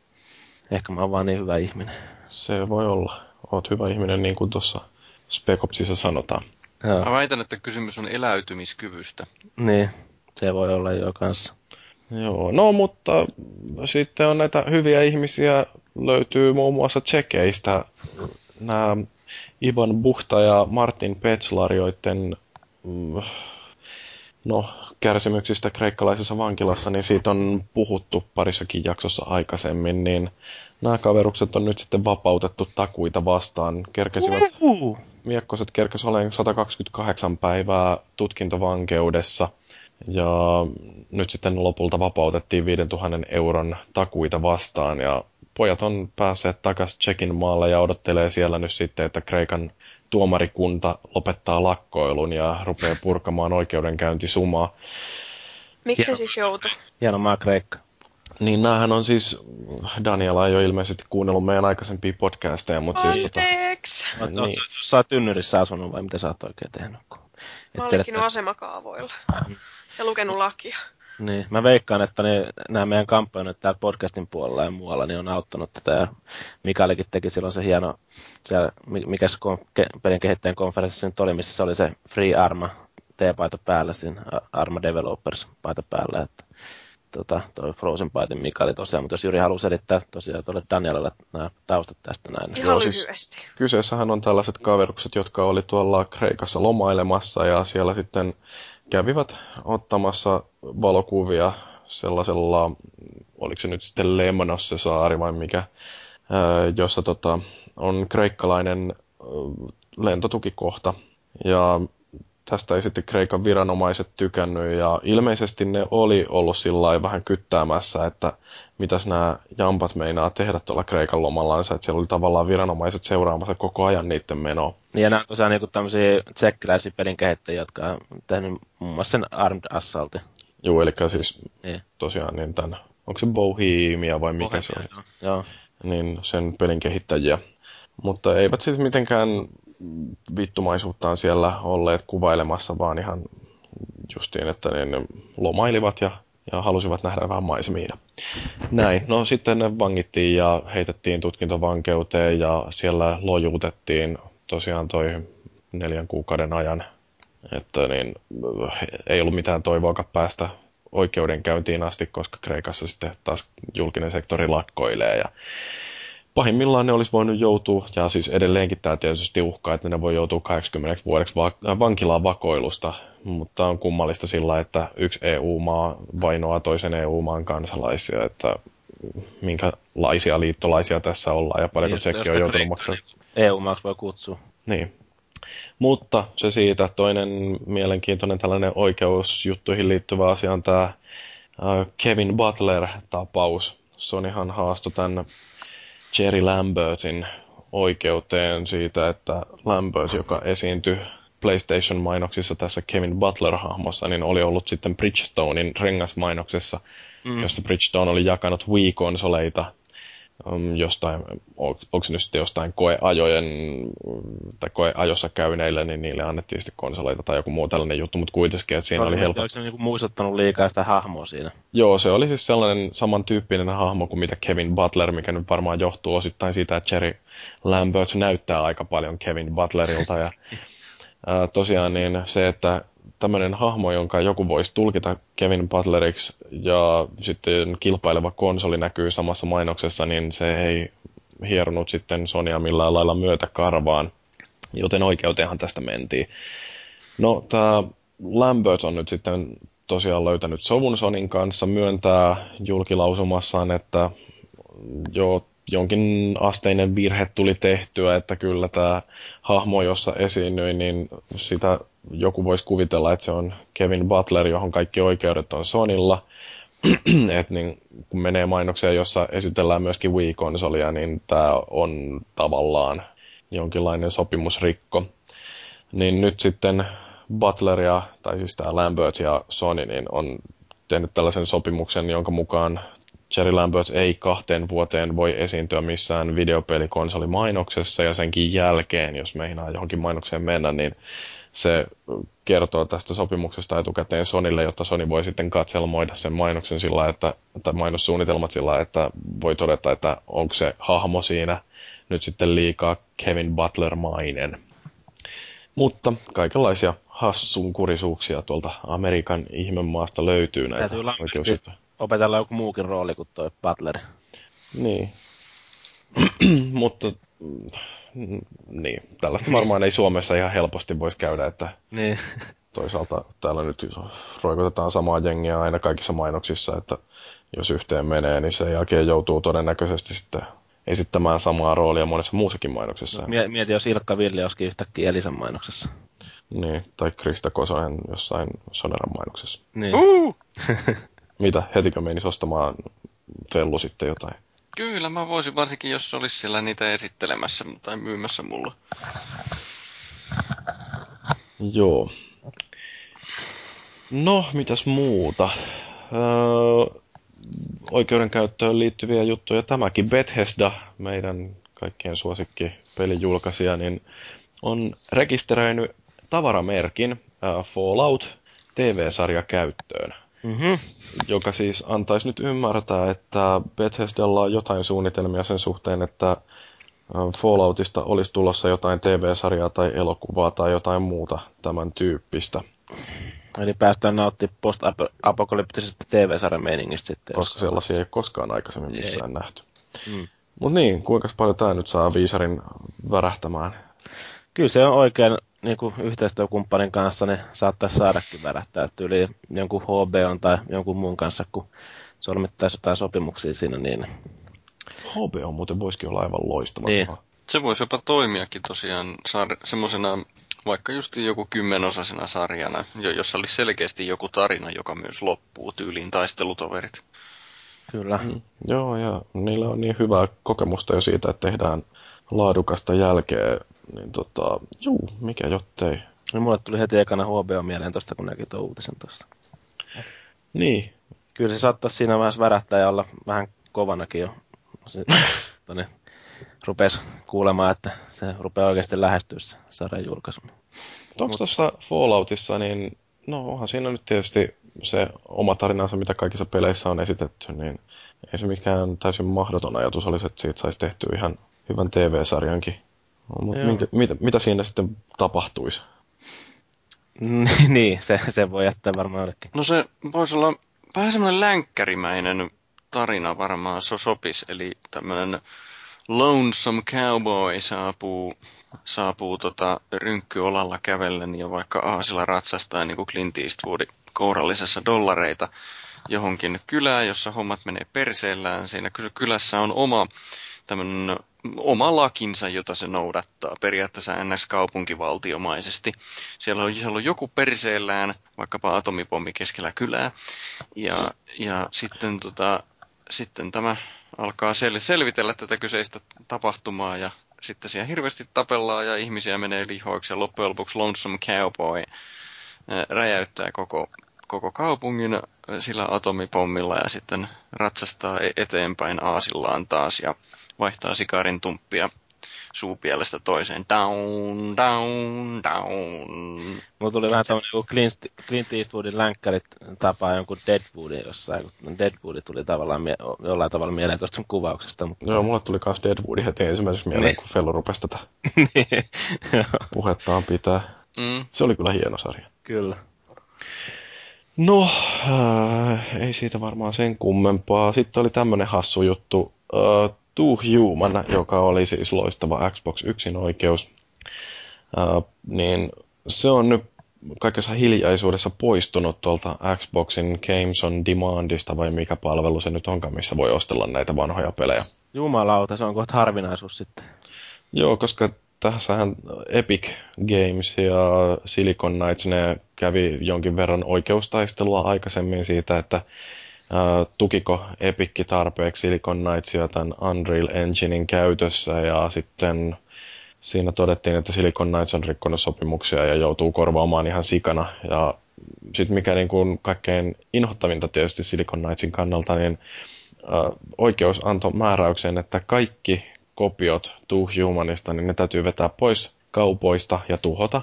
ehkä mä oon vaan niin hyvä ihminen. Se voi olla. Oot hyvä ihminen niin kuin tuossa Spec Opsissa sanotaan. Joo. Mä väitän, että kysymys on eläytymiskyvystä. Niin, se voi olla jo kanssa. Joo, no mutta sitten on näitä hyviä ihmisiä, löytyy muun muassa tsekeistä nämä Ivan Buhta ja Martin Petslar, joiden mm, no, kärsimyksistä kreikkalaisessa vankilassa, niin siitä on puhuttu parissakin jaksossa aikaisemmin, niin nämä kaverukset on nyt sitten vapautettu takuita vastaan. Kerkesivät, miekkoset kerkesivät olemaan 128 päivää tutkintavankeudessa – ja nyt sitten lopulta vapautettiin 5000 euron takuita vastaan ja pojat on päässeet takaisin Tsekin maalle ja odottelee siellä nyt sitten, että Kreikan tuomarikunta lopettaa lakkoilun ja rupeaa purkamaan oikeudenkäyntisumaa. Miksi se siis joutui? Hieno maa Kreikka. Niin näähän on siis, Daniela ei ole ilmeisesti kuunnellut meidän aikaisempia podcasteja, mutta siis tota, Anteeksi. Niin. sä oot tynnyrissä asunut vai mitä sä oot oikein tehnyt? Kun Mä olinkin asemakaavoilla. Ja lukenut lakia. Niin, mä veikkaan, että ne, nämä meidän kampanjat täällä podcastin puolella ja muualla niin on auttanut tätä. Ja Mikaelikin teki silloin se hieno, siellä, mi- mikä se kon, ke, pelin kehittäjän konferenssi nyt oli, missä se oli se Free Arma T-paita päällä, siinä Arma Developers paita päällä. Että, tota, toi Frozen Paitin Mikaeli tosiaan, mutta jos Jyri haluaa selittää tosiaan tuolle Danielalle nämä taustat tästä näin. Ihan siis- lyhyesti. Kyseessähän on tällaiset kaverukset, jotka oli tuolla Kreikassa lomailemassa ja siellä sitten kävivät ottamassa valokuvia sellaisella, oliko se nyt sitten Lemnos se saari vai mikä, jossa tota, on kreikkalainen lentotukikohta. Ja tästä ei sitten Kreikan viranomaiset tykännyt ja ilmeisesti ne oli ollut sillä vähän kyttäämässä, että mitäs nämä jampat meinaa tehdä tuolla Kreikan lomallansa, että siellä oli tavallaan viranomaiset seuraamassa koko ajan niiden menoa. Niin ja nämä on tosiaan niinku tämmöisiä tsekkiläisiä pelin kehittäjiä, jotka on tehnyt muun muassa sen Armed Assaultin. Joo, eli siis Niin. tosiaan niin tämän, onko se Bohemia vai mikä se on, Joo. niin sen pelin kehittäjiä. Mutta eivät siis mitenkään vittumaisuuttaan siellä olleet kuvailemassa, vaan ihan justiin, että ne lomailivat ja, ja halusivat nähdä vähän maisemia. Näin. No sitten ne vangittiin ja heitettiin tutkintovankeuteen ja siellä lojuutettiin tosiaan toi neljän kuukauden ajan. Että niin, ei ollut mitään toivoakaan päästä oikeudenkäyntiin asti, koska Kreikassa sitten taas julkinen sektori lakkoilee ja pahimmillaan ne olisi voinut joutua, ja siis edelleenkin tämä tietysti uhkaa, että ne voi joutua 80 vuodeksi va- äh, vankilaan vakoilusta, mutta on kummallista sillä, että yksi EU-maa vainoaa toisen EU-maan kansalaisia, että minkälaisia liittolaisia tässä ollaan ja paljonko Niin, Tsekki on joutunut maksamaan. EU-maaksi voi kutsua. Niin. Mutta se siitä, toinen mielenkiintoinen tällainen oikeusjuttuihin liittyvä asia on tämä Kevin Butler-tapaus. Sonyhan haastoi tämän Jerry Lambertin oikeuteen siitä, että Lambert, joka esiintyi PlayStation-mainoksissa tässä Kevin Butler-hahmossa, niin oli ollut sitten Bridgestonein rengasmainoksessa, mm. jossa Bridgestone oli jakanut Wii-konsoleita jostain, on- onko nyt sitten jostain koeajojen tai koeajossa käyneille, niin niille annettiin sitten konsoleita tai joku muu tällainen juttu, mutta kuitenkin, että siinä oli helppo. Oliko se niinku muistuttanut liikaa sitä hahmoa siinä? Joo, se oli siis sellainen samantyyppinen hahmo kuin mitä Kevin Butler, mikä nyt varmaan johtuu osittain siitä, että Jerry Lambert näyttää aika paljon Kevin Butlerilta. Ja [laughs] tosiaan niin se, että tämmöinen hahmo, jonka joku voisi tulkita Kevin Butleriksi ja sitten kilpaileva konsoli näkyy samassa mainoksessa, niin se ei hieronut sitten Sonia millään lailla myötä karvaan, joten oikeuteenhan tästä mentiin. No, tämä Lambert on nyt sitten tosiaan löytänyt sovun Sonin kanssa, myöntää julkilausumassaan, että jo jonkin asteinen virhe tuli tehtyä, että kyllä tämä hahmo, jossa esiinnyi, niin sitä joku voisi kuvitella, että se on Kevin Butler, johon kaikki oikeudet on Sonilla. [clears throat] että niin, kun menee mainokseen, jossa esitellään myöskin Wii-konsolia, niin tämä on tavallaan jonkinlainen sopimusrikko. Niin nyt sitten Butler ja, tai siis tämä Lambert ja Sony, niin on tehnyt tällaisen sopimuksen, jonka mukaan Jerry Lambert ei kahteen vuoteen voi esiintyä missään videopelikonsolimainoksessa ja senkin jälkeen, jos meinaa johonkin mainokseen mennä, niin se kertoo tästä sopimuksesta etukäteen Sonille, jotta Sony voi sitten katselmoida sen mainoksen sillä, että, tai mainossuunnitelmat sillä, että voi todeta, että onko se hahmo siinä nyt sitten liikaa Kevin Butler-mainen. Mutta kaikenlaisia hassunkurisuuksia tuolta Amerikan ihmemaasta löytyy näitä oikeusjuttuja. Opetella joku muukin rooli kuin toi Butler. Niin. [clears throat] Mutta mm, niin, tällaista varmaan ei Suomessa ihan helposti voisi käydä, että Niin. toisaalta täällä nyt roikotetaan samaa jengiä aina kaikissa mainoksissa, että jos yhteen menee, niin sen jälkeen joutuu todennäköisesti sitten esittämään samaa roolia monessa muussakin mainoksessa. Mie- Mieti, jos Ilkka Villi olisikin yhtäkkiä Elisan mainoksessa. Niin, tai Krista Kosonen jossain Soneran mainoksessa. Niin. Uh! [laughs] Mitä, hetikö menisi ostamaan Fellu sitten jotain? Kyllä, mä voisin varsinkin, jos olisi siellä niitä esittelemässä tai myymässä mulla. Joo. No, mitäs muuta? Öö, oikeudenkäyttöön liittyviä juttuja. Tämäkin Bethesda, meidän kaikkien suosikki pelijulkaisija, niin on rekisteröinyt tavaramerkin äh, Fallout TV-sarja käyttöön, Mm-hmm. joka siis antaisi nyt ymmärtää, että Bethesdalla on jotain suunnitelmia sen suhteen, että Falloutista olisi tulossa jotain TV-sarjaa tai elokuvaa tai jotain muuta tämän tyyppistä. Eli päästään nauttimaan post-apokalyptisesta TV-sarjan meiningistä sitten. koska sellaisia ei koskaan aikaisemmin missään ei. nähty. Mm. Mutta niin, kuinka paljon tämä nyt saa viisarin värähtämään? Kyllä se on oikein niin kuin yhteistyökumppanin kanssa, niin saattaisi saadakin värähtää yli jonkun HBO tai jonkun muun kanssa, kun solmittaisi jotain sopimuksia siinä, niin HBO muuten voisikin olla aivan loistava. Niin. Se voisi jopa toimiakin tosiaan sar- semmoisena vaikka just joku kymmenosasena sarjana, jo- jossa olisi selkeästi joku tarina, joka myös loppuu tyyliin taistelutoverit. kyllä. Mm, joo, ja niillä on niin hyvää kokemusta jo siitä, että tehdään laadukasta jälkeä, niin tota, juu, mikä jottei. Niin mulle tuli heti ekana HBO mieleen tuosta, kun näki tuon uutisen tuosta. Niin, Kyllä se saattaisi siinä vaiheessa värähtää ja olla vähän kovanakin jo. Se, [laughs] tonne, rupesi kuulemaan, että se rupeaa oikeasti lähestyä se sarjan julkaisu. onko tuossa Falloutissa, niin no onhan siinä nyt tietysti se oma tarinansa, mitä kaikissa peleissä on esitetty, niin ei se mikään täysin mahdoton ajatus olisi, että siitä saisi tehtyä ihan hyvän TV-sarjankin. Mutta minkä, mitä, mitä siinä sitten tapahtuisi? [laughs] niin, se, se voi jättää varmaan jollekin. No se voisi olla vähän semmoinen länkkärimäinen tarina varmaan se sopisi, eli tämmöinen lonesome cowboy saapuu, saapuu tota rynkkyolalla kävellen ja vaikka aasilla ratsastaa niin kuin Clint Eastwood kourallisessa dollareita johonkin kylään, jossa hommat menee perseellään. Siinä ky- kylässä on oma tämmöinen oma lakinsa, jota se noudattaa, periaatteessa NS-kaupunkivaltiomaisesti. Siellä on, siellä on joku perseellään, vaikkapa atomipommi keskellä kylää, ja, ja sitten, tota, sitten tämä alkaa sel- selvitellä tätä kyseistä tapahtumaa, ja sitten siellä hirveästi tapellaan, ja ihmisiä menee lihoiksi, ja loppujen lopuksi Lonesome Cowboy ää, räjäyttää koko, koko kaupungin sillä atomipommilla, ja sitten ratsastaa e- eteenpäin aasillaan taas, ja vaihtaa sikarin tumppia suupielestä toiseen. Down, down, down. Mulla tuli vähän tämmöinen joku Clint, Clint Eastwoodin länkkärit tapaa jonkun Deadwoodin jossain, kun Deadwood tuli tavallaan mie- jollain tavalla mieleen tuosta sun kuvauksesta. Mutta... Joo, mulle tuli kans Deadwood heti ensimmäiseksi mieleen, Niin. kun Fello rupesi tätä [laughs] Niin, puhettaan pitää. Mm. Se oli kyllä hieno sarja. Kyllä. No, äh, ei siitä varmaan sen kummempaa. Sitten oli tämmönen hassu juttu. Äh, Too Human, joka oli siis loistava Xbox yksin oikeus. Äh, niin se on nyt kaikessa hiljaisuudessa poistunut tuolta Xboxin Games on Demandista, vai mikä palvelu se nyt onkaan, missä voi ostella näitä vanhoja pelejä. Jumalauta, se on kohta harvinaisuus sitten. Joo, koska tässähän Epic Games ja Silicon Knights, ne kävi jonkin verran oikeustaistelua aikaisemmin siitä, että ää, tukiko Epic tarpeeksi Silicon Knightsia tämän Unreal Enginein käytössä ja sitten siinä todettiin, että Silicon Knights on rikkonut sopimuksia ja joutuu korvaamaan ihan sikana. Ja sitten mikä niin kuin kaikkein inhottavinta tietysti Silicon Knightsin kannalta, niin oikeus antoi määräyksen, että kaikki kopiot Too Humanista, niin ne täytyy vetää pois kaupoista ja tuhota.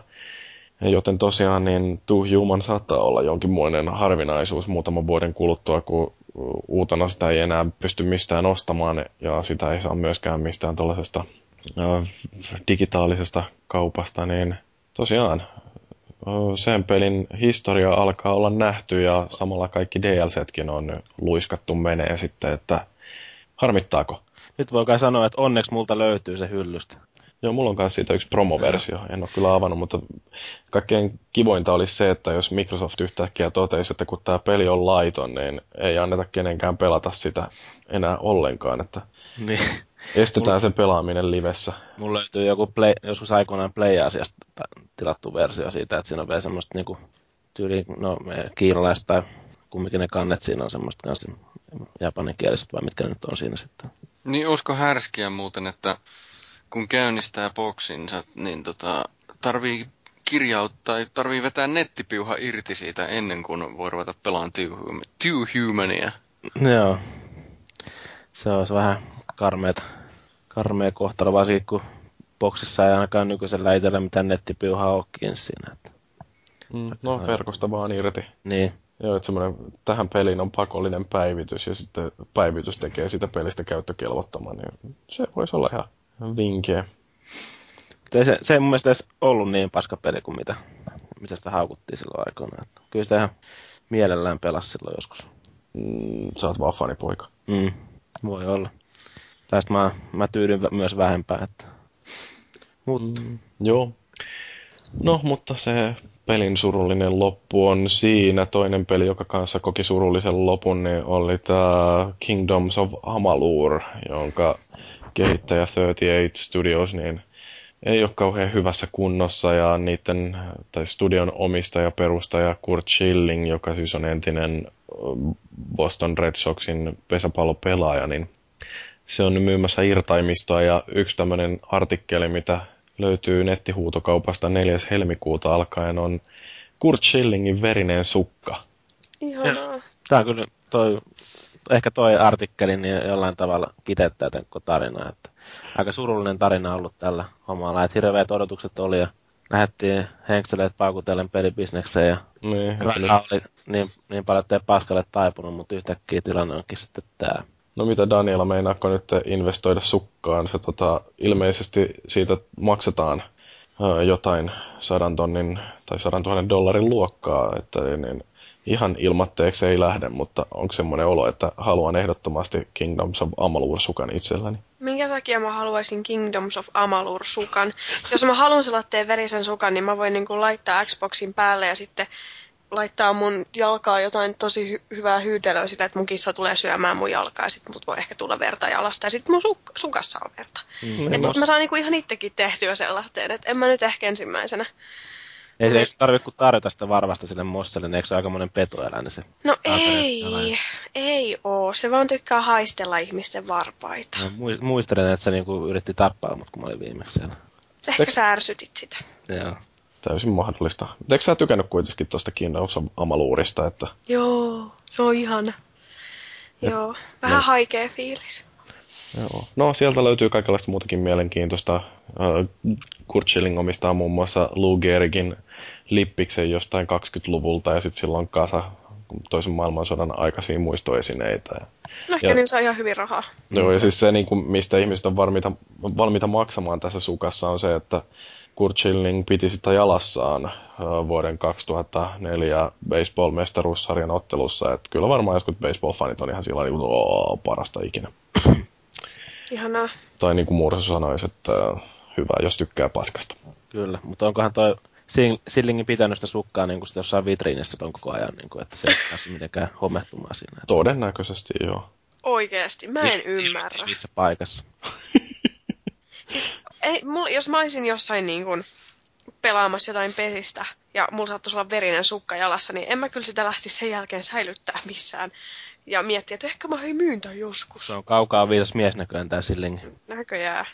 Joten tosiaan niin Too Human saattaa olla jonkinmoinen harvinaisuus muutaman vuoden kuluttua, kun uutena sitä ei enää pysty mistään ostamaan ja sitä ei saa myöskään mistään tuollaisesta digitaalisesta kaupasta, niin tosiaan sen pelin historia alkaa olla nähty ja samalla kaikki DLCtkin on luiskattu menee sitten, että harmittaako? Nyt voi kai sanoa, että onneksi multa löytyy se hyllystä. Joo, mulla on myös siitä yksi promoversio. En ole kyllä avannut, mutta kaikkein kivointa olisi se, että jos Microsoft yhtäkkiä totesi, että kun tämä peli on laiton, niin ei anneta kenenkään pelata sitä enää ollenkaan. Että [laughs] Niin. estetään Mulla- sen pelaaminen livessä. Mulla löytyy joku play, joskus aikoinaan Play-asiasta ta- tilattu versio siitä, että siinä on vielä semmoista niinku tyyli, no me- kiinalaiset tai kumminkin ne kannet siinä on semmoista kanssa japaninkieliset vai mitkä ne nyt on siinä sitten. Niin usko härskiä muuten, että kun käynnistää boksinsa, niin tota, tarvii kirjauttaa, tarvii vetää nettipiuha irti siitä ennen kuin voi ruveta pelaamaan Two, Hum- Two Humania. Joo. Se olisi vähän karmeet, karmea kohtalo, varsinkin kun boksissa ei ainakaan nykyisellä itsellä mitään nettipiuhaa olekin siinä. Että. Mm, no, verkosta vaan irti. Niin, Joo, että semmoinen, tähän peliin on pakollinen päivitys ja sitten päivitys tekee sitä pelistä käyttökelvottoman, niin se voisi olla ihan ei se, se ei mun mielestä edes ollut niin paska peli kuin mitä, mitä sitä haukuttiin silloin aikoina. Että kyllä sitä ihan mielellään pelasi silloin joskus. Mm, sä oot vaan fanipoika. Mm, voi olla. Tästä mä, mä tyydyn myös vähempään. Että. Mutta Mm, joo. No, mutta se pelin surullinen loppu on siinä. Toinen peli, joka kanssa koki surullisen lopun, niin oli tämä Kingdoms of Amalur, jonka kehittäjä 38 Studios niin ei ole kauhean hyvässä kunnossa ja niiden, tai studion omistaja, perustaja Kurt Schilling, joka siis on entinen Boston Red Soxin pesäpallopelaaja, niin se on nyt myymässä irtaimistoa ja yksi tämmöinen artikkeli, mitä löytyy nettihuutokaupasta 4. helmikuuta alkaen on Kurt Schillingin verinen sukka. Ihanaa. tämä on kyllä toi, ehkä toi artikkeli niin jollain tavalla kiteyttää tämän koko tarinaa. Että aika surullinen tarina ollut tällä hommalla. Että hirveät odotukset oli ja lähdettiin henkseleet paukutellen pelibisnekseen ja Niin, rahaa oli niin, niin paljon, että ei paskalle taipunut, mutta yhtäkkiä tilanne onkin sitten tämä. no mitä Daniela, meinaako nyt investoida sukkaan? Se tota, ilmeisesti siitä maksetaan jotain sadan tonnin tai sadan tuhannen dollarin luokkaa, että niin, ihan ilmatteeksi ei lähde, mutta onko semmoinen olo, että haluan ehdottomasti Kingdoms of Amalur-sukan itselläni? Minkä takia mä haluaisin Kingdoms of Amalur sukan? Jos mä haluan sellaisen verisen sukan, niin mä voin niinku laittaa Xboxin päälle ja sitten laittaa mun jalkaa jotain tosi hy- hyvää hyytelöä sitä, että mun kissa tulee syömään mun jalkaa ja sitten mut voi ehkä tulla verta jalasta ja sitten mun suk- sukassa on verta. Mm. Et sit mä saan niinku ihan itsekin tehtyä sellaisen, että en mä nyt ehkä ensimmäisenä. Ei se ei tarvitse kuin tarjota sitä varvasta sille mosselle, niin eikö se ole aikamoinen petoeläin se? No ei, ei oo. Se vaan tykkää haistella ihmisten varpaita. Muist- muistelen, että se niinku yritti tappaa mut, kun mä olin viimeksi siellä. Ehkä sä ärsytit sitä. Joo. Täysin mahdollista. Eikö sä tykännyt kuitenkin tuosta Kingdoms Amaluurista, että Joo, se on ihana. Joo, vähän No. haikea fiilis. Joo. No, sieltä löytyy kaikenlaista muutakin mielenkiintoista. Äh, Kurt Schilling omistaa muun muassa Lou Gehrigin lippiksen jostain 20-luvulta ja sitten silloin kasa toisen maailmansodan aikaisia muistoesineitä. Ja, No ehkä Ja- niin saa ihan hyvin rahaa. joo, ja siis se, niin kuin, mistä ihmiset on valmiita, valmiita maksamaan tässä sukassa on se, että Kurt Schilling piti sitä jalassaan äh, vuoden 2004 baseball-mestaruussarjan ottelussa. Että kyllä varmaan jotkut baseball-fanit on ihan sillä niin kuin, parasta ikinä. [clears throat] Ihanaa. Tai niin kuin Mursu sanoisi, että hyvä, jos tykkää paskasta. Kyllä, mutta onkohan toi Sillingin pitänyt sitä sukkaa niin kuin sitä jossain vitriinissä ton koko ajan, niin kuin, että se ei [laughs] päässyt mitenkään homehtumaan siinä. Todennäköisesti joo. Oikeesti, mä en ymmärrä. Missä paikassa? [laughs] Siis, ei, mul, jos mä olisin jossain niin kuin pelaamassa jotain pesistä ja mulla saattaisi olla verinen sukka jalassa, niin en mä kyllä sitä lähtisi sen jälkeen säilyttää missään. Ja miettiä, että ehkä mä hei myyn joskus. Se on kaukaa viisas mies näköjään tää Silling. Näköjään.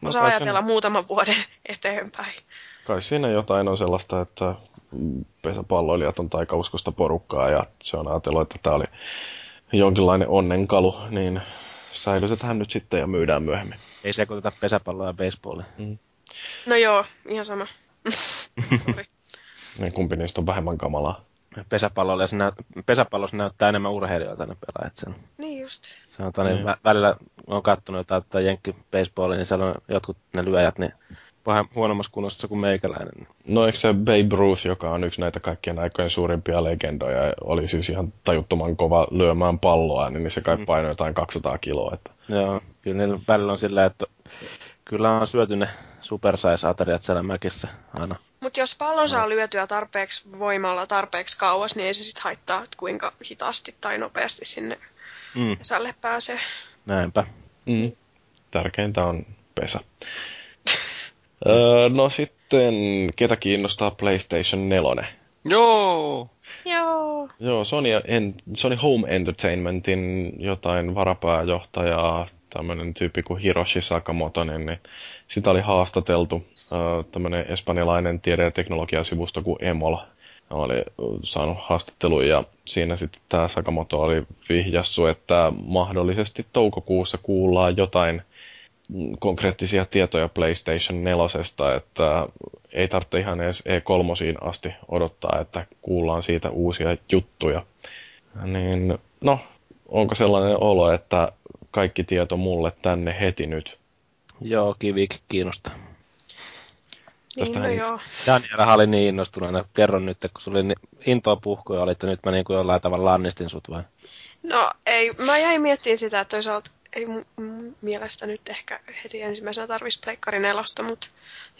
Mä No saan kai ajatella sen- muutaman vuoden [laughs] eteenpäin. Kai siinä jotain on sellaista, että mm, pesäpalloilijat on taikauskosta porukkaa ja se on ajatellut, että tämä oli jonkinlainen onnenkalu, niin säilytetään nyt sitten ja myydään myöhemmin. Ei sekoiteta pesäpalloa ja baseballia. No joo, ihan sama. [laughs] Niin kumpi niistä on vähemmän kamalaa. Pesäpallolla se näyt, pesäpallossa näyttää enemmän urheilijoilta ne pelaajat sen. niin just. Sanotaan, niin Niin. vä- välillä on kattonut jotain tai jenkki baseballia, niin siellä on jotkut ne lyöjät niin vähän huonommassa kunnossa kuin meikäläinen. No eikö se Babe Ruth, joka on yksi näitä kaikkien aikojen suurimpia legendoja, ja oli siis ihan tajuttoman kova lyömään palloa, niin se kai painoi jotain 200 kiloa. Että... Joo, kyllä niillä välillä on sillä, että kyllä on syöty ne supersize-ateriat siellä mäkissä aina. Mutta jos pallon saa lyötyä tarpeeksi voimalla tarpeeksi kauas, niin ei se sitten haittaa, että kuinka hitaasti tai nopeasti sinne mm. pesälle pääsee. Näinpä. Mm. Tärkeintä on pesä. Öö, no sitten, ketä kiinnostaa PlayStation 4? Joo! Joo. Joo, Sony, en, Sony Home Entertainmentin jotain varapääjohtajaa, tämmöinen tyyppi kuin Hiroshi Sakamoto, niin, niin sitä oli haastateltu äh, tämmöinen espanjalainen tiede- ja teknologiasivusto kuin Emol. Oli saanut haastattelun ja siinä sitten tämä Sakamoto oli vihjassu, että mahdollisesti toukokuussa kuullaan jotain konkreettisia tietoja PlayStation 4, että ei tarvitse ihan edes E3 asti odottaa, että kuullaan siitä uusia juttuja. Niin, no, onko sellainen olo, että kaikki tieto mulle tänne heti nyt? Joo, kivik kiinnostaa. Niin, no joo. Daniela oli niin innostuneena. Kerron nyt, kun sulla oli niin intoa puhkuja, oli, että nyt mä niin kuin jollain tavalla lannistin sut vai? No ei, mä jäin miettimään sitä, että toisaalta ei mun mielestä nyt ehkä heti ensimmäisenä tarvitsisi pleikkari nelosta, mutta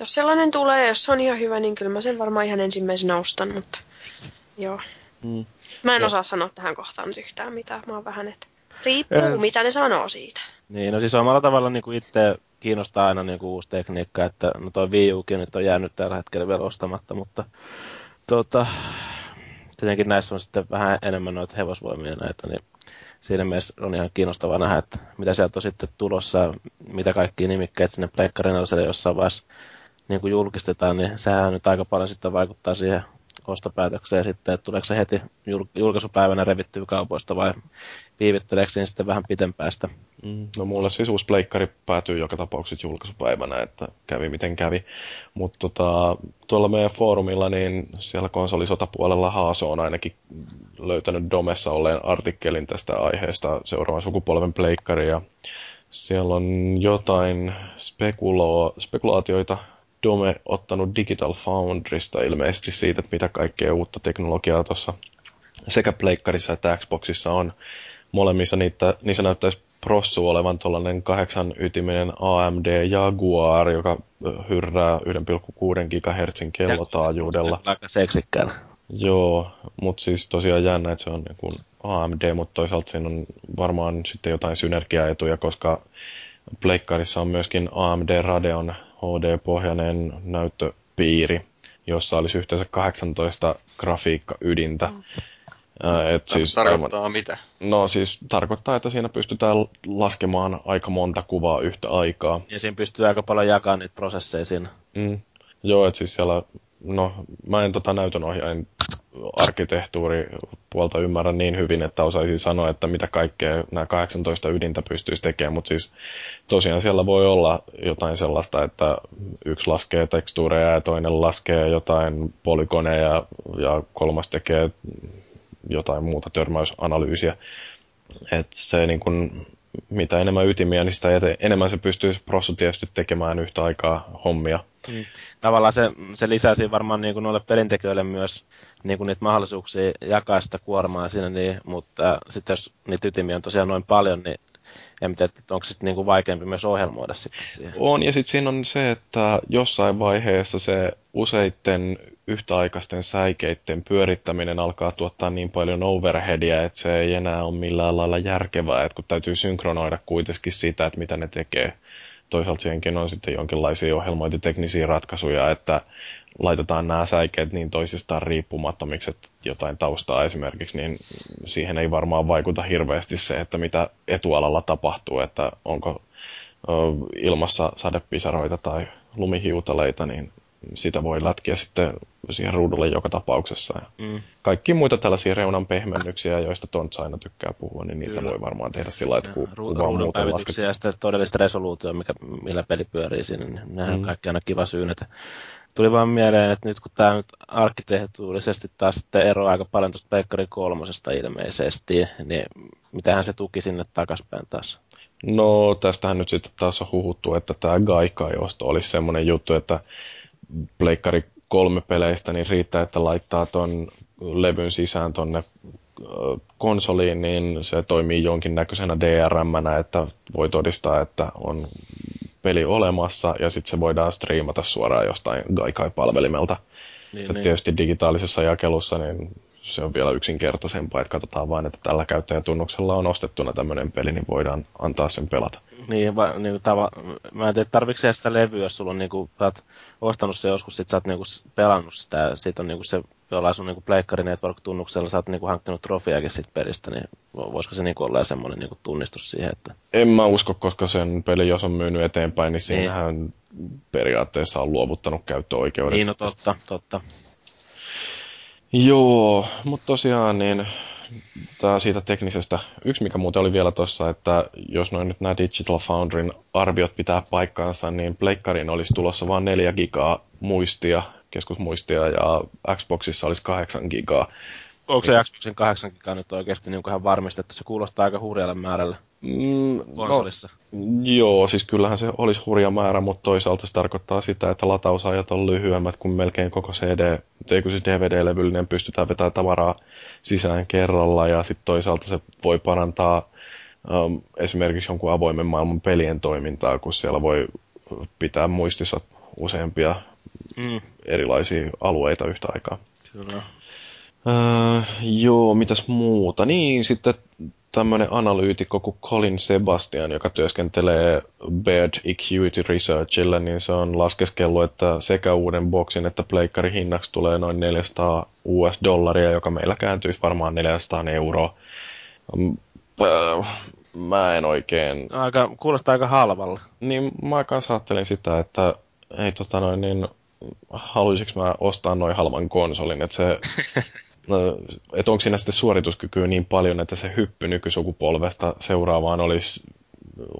jos sellainen tulee, jos se on ihan hyvä, niin kyllä mä sen varmaan ihan ensimmäisenä ostan, mutta joo. Mm. Mä en ja. osaa sanoa tähän kohtaan nyt yhtään mitään, mä oon vähän, että riippuu, ja. mitä ne sanoo siitä. Niin, no siis omalla tavalla niin kuin itse kiinnostaa aina niin kuin uusi tekniikka, että no toi Wii Ukin nyt on jäänyt tällä hetkellä vielä ostamatta, mutta tota, tietenkin näissä on sitten vähän enemmän noita hevosvoimia näitä, niin siinä mielessä on ihan kiinnostavaa nähdä, että mitä sieltä on sitten tulossa, mitä kaikki nimikkeet sinne Pleikkarin jossain vaiheessa niin kuin julkistetaan, niin sehän nyt aika paljon sitten vaikuttaa siihen ostopäätökseen sitten, että tuleeko se heti julkaisupäivänä revittyä kaupoista vai viivitteleekö siinä sitten vähän pitempäästä? Mm, no mulle siis uusi pleikkari päätyy joka tapauksessa julkaisupäivänä, että kävi miten kävi. Mutta tota, tuolla meidän foorumilla, niin siellä konsolisotapuolella Haaso on ainakin löytänyt Domessa olleen artikkelin tästä aiheesta seuraavan sukupolven pleikkari ja siellä on jotain spekulo- spekulaatioita Dome ottanut Digital Foundrysta ilmeisesti siitä, että mitä kaikkea uutta teknologiaa tuossa sekä Pleikkarissa että Xboxissa on. Molemmissa niitä, niissä näyttäisi prossu olevan tuollainen kahdeksan ytiminen AMD Jaguar, joka hyrrää 1,6 GHz kellotaajuudella. Aika seksikkään. Joo, mutta siis tosiaan jännä, että se on niin AMD, mutta toisaalta siinä on varmaan sitten jotain synergiaetuja, koska Pleikkarissa on myöskin AMD Radeon HD-pohjainen näyttöpiiri, jossa olisi yhteensä 18 grafiikkaydintä. Mm. Et siis, tarkoittaa aivan, mitä? No siis tarkoittaa, että siinä pystytään laskemaan aika monta kuvaa yhtä aikaa. Ja siinä pystyy aika paljon jakamaan niitä prosesseja siinä. Mm. Joo, että siis siellä no, mä en tota näytönohjaajan arkkitehtuuripuolta ymmärrä niin hyvin, että osaisin sanoa, että mitä kaikkea nämä 18 ydintä pystyisi tekemään, mutta siis tosiaan siellä voi olla jotain sellaista, että yksi laskee tekstuureja ja toinen laskee jotain polygoneja ja kolmas tekee jotain muuta törmäysanalyysiä. että se niin kun, mitä enemmän ytimiä, niin sitä enemmän se pystyy prossu tietysti tekemään yhtä aikaa hommia. Mm. Tavallaan se, se lisäsi varmaan niin kuin noille pelintekijöille myös niin kuin niitä mahdollisuuksia jakaa sitä kuormaa siinä, niin, mutta sitten jos niitä ytimiä on tosiaan noin paljon, niin tiedä, että onko sitten niinku vaikeampi myös ohjelmoida sitten siihen. On, ja sitten siinä on se, että jossain vaiheessa se useitten yhtäaikaisten säikeiden pyörittäminen alkaa tuottaa niin paljon overheadia, että se ei enää ole millään lailla järkevää, että kun täytyy synkronoida kuitenkin sitä, että mitä ne tekee. Toisaalta siihenkin on sitten jonkinlaisia ohjelmointiteknisiä ratkaisuja, että laitetaan nämä säikeet niin toisistaan riippumattomiksi, että jotain taustaa esimerkiksi, niin siihen ei varmaan vaikuta hirveästi se, että mitä etualalla tapahtuu, että onko ilmassa sadepisaroita tai lumihiutaleita, niin sitä voi lätkiä sitten siihen ruudulle joka tapauksessa. Mm. Kaikki muita tällaisia reunan pehmennyksiä, joista Tontsa aina tykkää puhua, niin niitä Kyllä. voi varmaan tehdä sillä lailla, että kun Ru- kuva muuten laskettu. ja sitten todellista resoluutio, mikä, millä peli pyörii siinä, niin nehän mm. on kaikki aina kiva syynnetä. Tuli vaan mieleen, että nyt kun tämä nyt arkkitehtuurisesti taas sitten eroaa aika paljon tuosta Pleikkari kolmosesta ilmeisesti, niin mitähän se tuki sinne takaspäin taas? No tästähän nyt sitten taas on huhuttu, että tämä Gaikai-osto olisi semmoinen juttu, että Pleikkari kolme peleistä, niin riittää, että laittaa ton levyn sisään tonne konsoliin, niin se toimii jonkinnäköisenä DRM, että voi todistaa, että on peli olemassa ja sitten se voidaan striimata suoraan jostain Gaikai-palvelimelta. Niin, niin. Tietysti digitaalisessa jakelussa niin se on vielä yksinkertaisempaa, että katsotaan vain, että tällä käyttäjätunnuksella on ostettuna tämmöinen peli, niin voidaan antaa sen pelata. Niin, va, niin tava, mä en tiedä, tarvitsetko sitä levyä, jos sulla on niinku, sä oot ostanut se joskus, sit sä oot niinku pelannut sitä, ja sit on niinku se jollain sun niinku Pleikkari Network-tunnuksella sä oot niinku hankkinut trofiakin siitä pelistä, niin voisiko se niinku olla semmoinen niinku tunnistus siihen, että... En mä usko, koska sen peli, jos on myynyt eteenpäin, niin, niin. siinähän periaatteessa on luovuttanut käyttöoikeudet. Niin, no totta, totta. Joo, mutta tosiaan niin tää siitä teknisestä. Yksi, mikä muuten oli vielä tuossa, että jos noin nyt nämä Digital Foundryn arviot pitää paikkaansa, niin Pleikkarin olisi tulossa vain 4 gigaa muistia, keskusmuistia, ja Xboxissa olisi 8 gigaa. Onko se Xboxin 8 gigaa nyt oikeasti niin ihan varmistettu? Se kuulostaa aika hurjalle määrälle mm, konsolissa. No, joo, siis kyllähän se olisi hurja määrä, mutta toisaalta se tarkoittaa sitä, että latausajat on lyhyemmät kuin melkein koko CD, ei kun siis DVD-levyllinen pystytään vetämään tavaraa sisään kerralla ja sitten toisaalta se voi parantaa um, esimerkiksi jonkun avoimen maailman pelien toimintaa, kun siellä voi pitää muistissa useampia mm. erilaisia alueita yhtä aikaa. Kyllä. Uh, joo, mitäs muuta? Niin, sitten tämmöinen analyytikko kuin Colin Sebastian, joka työskentelee Baird Equity Researchille, niin se on laskeskellut, että sekä uuden boksin että pleikkari hinnaksi tulee noin 400 US-dollaria, joka meillä kääntyisi varmaan 400 euroa. Mm, mä en oikein... Aika, kuulostaa aika halvalla. Niin mä kanssa ajattelin sitä, että ei tota noin niin, haluaisinko mä ostaa noin halvan konsolin, että se [laughs] että onko siinä sitten suorituskykyä niin paljon, että se hyppy nykysukupolvesta seuraavaan olisi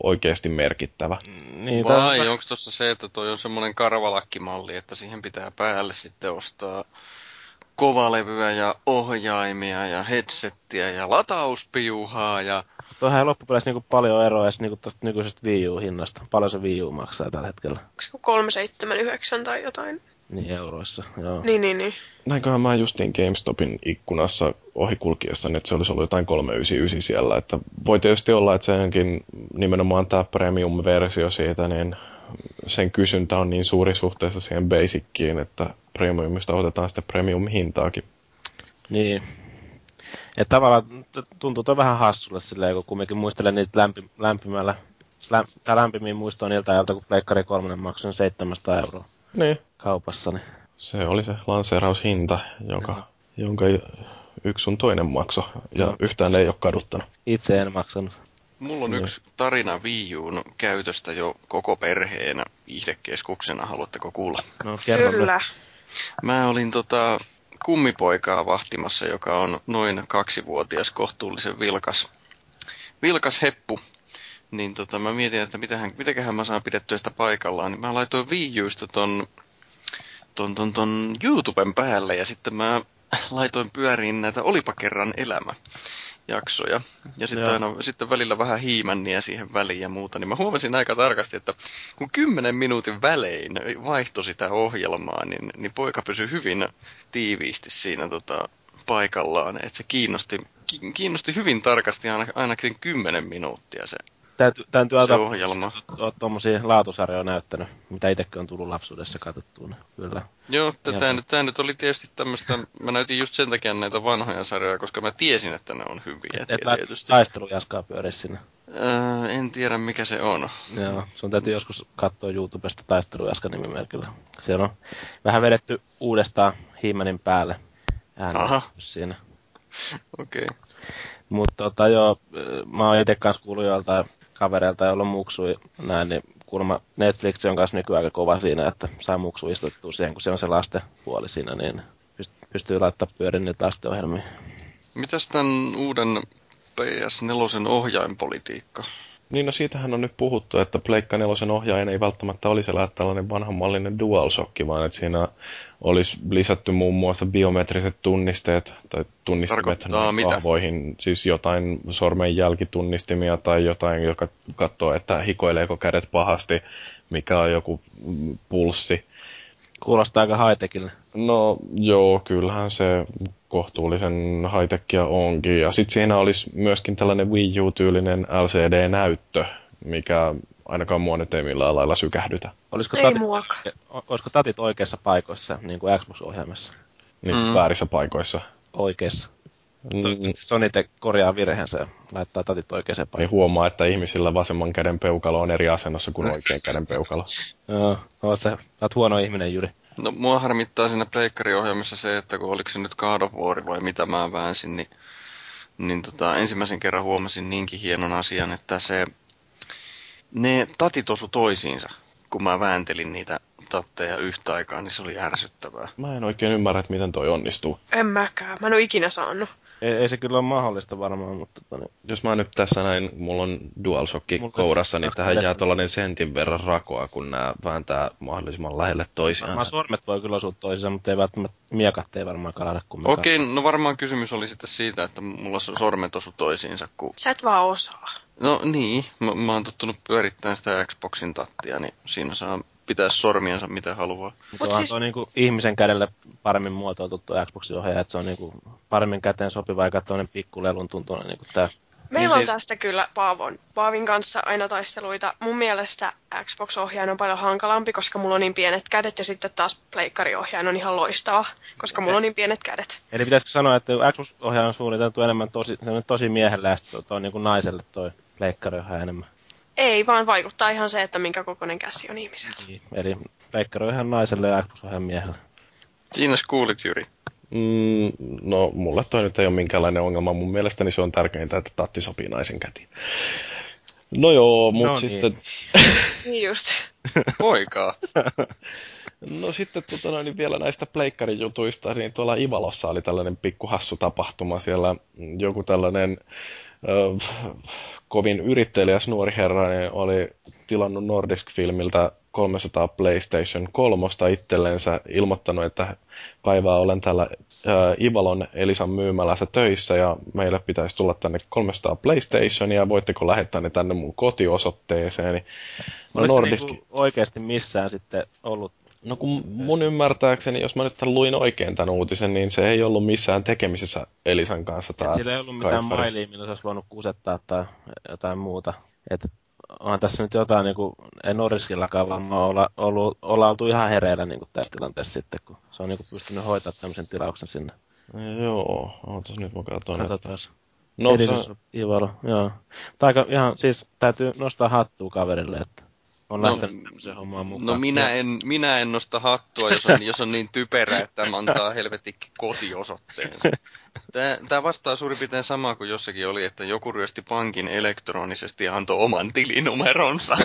oikeasti merkittävä. Niin, Vai tämän... onko tuossa se, että toi on semmoinen karvalakkimalli, että siihen pitää päälle sitten ostaa kovalevyä ja ohjaimia ja headsettiä ja latauspiuhaa ja... Tuohan ei loppupeleissä niinku paljon eroa edes niinku tuosta nykyisestä Wii U-hinnasta. Paljon se Wii U maksaa tällä hetkellä? Onko 379 tai jotain? Niin euroissa, joo. Niin, niin, niin. Näinköhän mä justiin GameStopin ikkunassa ohikulkiessa, että se olisi ollut jotain 399 siellä. Että voi tietysti olla, että senkin nimenomaan tämä premium-versio siitä, niin sen kysyntä on niin suuri suhteessa siihen basickiin, että premiumista otetaan sitten premium-hintaakin. Niin. Ja tavallaan tuntuu toi vähän hassulle silleen, kun kumminkin muistelen niitä lämpi, lämpimällä, läm, tai lämpimiin muistoon niiltä ajalta, kun Pleikkari 3 maksoi 700 euroa niin. kaupassa. Niin. Se oli se lanseeraushinta, jonka, no. jonka yksi sun toinen makso, ja no. yhtään ei ole kaduttanut. Itse en maksanut. Mulla on niin. yksi tarina Wii Uun käytöstä jo koko perheenä viihdekeskuksena. Haluatteko kuulla? No, Kyllä. Mä olin tota, kummipoikaa vahtimassa, joka on noin kaksivuotias kohtuullisen vilkas, vilkas heppu. Niin tota, mä mietin, että mitähän, mitäköhän mä saan pidettyä sitä paikallaan. Niin mä laitoin Usta ton, ton, ton, ton YouTuben päälle ja sitten mä laitoin pyöriin näitä Olipa kerran elämä jaksoja. Ja sitten, aina, sitten välillä vähän hiimänniä siihen väliin ja muuta. Niin mä huomasin aika tarkasti, että kun kymmenen minuutin välein vaihtoi sitä ohjelmaa, niin, niin poika pysyi hyvin tiiviisti siinä tota, paikallaan. Että se kiinnosti, kiinnosti hyvin tarkasti ainakin kymmenen minuuttia se täytyy se ohjelma. tuommoisia laatusarjoja näyttänyt, mitä itsekin on tullut lapsuudessa katsottua. Kyllä. Joo, tämä nyt, tämä nyt oli tietysti tämmöistä, mä näytin just sen takia näitä vanhoja sarjoja, koska mä tiesin, että ne on hyviä. Et, et tietysti. taistelujaskaa pyöri sinne. Öö, en tiedä mikä se on. Joo, sun täytyy joskus katsoa YouTubesta taistelujaska nimimerkillä. Siellä on vähän vedetty uudestaan Hiimenin päälle ääni siinä. [laughs] Okei. Okay. Mutta tota, joo, mä oon itse kanssa kuullut joiltain kavereilta, joilla on muksui näin, niin kuulemma Netflix on kanssa nykyään aika kova siinä, että saa muksu istuttua siihen, kun se on se lastenpuoli siinä, niin pystyy laittamaan pyörin niitä lastenohjelmia. Mitäs tämän uuden PS4 ohjainpolitiikka? Niin no siitähän on nyt puhuttu, että Pleikka 4 ohjaajan ei välttämättä olisi tällainen vanhanmallinen DualShock, vaan että siinä olisi lisätty muun muassa biometriset tunnisteet tai tunnistimet kahvoihin, siis jotain sormenjälkitunnistimia tai jotain, joka katsoo, että hikoileeko kädet pahasti, mikä on joku pulssi. Kuulostaa aika high No joo, kyllähän se kohtuullisen high onkin. Ja sitten siinä olisi myöskin tällainen Wii U-tyylinen LCD-näyttö, mikä ainakaan mua nyt ei millään lailla sykähdytä. Olisiko Ei tatit, olisiko tatit oikeassa paikoissa, niin kuin Xbox-ohjelmassa? Niissä mm. väärissä paikoissa. Oikeassa. Mm, Toivottavasti Sony te korjaa virheensä ja laittaa tatit oikeaan ei paikkaan. huomaa, että ihmisillä vasemman käden peukalo on eri asennossa kuin oikean käden peukalo. [laughs] Joo, oot sä, sä oot huono ihminen, Juri. No mua harmittaa siinä pleikkariohjelmassa se, että kun oliko se nyt God of War vai mitä mä väänsin, niin, niin tota, ensimmäisen kerran huomasin niinkin hienon asian, että se, ne tatit osu toisiinsa, kun mä vääntelin niitä tatteja yhtä aikaa, niin se oli ärsyttävää. Mä en oikein ymmärrä, että miten toi onnistuu. En mäkään. Mä en ole ikinä saanut. Ei, ei se kyllä ole mahdollista varmaan, mutta tota, niin, Jos mä nyt tässä näin, mulla on DualShock Mulla- kourassa, niin tähän jää tuollainen sentin verran rakoa, kun nämä vääntää mahdollisimman lähelle toisiaan. varmaan sormet voi kyllä osua toisiinsa, mutta ei välttämättä miekat ei varmaan kalada kumminkaan. Okei, no varmaan kysymys oli sitten siitä, että mulla so- sormet osu toisiinsa, kun... Sä et vaan osaa. No niin, mä, mä oon tottunut pyörittämään sitä Xboxin tattia, niin siinä saa pitää sormiansa mitä haluaa. Mutta siis- se on niinku ihmisen kädelle paremmin muotoiltu tuo Xboxin ohjaaja, että se on niinku paremmin käteen sopiva eikä toinen pikkulelun tuntuinen niinku tää. Meillä Niin on siis- tästä kyllä Paavon, Paavin kanssa aina taisteluita. Mun mielestä Xbox-ohjaaja on paljon hankalampi, koska mulla on niin pienet kädet, ja sitten taas pleikkari-ohjaaja on ihan loistava, koska mulla on niin pienet kädet. Eli pitäisikö sanoa, että Xbox-ohjaaja on suunniteltu enemmän tosi, tosi miehelle ja sitten toi niinku naiselle toi pleikkariohjaaja enemmän. Ei, vaan vaikuttaa ihan se, että minkä kokoinen käsi on ihmisellä. Niin. Eli pleikkariohjaaja naiselle ja Xbox-ohjaaja miehelle. Siinä kuulit, Jyri. Mm, no, mulle toi nyt ei ole minkäänlainen ongelma. Mun mielestäni se on tärkeintä, että tatti sopii naisen kätiin. No joo, mutta No niin. sitten, [laughs] Niin just. Poikaa. [laughs] no sitten tota, noin, niin vielä näistä pleikkarijutuista, niin tuolla Ivalossa oli tällainen pikku hassu tapahtuma. Siellä joku tällainen ö, kovin yrittelijäs nuori herra niin oli tilannut Nordisk-filmiltä 300 PlayStation 3 itsellensä, ilmoittanut, että päivää olen täällä ää, Ivalon Elisan myymälässä töissä ja meille pitäisi tulla tänne 300 PlayStationia, voitteko lähettää ne tänne mun kotiosoitteeseen. Niin, no Oliko Nordisk, niinku oikeasti missään sitten ollut? No kun mun ymmärtääkseni, jos mä nyt luin oikein tämän uutisen, niin se ei ollut missään tekemisessä Elisan kanssa. Tää Et sillä ei ollut mitään kaifari. mailia, millä se olisi voinut kusettaa tai jotain muuta. Et onhan tässä nyt jotain, niin kuin, ei Norriskillakaan varmaan olla, ollut, olla oltu ihan hereillä niin kuin tässä tilanteessa sitten, kun se on niin kuin, pystynyt hoitamaan tämmöisen tilauksen sinne. Joo, ootas nyt mä katson. että- Katsotaan. No, Edistys, se, Ivalo, joo. Tai aika, ihan, siis täytyy nostaa hattua kaverille, että on No, lähtenyt tämmöiseen hommaan mukaan. No minä en, minä en nosta hattua, jos on, jos on niin typerä, että mä antaa helvetikki kotiosoitteensa. Tämä, tämä vastaa suurin piirtein samaa kuin jossakin oli, että joku ryösti pankin elektronisesti ja antoi oman tilinumeronsa.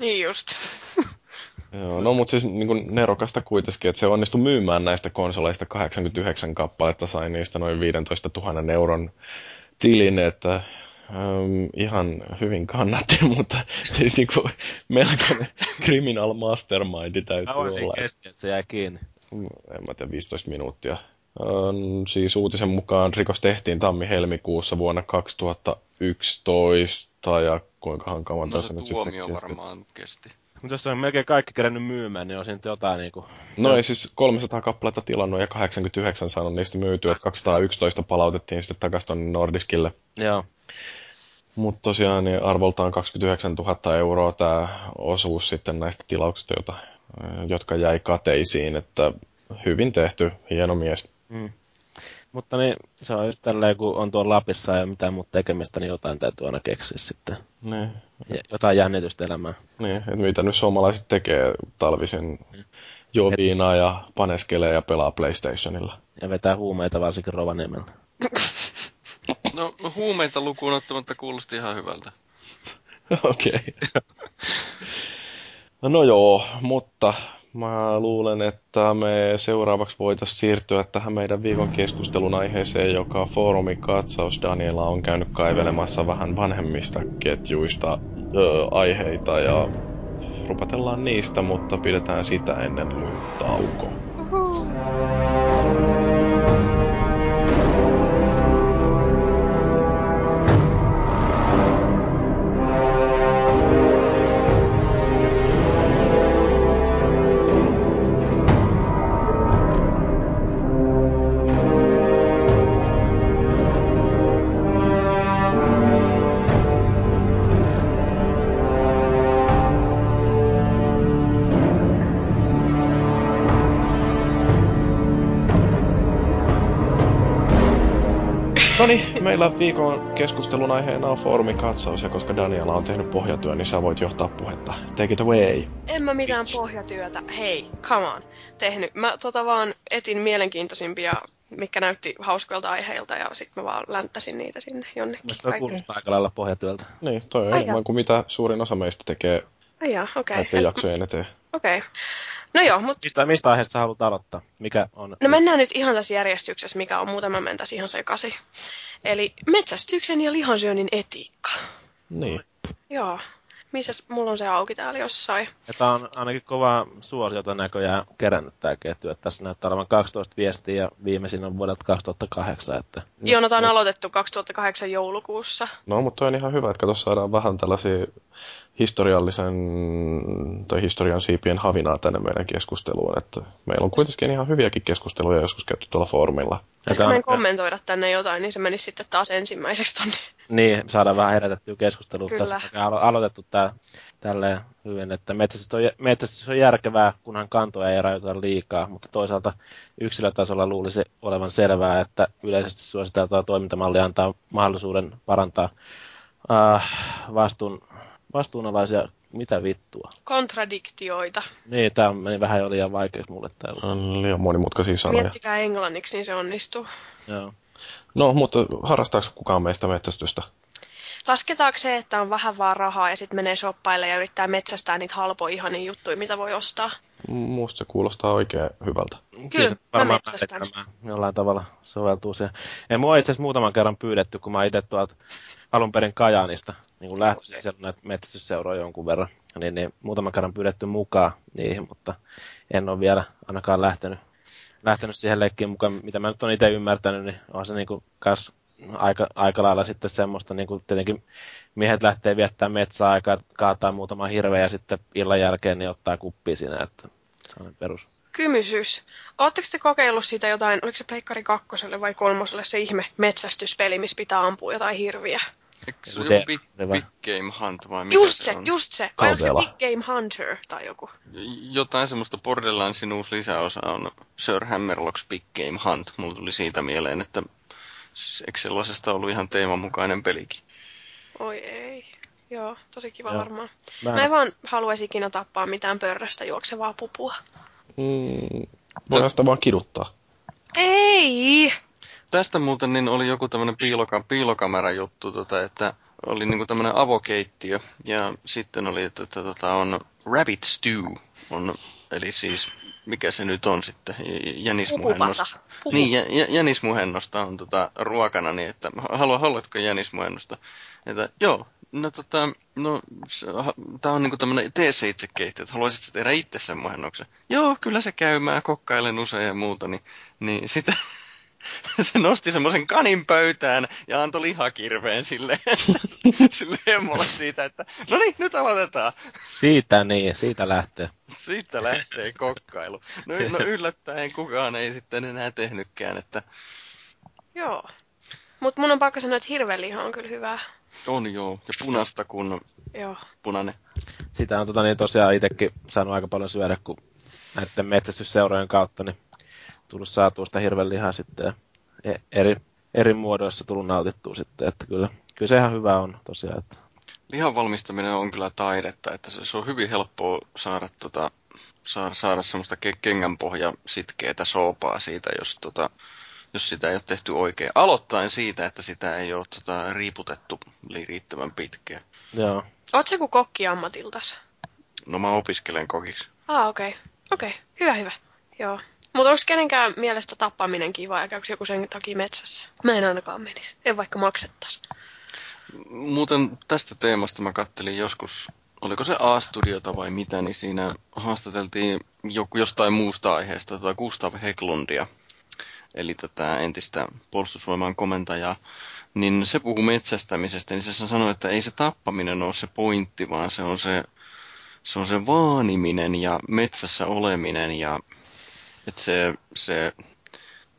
Niin just. joo, no mutta siis niin kuin nerokasta kuitenkin, että se onnistui myymään näistä konsoleista 89 kappaletta, sai niistä noin 15 000 euron tilin, että ähm, ihan hyvin kannatti, [laughs] mutta siis niin kuin melkoinen criminal mastermindi täytyy Kauan siinä olla. kesti, että se jäi kiinni. en mä tiedä, 15 minuuttia. Ähm, siis uutisen mukaan rikos tehtiin tammi-helmikuussa vuonna 2011 ja kuinkahan kauan No tässä nyt sitten tuomio kesti. varmaan kesti. Mutta jos on melkein kaikki kerännyt myymään, niin on siinä jotain niinku... No ei siis 300 kappaletta tilannut ja 89 saanut niistä myytyä, että 211 palautettiin sitten takaisin Nordiskille. Joo. Mutta tosiaan niin arvoltaan 29 000 euroa tämä osuus sitten näistä tilauksista, jota, jotka jäi kateisiin, että hyvin tehty, hieno mies. Mm. Mutta niin, se on just tälleen, kun on tuolla Lapissa ja mitään muuta tekemistä, niin jotain täytyy aina keksiä sitten. Niin, Ja jotain jännitystä elämään. niin että mitä nyt suomalaiset tekee talvisin, juo viinaa ja paneskelee ja pelaa PlayStationilla. Ja vetää huumeita varsinkin Rovaniemellä. [laughs] No huumeita lukuun ottamatta kuulosti ihan hyvältä. [laughs] Okei. No joo, mutta mä luulen, että me seuraavaksi voitaisiin siirtyä tähän meidän viikon keskustelun aiheeseen, joka on foorumin katsaus. Daniela on käynyt kaivelemassa vähän vanhemmista ketjuista ö, aiheita ja rupatellaan niistä, mutta pidetään sitä ennen lyhyt tauko. No meillä viikon keskustelun aiheena on foorumikatsaus, ja koska Daniela on tehnyt pohjatyön, niin sä voit johtaa puhetta. Take it away. En mä mitään pohjatyötä. Hei, come on. Tehnyt. Mä tota vaan etin mielenkiintoisimpia, mikä näytti hauskoilta aiheilta, ja sitten mä vaan länttäsin niitä sinne jonnekin. Toi kuulostaa aika lailla pohjatyöltä. Niin, toi on enemmän kuin mitä suurin osa meistä tekee okei. näiden jaksojen eteen. Okei. No joo, mutta Mistä, mistä aiheesta sä haluat aloittaa? Mikä on... no mennään nyt ihan tässä järjestyksessä, mikä on muuten mä mentäisi ihan sekasi. Eli metsästyksen ja lihansyönnin etiikka. Niin. Joo. Missäs mulla on se auki täällä jossain? Ja tää on ainakin kova suosiota näköjään kerännyt tää ketju. Että tässä näyttää olevan 12 viestiä ja viimeisin on vuodelta 2008. Että... Joo, no tää on aloitettu 2008 joulukuussa. No, mutta on ihan hyvä, että kato saadaan vähän tällaisia historiallisen tai historian siipien havinaa tänne meidän keskusteluun. Että meillä on kuitenkin ihan hyviäkin keskusteluja joskus käyty tuolla foorumilla. Jos en kommentoida tänne jotain, niin se menisi sitten taas ensimmäiseksi tonne. Niin, saadaan vähän herätettyä keskustelua. Kyllä. Tässä on alo- aloitettu tää tälleen hyvin, että metsästys on, metsästys on järkevää, kunhan kantoja ei rajoiteta liikaa, mutta toisaalta yksilötasolla luulisi olevan selvää, että yleisesti suositeltua toimintamalli antaa mahdollisuuden parantaa äh, vastuun, vastuunalaisia, mitä vittua. Kontradiktioita. Niin, tämä meni vähän jo liian vaikeaksi mulle täällä. On liian monimutkaisia sanoja. Miettikää englanniksi, niin se onnistuu. Joo. No, mutta harrastaako kukaan meistä metsästystä? Lasketaanko se, että on vähän vaan rahaa ja sitten menee shoppaille ja yrittää metsästää niitä halpoja ihania juttuja, mitä voi ostaa? Musta se kuulostaa oikein hyvältä. Kyllä, se mä varmaan metsästän. jollain tavalla soveltuu se. Ja mua on itse asiassa muutaman kerran pyydetty, kun mä itse tuolta alun perin Kajaanista niin kun lähtöisin siellä näitä metsästysseuroja jonkun verran, niin, niin muutaman kerran pyydetty mukaan niihin, mutta en ole vielä ainakaan lähtenyt, lähtenyt siihen leikkiin mukaan, mitä mä nyt on itse ymmärtänyt, niin on se niin kuin kas aika, aika lailla sitten semmoista, niin kuin tietenkin miehet lähtee viettämään metsäaikaa, kaataa muutama hirveä ja sitten illan jälkeen niin ottaa kuppi siinä, että se on perus. Kymysys. Oletteko te kokeillut siitä jotain, oliko se Pleikkari kakkoselle vai kolmoselle se ihme metsästyspeli, missä pitää ampua jotain hirviä? Eikö se Joku ole big, big Game Hunt vai mitä Just se, se, on? just se. Vai onko se. Big Game Hunter tai joku? Jotain semmoista Borderlandsin uusi lisäosa on Sir Hammerlocks Big Game Hunt. Mulla tuli siitä mieleen, että siis eikö sellaisesta ollut ihan teeman mukainen pelikin? Oi ei. Joo, tosi kiva Joo. varmaan. Mä Mä en vaan haluaisi ikinä tappaa mitään pörröstä juoksevaa pupua. Mm, voidaan sitä vaan kiduttaa. Ei! Tästä muuten niin oli joku tämmöinen piiloka, piilokamera juttu, tota, että oli niinku tämmöinen avokeittiö ja sitten oli, että, että tota, on rabbit stew, on, eli siis mikä se nyt on sitten, jänismuhennosta. Niin, jä, jä, jänismuhennosta on tota, ruokana, niin että haluat, haluatko jänismuhennosta? Että joo, no tota, no tää on niinku tämmönen tee se itse keittiö, että haluaisit tehdä itse sen muhennoksen. Joo, kyllä se käy, mä kokkailen usein ja muuta, niin, niin sitä, [laughs] [laughs] se nosti semmoisen kanin pöytään ja antoi lihakirveen sille, [laughs] sille emmolle siitä, että no niin, nyt aloitetaan. Siitä niin, siitä lähtee. Siitä lähtee kokkailu. No, no yllättäen kukaan ei sitten enää tehnytkään, että Joo. Mutta mun on pakko sanoa, että hirveliha on kyllä hyvää. on joo, ja punasta kun Joo. punainen. Sitä on tota, niin tosiaan itsekin saanut aika paljon syödä, kun näiden metsästysseurojen kautta niin tullut saatua sitä hirven lihaa sitten ja e- eri, eri muodoissa tullut nautittua sitten, että kyllä, kyllä se ihan hyvä on tosiaan, että Lihan valmistaminen on kyllä taidetta, että se, se on hyvin helppoa saada, tota, saada, saada semmoista ke- kengänpohja sitkeätä soopaa siitä, jos, tota, jos sitä ei ole tehty oikein. Aloittain siitä, että sitä ei ole tota, riiputettu li- riittävän pitkään. joo. Oot sä kuin kokki ammatiltas? No mä opiskelen kokiksi. Ah, okei. Okay. Okei, okay. hyvä, hyvä. Joo. Mutta onko kenenkään mielestä tappaminen kiva ja käykö joku sen takia metsässä? Mä en ainakaan menisi. En vaikka maksettaisi. Muuten tästä teemasta mä kattelin joskus, oliko se A-studiota vai mitä, niin siinä haastateltiin joku, jostain muusta aiheesta tota Gustav Heklundia, eli tätä entistä puolustusvoiman komentajaa, niin se puhuu metsästämisestä, niin se sanoi, että ei se tappaminen ole se pointti, vaan se on se, se, on se vaaniminen ja metsässä oleminen ja että se, se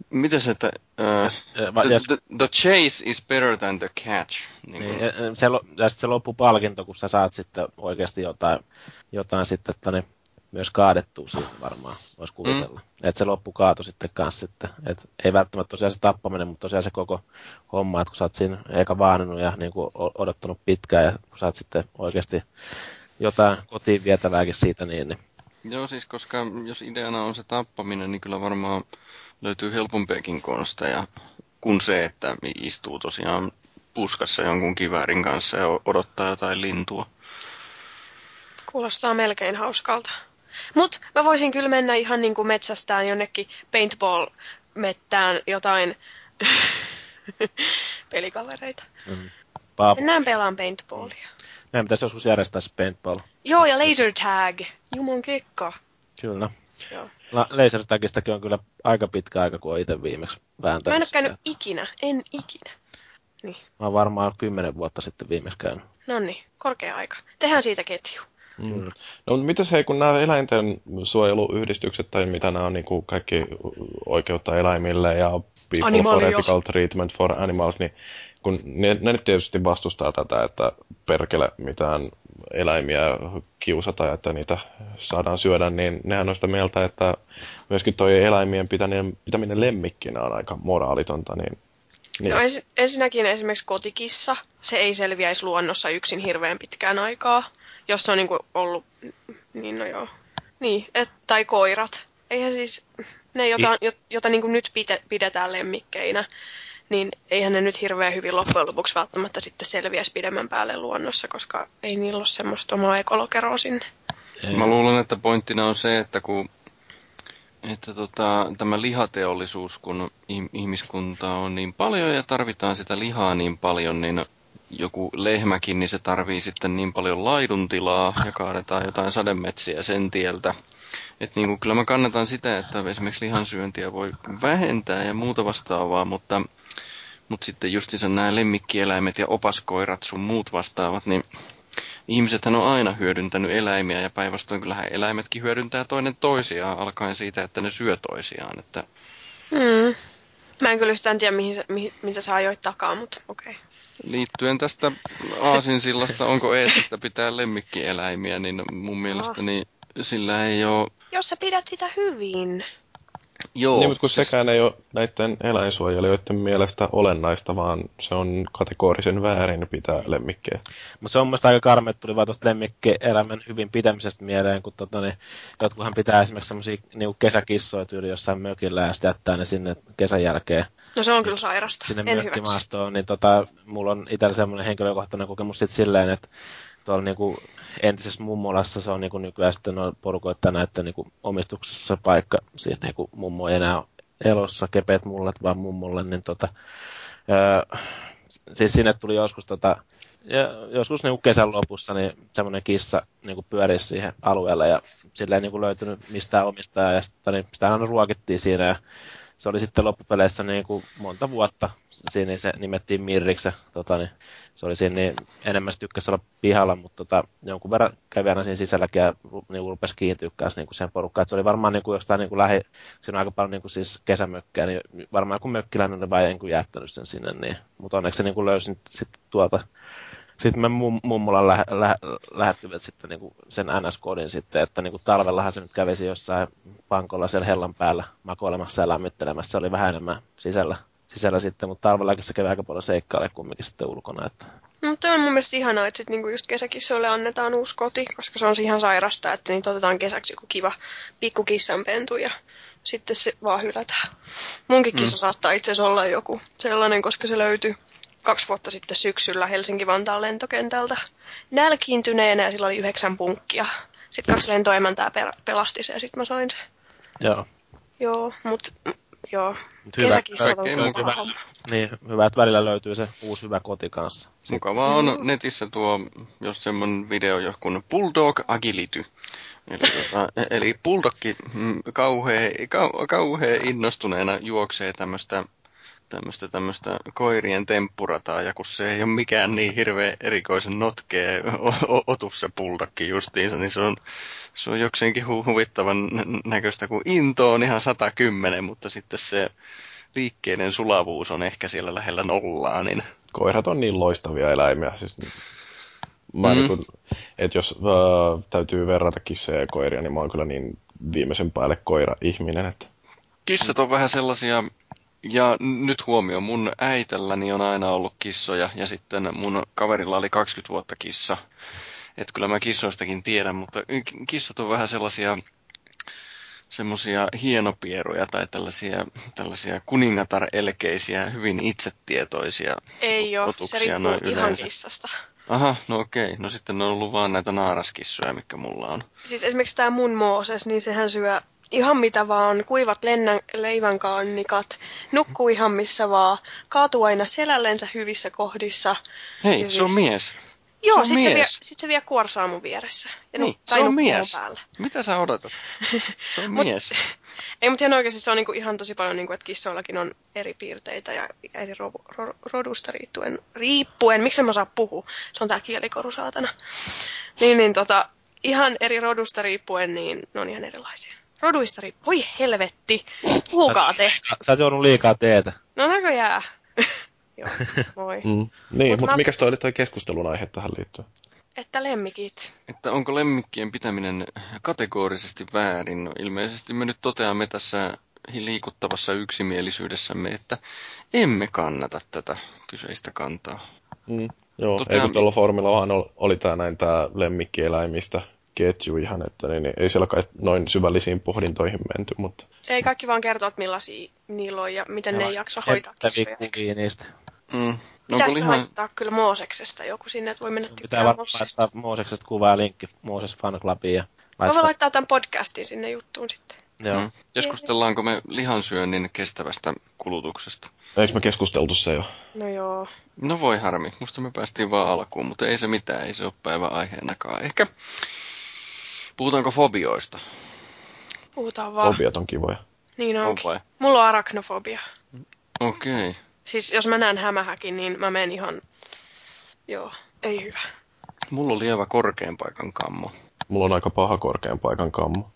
miten se, että uh, the, ja- the, the chase is better than the catch. Niin Niin, ja- se, ja sit se loppupalkinto, kun sä saat sitten oikeasti jotain, jotain sitten, että niin, myös kaadettua siinä varmaan, voisi kuvitella. Mm. Että se loppu kaato sitten kanssa sitten. Et ei välttämättä tosiaan se tappaminen, mutta tosiaan se koko homma, että kun sä oot siinä eikä vaanannut ja niin kuin odottanut pitkään ja kun sä oot sitten oikeasti jotain kotiin vietävääkin siitä, niin, niin Joo, siis koska jos ideana on se tappaminen, niin kyllä varmaan löytyy helpompiakin konsteja kuin se, että istuu tosiaan puskassa jonkun kiväärin kanssa ja odottaa jotain lintua. Kuulostaa melkein hauskalta. Mut mä voisin kyllä mennä ihan niin kuin metsästään jonnekin paintball-mettään jotain [laughs] pelikavereita. Mm. Mennään pelaan paintballia. Meidän pitäisi joskus järjestää se paintball. Joo, ja laser tag. Jumon kekka. Kyllä. Joo. La- laser tagistakin on kyllä aika pitkä aika, kun on itse viimeksi vääntänyt. Mä en ole käynyt ikinä. En ikinä. Niin. Mä oon varmaan kymmenen vuotta sitten viimeksi käynyt. No niin, korkea aika. Tehdään siitä ketju. Mm. No mutta mitäs hei, kun nämä eläinten suojeluyhdistykset tai mitä nämä on niin kuin kaikki oikeutta eläimille ja People Animalio. for Ethical Treatment for Animals, niin kun ne, ne nyt tietysti vastustaa tätä, että perkele mitään eläimiä kiusata, että niitä saadaan syödä, niin nehän on sitä mieltä, että myöskin toi eläimien pitäminen, pitäminen lemmikkinä on aika moraalitonta, niin niin. No ens, ensinnäkin esimerkiksi kotikissa, se ei selviäisi luonnossa yksin hirveän pitkään aikaa, jos se on niin ollut, niin no joo, niin, et, tai koirat. Eihän siis, ne jota, I... jota niin nyt pidetään lemmikkeinä, niin eihän ne nyt hirveän hyvin loppujen lopuksi välttämättä sitten selviäisi pidemmän päälle luonnossa, koska ei niillä ole semmoista omaa ekolokeroa sinne. Mä luulen, että pointtina on se, että kun että tota, tämä lihateollisuus, kun ihmiskunta on niin paljon ja tarvitaan sitä lihaa niin paljon, niin joku lehmäkin, niin se tarvii sitten niin paljon laiduntilaa ja kaadetaan jotain sademetsiä sen tieltä. Et niin kuin, kyllä mä kannatan sitä, että esimerkiksi lihansyöntiä voi vähentää ja muuta vastaavaa, mutta, mutta sitten justiinsa nämä lemmikkieläimet ja opaskoirat sun muut vastaavat, niin ihmisethän on aina hyödyntänyt eläimiä ja päinvastoin kyllähän eläimetkin hyödyntää toinen toisiaan alkaen siitä, että ne syö toisiaan. Että... Mm. Mä en kyllä yhtään tiedä, mihin, mihin, mitä sä ajoit takaa, mutta okei. Okay. Liittyen tästä aasinsillasta, onko eettistä pitää lemmikkieläimiä, niin mun mielestäni sillä ei ole... Jos sä pidät sitä hyvin. Joo. Niin, mutta kun siis... sekään ei ole näiden eläinsuojelijoiden mielestä olennaista, vaan se on kategorisen väärin pitää lemmikkejä. Mutta se on mielestäni aika karme, että tuli vaan tuosta lemmikkielämän hyvin pitämisestä mieleen, kun tota, niin, jotkuhan pitää esimerkiksi semmoisia niin kesäkissoja tyyli jossain mökillä ja sitten jättää ne sinne kesän jälkeen. No se on kyllä sairasta. Sinne en mökkimaastoon, niin tota, mulla on itsellä semmoinen henkilökohtainen kokemus sitten silleen, että tuolla niin kuin entisessä mummolassa se on niin kuin nykyään sitten on porukoittaa näiden niin kuin omistuksessa paikka. Siinä niin kuin mummo ei enää elossa, kepet mullet vaan mummolle, niin tota, öö, siis sinne tuli joskus tota, ja joskus niin kesän lopussa niin semmoinen kissa niin kuin pyöri siihen alueelle ja sillä ei niin kuin löytynyt mistään omistajaa ja sitten, niin sitä aina ruokittiin siinä ja se oli sitten loppupeleissä niin kuin monta vuotta. Siinä se nimettiin Mirriksi. Tota, niin se oli siinä niin enemmän tykkäsi olla pihalla, mutta tota, jonkun verran kävi aina siinä sisälläkin ja niin rupesi kiintyä niin kuin sen porukkaan. se oli varmaan niin kuin jostain niin kuin lähi, siinä on aika paljon niin kuin siis kesämökkejä, niin varmaan joku mökkiläinen oli vain niin jättänyt sen sinne. Niin, mutta onneksi se niin kuin löysi sitten tuolta sitten me mum, mummolla lä, lä, lähettivät sitten niin sen NS-koodin sitten, että niin kuin talvellahan se nyt kävisi jossain pankolla siellä hellan päällä makoilemassa ja lämmittelemässä. Se oli vähän enemmän sisällä, sisällä sitten, mutta talvellakin se kävi aika paljon seikkailemaan kumminkin sitten ulkona. Että... No, on mun mielestä ihanaa, että sit niinku just kesäkissoille annetaan uusi koti, koska se on ihan sairasta, että niitä otetaan kesäksi joku kiva pikku kissanpentu ja sitten se vaan hylätään. Munkin kissa mm. saattaa itse asiassa olla joku sellainen, koska se löytyy kaksi vuotta sitten syksyllä Helsinki-Vantaan lentokentältä nälkiintyneenä ja sillä oli yhdeksän punkkia. Sitten kaksi lentoemäntää pelasti se ja sitten mä sain sen. Joo. Joo, mutta joo. Mut hyvä, hyvä, niin, hyvä, että välillä löytyy se uusi hyvä koti kanssa. Mukavaa on netissä tuo, jos semmoinen video joku Bulldog Agility. Eli, tota, eli Bulldogki mm, kauhean, kauhean innostuneena juoksee tämmöistä tämmöistä tämmöistä koirien temppurataa, ja kun se ei ole mikään niin hirveän erikoisen notkea otus se pultakki justiinsa, niin se on, se on jokseenkin hu- huvittavan näköistä, kun into on ihan 110, mutta sitten se liikkeiden sulavuus on ehkä siellä lähellä nollaa, niin... Koirat on niin loistavia eläimiä, siis Mä Mm. mm. niin että jos äh, täytyy verrata kissoja ja koiria, niin mä oon kyllä niin viimeisen päälle koira-ihminen, että Kissat on vähän sellaisia, ja nyt huomio, mun äitelläni on aina ollut kissoja, ja sitten mun kaverilla oli 20 vuotta kissa. Että kyllä mä kissoistakin tiedän, mutta kissat on vähän sellaisia semmoisia hienopieruja tai tällaisia, tällaisia kuningatar-elkeisiä, hyvin itsetietoisia Ei ole, se otuksia riippuu noin ihan yleensä. kissasta. Aha, no okei. No sitten on ollut vaan näitä naaraskissoja, mikä mulla on. Siis esimerkiksi tämä mun Mooses, niin sehän syö ihan mitä vaan, kuivat lennän, leivänkaannikat, nukkuu ihan missä vaan, kaatuu aina selällensä hyvissä kohdissa. Hei, Ja se on mies. Joo, on sit se, vie, mies. sit se vie kuorsaa mun vieressä. Ja Niin, nu- se on mies. Päällä. Mitä sä odotat? Se on [laughs] Mut- mies. [laughs] Ei, mutta ihan oikeasti se on niinku ihan tosi paljon, niinku, että kissoillakin on eri piirteitä ja eri ro- ro- rodusta riippuen. riippuen. Miksi mä saa puhua? Se on tää kielikoru, saatana. Niin, niin tota, ihan eri rodusta riippuen, niin ne on ihan erilaisia. Roduista riippuen. Voi helvetti! Puhukaa te! Sä oot juonut liikaa teetä. No näköjään. [laughs] Joo, moi. mm. Niin, Mut mutta mä- mä... mikäs toi oli toi keskustelun aihe tähän liittyen? Että lemmikit. Että onko lemmikkien pitäminen kategorisesti väärin? No, ilmeisesti me nyt toteamme tässä liikuttavassa yksimielisyydessämme, että emme kannata tätä kyseistä kantaa. Mm. Joo, Totean- ei kun tuolla foorumilla vaan ol- oli tää näin tää lemmikkieläimistä ketju ihan, että niin, niin, ei siellä kai noin syvällisiin pohdintoihin menty, mutta Ei kaikki vaan kertoa, että millaisia niillä on ja miten ne ei jaksa hoitaa kissoja. niistä. Mm. Onko Pitäisikö lihan... laittaa kyllä Mooseksesta joku sinne, että voi mennä Pitää tykkäämään varmaan laittaa Mooseksesta kuvaa ja linkki Mooses Fan Clubiin. Ja laittaa, laittaa tämän podcastin sinne juttuun sitten. joo. Mm. Keskustellaanko me lihansyönnin kestävästä kulutuksesta? eikö me keskusteltu se jo? No joo. No voi harmi, musta me päästiin vaan alkuun, mutta ei se mitään, ei se ole päivän aiheenakaan. Ehkä puhutaanko fobioista? Puhutaan vaan. Fobiat on kivoja. Niin On onkin. vai? Mulla on arachnofobia. Okei. Okay. Siis jos mä näen hämähäkin, niin mä menen ihan... Joo, ei hyvä. Mulla on lievä korkean paikan kammo. Mulla on aika paha korkean paikan kammo.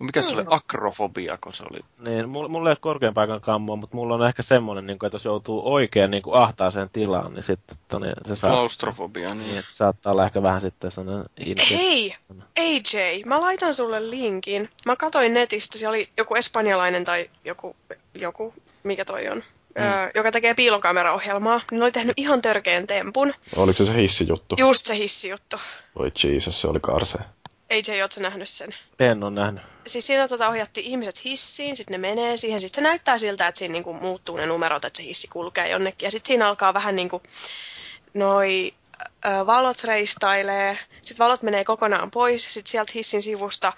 Mikä se oli akrofobia, kun se oli? Niin, mulla, mulla ei ole korkean paikan kammoa, mutta mulla on ehkä semmoinen, niin kuin, että jos joutuu oikein niin kuin ahtaaseen tilaan, niin sitten että niin, se saa, Klaustrofobia, niin, niin. että saattaa olla ehkä vähän sitten sellainen inti. Hei! AJ, mä laitan sulle linkin. Mä katoin netistä, siellä oli joku espanjalainen tai joku, joku mikä toi on, mm. öö, joka tekee piilokameraohjelmaa. Niin ne oli tehnyt ihan törkeän tempun. Oliko se se hissijuttu? Just se hissijuttu. Voi Jesus, se oli karsee. AJ, oot sä nähnyt sen? En ole nähnyt. Siis siinä tota, ohjattiin ihmiset hissiin, sitten ne menee siihen, sitten se näyttää siltä, että siinä niinku muuttuu ne numerot, että se hissi kulkee jonnekin. Ja sitten siinä alkaa vähän niinku noi ö, valot reistailee, sitten valot menee kokonaan pois, ja sitten sieltä hissin sivusta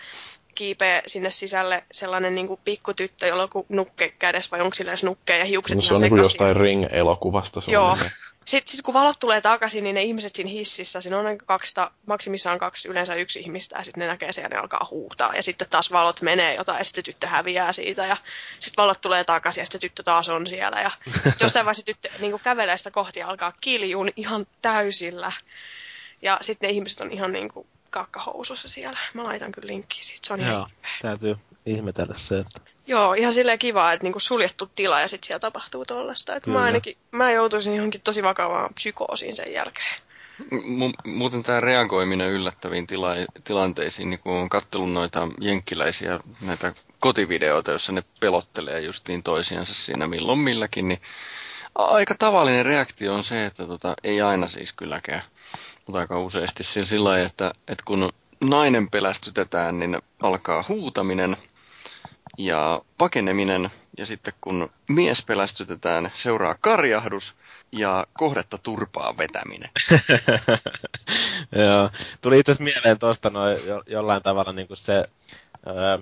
kiipee sinne sisälle sellainen niinku pikkutyttö, jolla on nukke kädessä, vai onko sillä edes nukke ja hiukset No, se on niinku sekaisin. jostain Ring-elokuvasta. Se Joo. On niin. [laughs] Sitten sit kun valot tulee takaisin, niin ne ihmiset siinä hississä, siinä on kaksi, maksimissaan kaksi, yleensä yksi ihmistä, ja sitten ne näkee sen ja ne alkaa huutaa. Ja sitten taas valot menee jotain, ja sitten tyttö häviää siitä, ja sitten valot tulee takaisin, ja sitten tyttö taas on siellä. Ja [laughs] sitten jossain vaiheessa tyttö niin kävelee sitä kohti ja alkaa kiljuun ihan täysillä. Ja sitten ne ihmiset on ihan niin kuin kakkahousussa siellä. Mä laitan kyllä linkkiä siitä, se on ihan Joo, täytyy ihmetellä se, että Joo, ihan silleen kiva, että niinku suljettu tila ja sitten siellä tapahtuu tollasta. Että mä ainakin, mä joutuisin johonkin tosi vakavaan psykoosiin sen jälkeen. Mu- muuten tämä reagoiminen yllättäviin tila- tilanteisiin, niin kun on kattellut noita jenkkiläisiä näitä kotivideoita, joissa ne pelottelee justiin toisiansa siinä milloin milläkin, niin aika tavallinen reaktio on se, että tota, ei aina siis kylläkään, mutta aika useasti sillä lailla, että, että kun nainen pelästytetään, niin alkaa huutaminen ja pakeneminen, ja sitten kun mies pelästytetään, seuraa karjahdus ja kohdetta turpaa vetäminen. [laughs] Joo. Tuli itse asiassa mieleen tuosta noin jo, jollain tavalla niin kuin se, öö,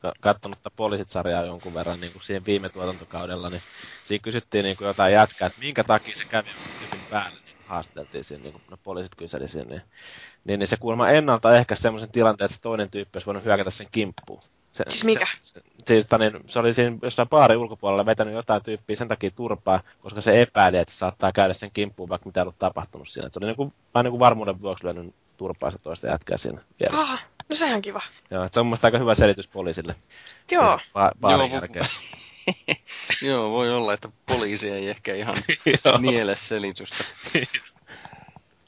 ka- kattonut tätä poliisit-sarjaa jonkun verran niin kuin siihen viime tuotantokaudella, niin siinä kysyttiin niin kuin jotain jätkää, että minkä takia se kävi hyvin päälle, niin haasteltiin siinä, niin kuin no, poliisit kyseli siinä, niin, niin, niin se kuulemma ennalta ehkä semmoisen tilanteen, että toinen tyyppi olisi voinut hyökätä sen kimppuun. Se, Siis mikä? Se, se, siis, ta, niin, se oli siinä jossain baari ulkopuolella vetänyt jotain tyyppiä sen takia turpaa, koska se epäili, että se saattaa käydä sen kimppuun, vaikka mitä ei ollut tapahtunut siinä. Et se oli niin kuin, vaan niin kuin varmuuden vuoksi lyönyt turpaa se toista jätkää siinä vieressä. Ah, no sehän kiva. Joo, se on mun mielestä aika hyvä selitys poliisille. Joo. Ba- baarin Joo, jälkeen. [laughs] Joo, voi olla, että poliisi ei ehkä ihan [laughs] niele selitystä.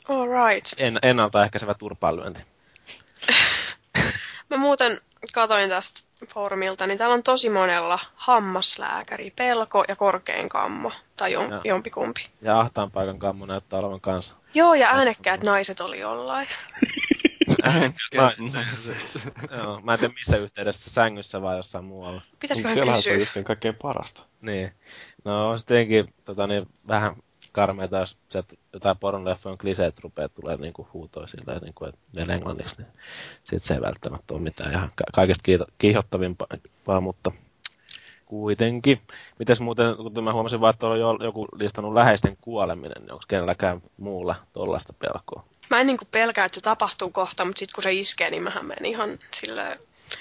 All right. En, ennaltaehkäisevä turpaanlyönti. [laughs] Mä muuten katoin tästä foorumilta, niin täällä on tosi monella hammaslääkäri, pelko ja korkein kammo, tai jom, Joo. jompikumpi. Ja ahtaan paikan kammo näyttää olevan kanssa. Joo, ja äänekkäät naiset oli jollain. Joo, mä en tiedä missä yhteydessä, sängyssä vai jossain muualla. Pitäisiköhän Siellähän se on kysyä? kaikkein parasta. Niin. No sittenkin tota, niin, vähän karmeita, jos sieltä jotain poronleffojen kliseet rupeaa tulee niinku huutoa silleen, niinku, että vielä englanniksi, niin sit se ei välttämättä ole mitään ihan ka- kaikesta kiito- kiihottavimpaa, mutta kuitenkin. Mites muuten, kun mä huomasin vaan, että on jo joku listannut läheisten kuoleminen, niin onko kenelläkään muulla tollaista pelkoa? Mä en niinku pelkää, että se tapahtuu kohta, mutta sitten kun se iskee, niin mähän menen ihan silleen...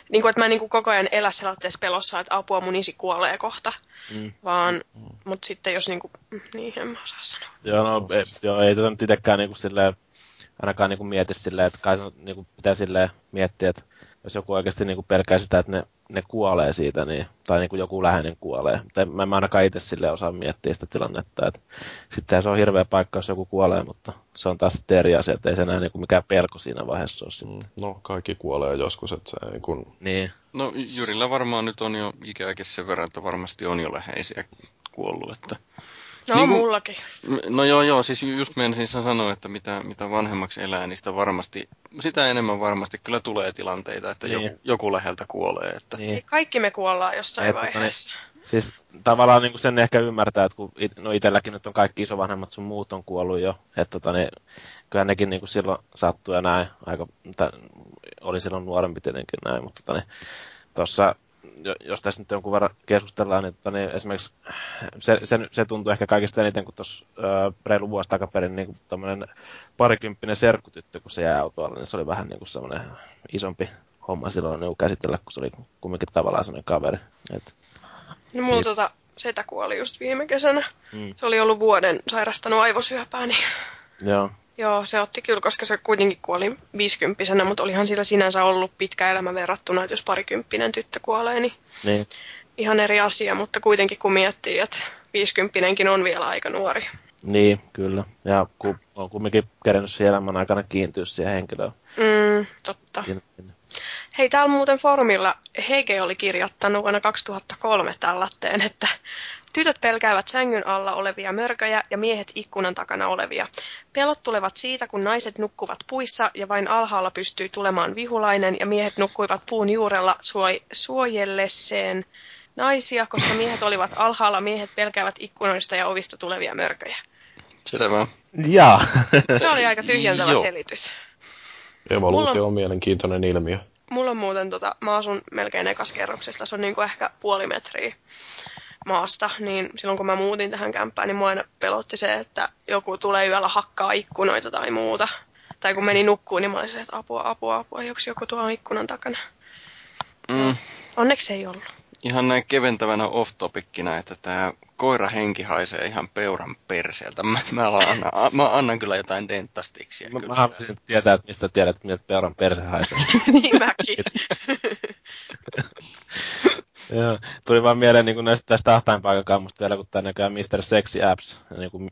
Niin kuin, että mä en niinku koko ajan elä sellaisessa pelossa, että apua mun isi kuolee kohta. Mm. Vaan, mutta sitten jos niinku... Niin, en mä osaa sanoa. Joo, no ei, joo, ei tätä nyt itsekään niinku silleen, ainakaan niinku mieti silleen, että kai se niinku pitää silleen miettiä, että jos joku oikeasti niinku pelkää sitä, että ne, ne kuolee siitä, niin, tai niinku joku läheinen kuolee. Mutta en, mä en ainakaan itse silleen osaa miettiä sitä tilannetta. Että sittenhän se on hirveä paikka, jos joku kuolee, mutta se on taas sitten eri asia, että ei se enää niinku mikään pelko siinä vaiheessa ole sitten. Mm, No, kaikki kuolee joskus, että se ei kun... Niin, No Jyrillä varmaan nyt on jo ikääkin sen verran, että varmasti on jo läheisiä kuollut. Että... No, Niin niin kuin- mullakin. No joo, joo, siis ju- just menisin sanoa, että mitä, mitä vanhemmaksi elää, niin sitä varmasti, sitä enemmän varmasti kyllä tulee tilanteita, että Niin. joku, joku läheltä kuolee. Että... Niin. kaikki me kuollaan jossain Et, vaiheessa. Siis tavallaan niin sen ehkä ymmärtää, että kun it, no itselläkin nyt on kaikki isovanhemmat sun muut on kuollut jo, että tota, niin, kyllä nekin niin kuin silloin sattui ja näin, aika, tai, olin silloin nuorempi tietenkin näin, mutta tota, niin, tuossa, jos tässä nyt jonkun verran keskustellaan, niin, tota, niin esimerkiksi se, se, se tuntui ehkä kaikista eniten, kun tuossa reilu vuosi takaperin niin tämmöinen parikymppinen serkkutyttö, kun se jäi autoalle, niin se oli vähän niin kuin semmoinen isompi homma silloin niin käsitellä, kun se oli kumminkin tavallaan semmoinen kaveri. Et, No mulla Siitä- tota, setä kuoli just viime kesänä. mm, Se oli ollut vuoden sairastanut aivosyöpää, niin joo. Joo, se otti kyllä, koska se kuitenkin kuoli viisikymppisenä, mutta olihan sillä sinänsä ollut pitkä elämä verrattuna, että jos parikymppinen tyttö kuolee, niin Niin, ihan eri asia, mutta kuitenkin kun miettii, että viisikymppinenkin on vielä aika nuori. niin, kyllä. Ja ku, on kumminkin kerennyt siihen elämän aikana kiintyä siihen henkilöön. Mm, totta. Siinä. Hei, täällä muuten foorumilla Hege oli kirjoittanut vuonna 2003 tällatteen, että tytöt pelkäävät sängyn alla olevia mörköjä ja miehet ikkunan takana olevia. Pelot tulevat siitä, kun naiset nukkuvat puissa ja vain alhaalla pystyy tulemaan vihulainen ja miehet nukkuivat puun juurella suoj- suojellesseen naisia, koska miehet olivat alhaalla, miehet pelkäävät ikkunoista ja ovista tulevia mörköjä. Selvä. Jaa. [laughs] Se oli aika tyhjentävä Joo. selitys. Evoluutio Mulla- on mielenkiintoinen ilmiö. Mulla on muuten, tota, mä asun melkein ekas kerroksessa, se on niinku ehkä puoli metriä maasta, niin silloin kun mä muutin tähän kämppään, niin mua aina pelotti se, että joku tulee yöllä hakkaa ikkunoita tai muuta. Tai kun meni nukkuun, niin mä olin se, että apua, apua, apua, onko joku tuolla ikkunan takana. Mm, Onneksi ei ollut. ihan näin keventävänä off-topikkina, että tämä koira henki haisee ihan peuran perseeltä. Mä, mä, annan, mä annan kyllä jotain dentastiksia. Mä, kyllä. mä haluaisin tietää, että mistä tiedät, että miltä peuran perse haisee. [laughs] niin mäkin. [laughs] [laughs] Joo. Tuli vaan mieleen niin näistä tästä ahtainpaikakammusta vielä, kun tämä näköjään Mr. Sexy Apps, niin kuin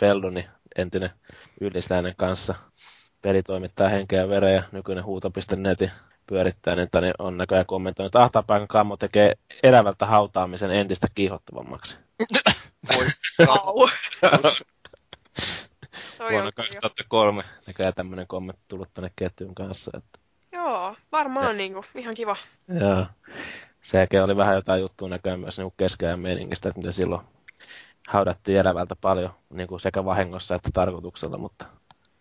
Feldoni, entinen yhdisläinen kanssa, pelitoimittaja henkeä ja ja nykyinen huuto.netin pyörittää, niin, niin on näköjään kommentoinut, että ahtapaikan kammo tekee elävältä hautaamisen entistä kiihottavammaksi. Toi Vuonna on kyllä. 2003 näköjään tämmöinen kommentti tullut tänne ketjun kanssa. Että, Joo, varmaan niinku, ihan kiva. joo. Sekin oli vähän jotain juttua näköjään myös niin keskeään meningistä, että mitä silloin haudattiin elävältä paljon niin kuin sekä vahingossa että tarkoituksella, mutta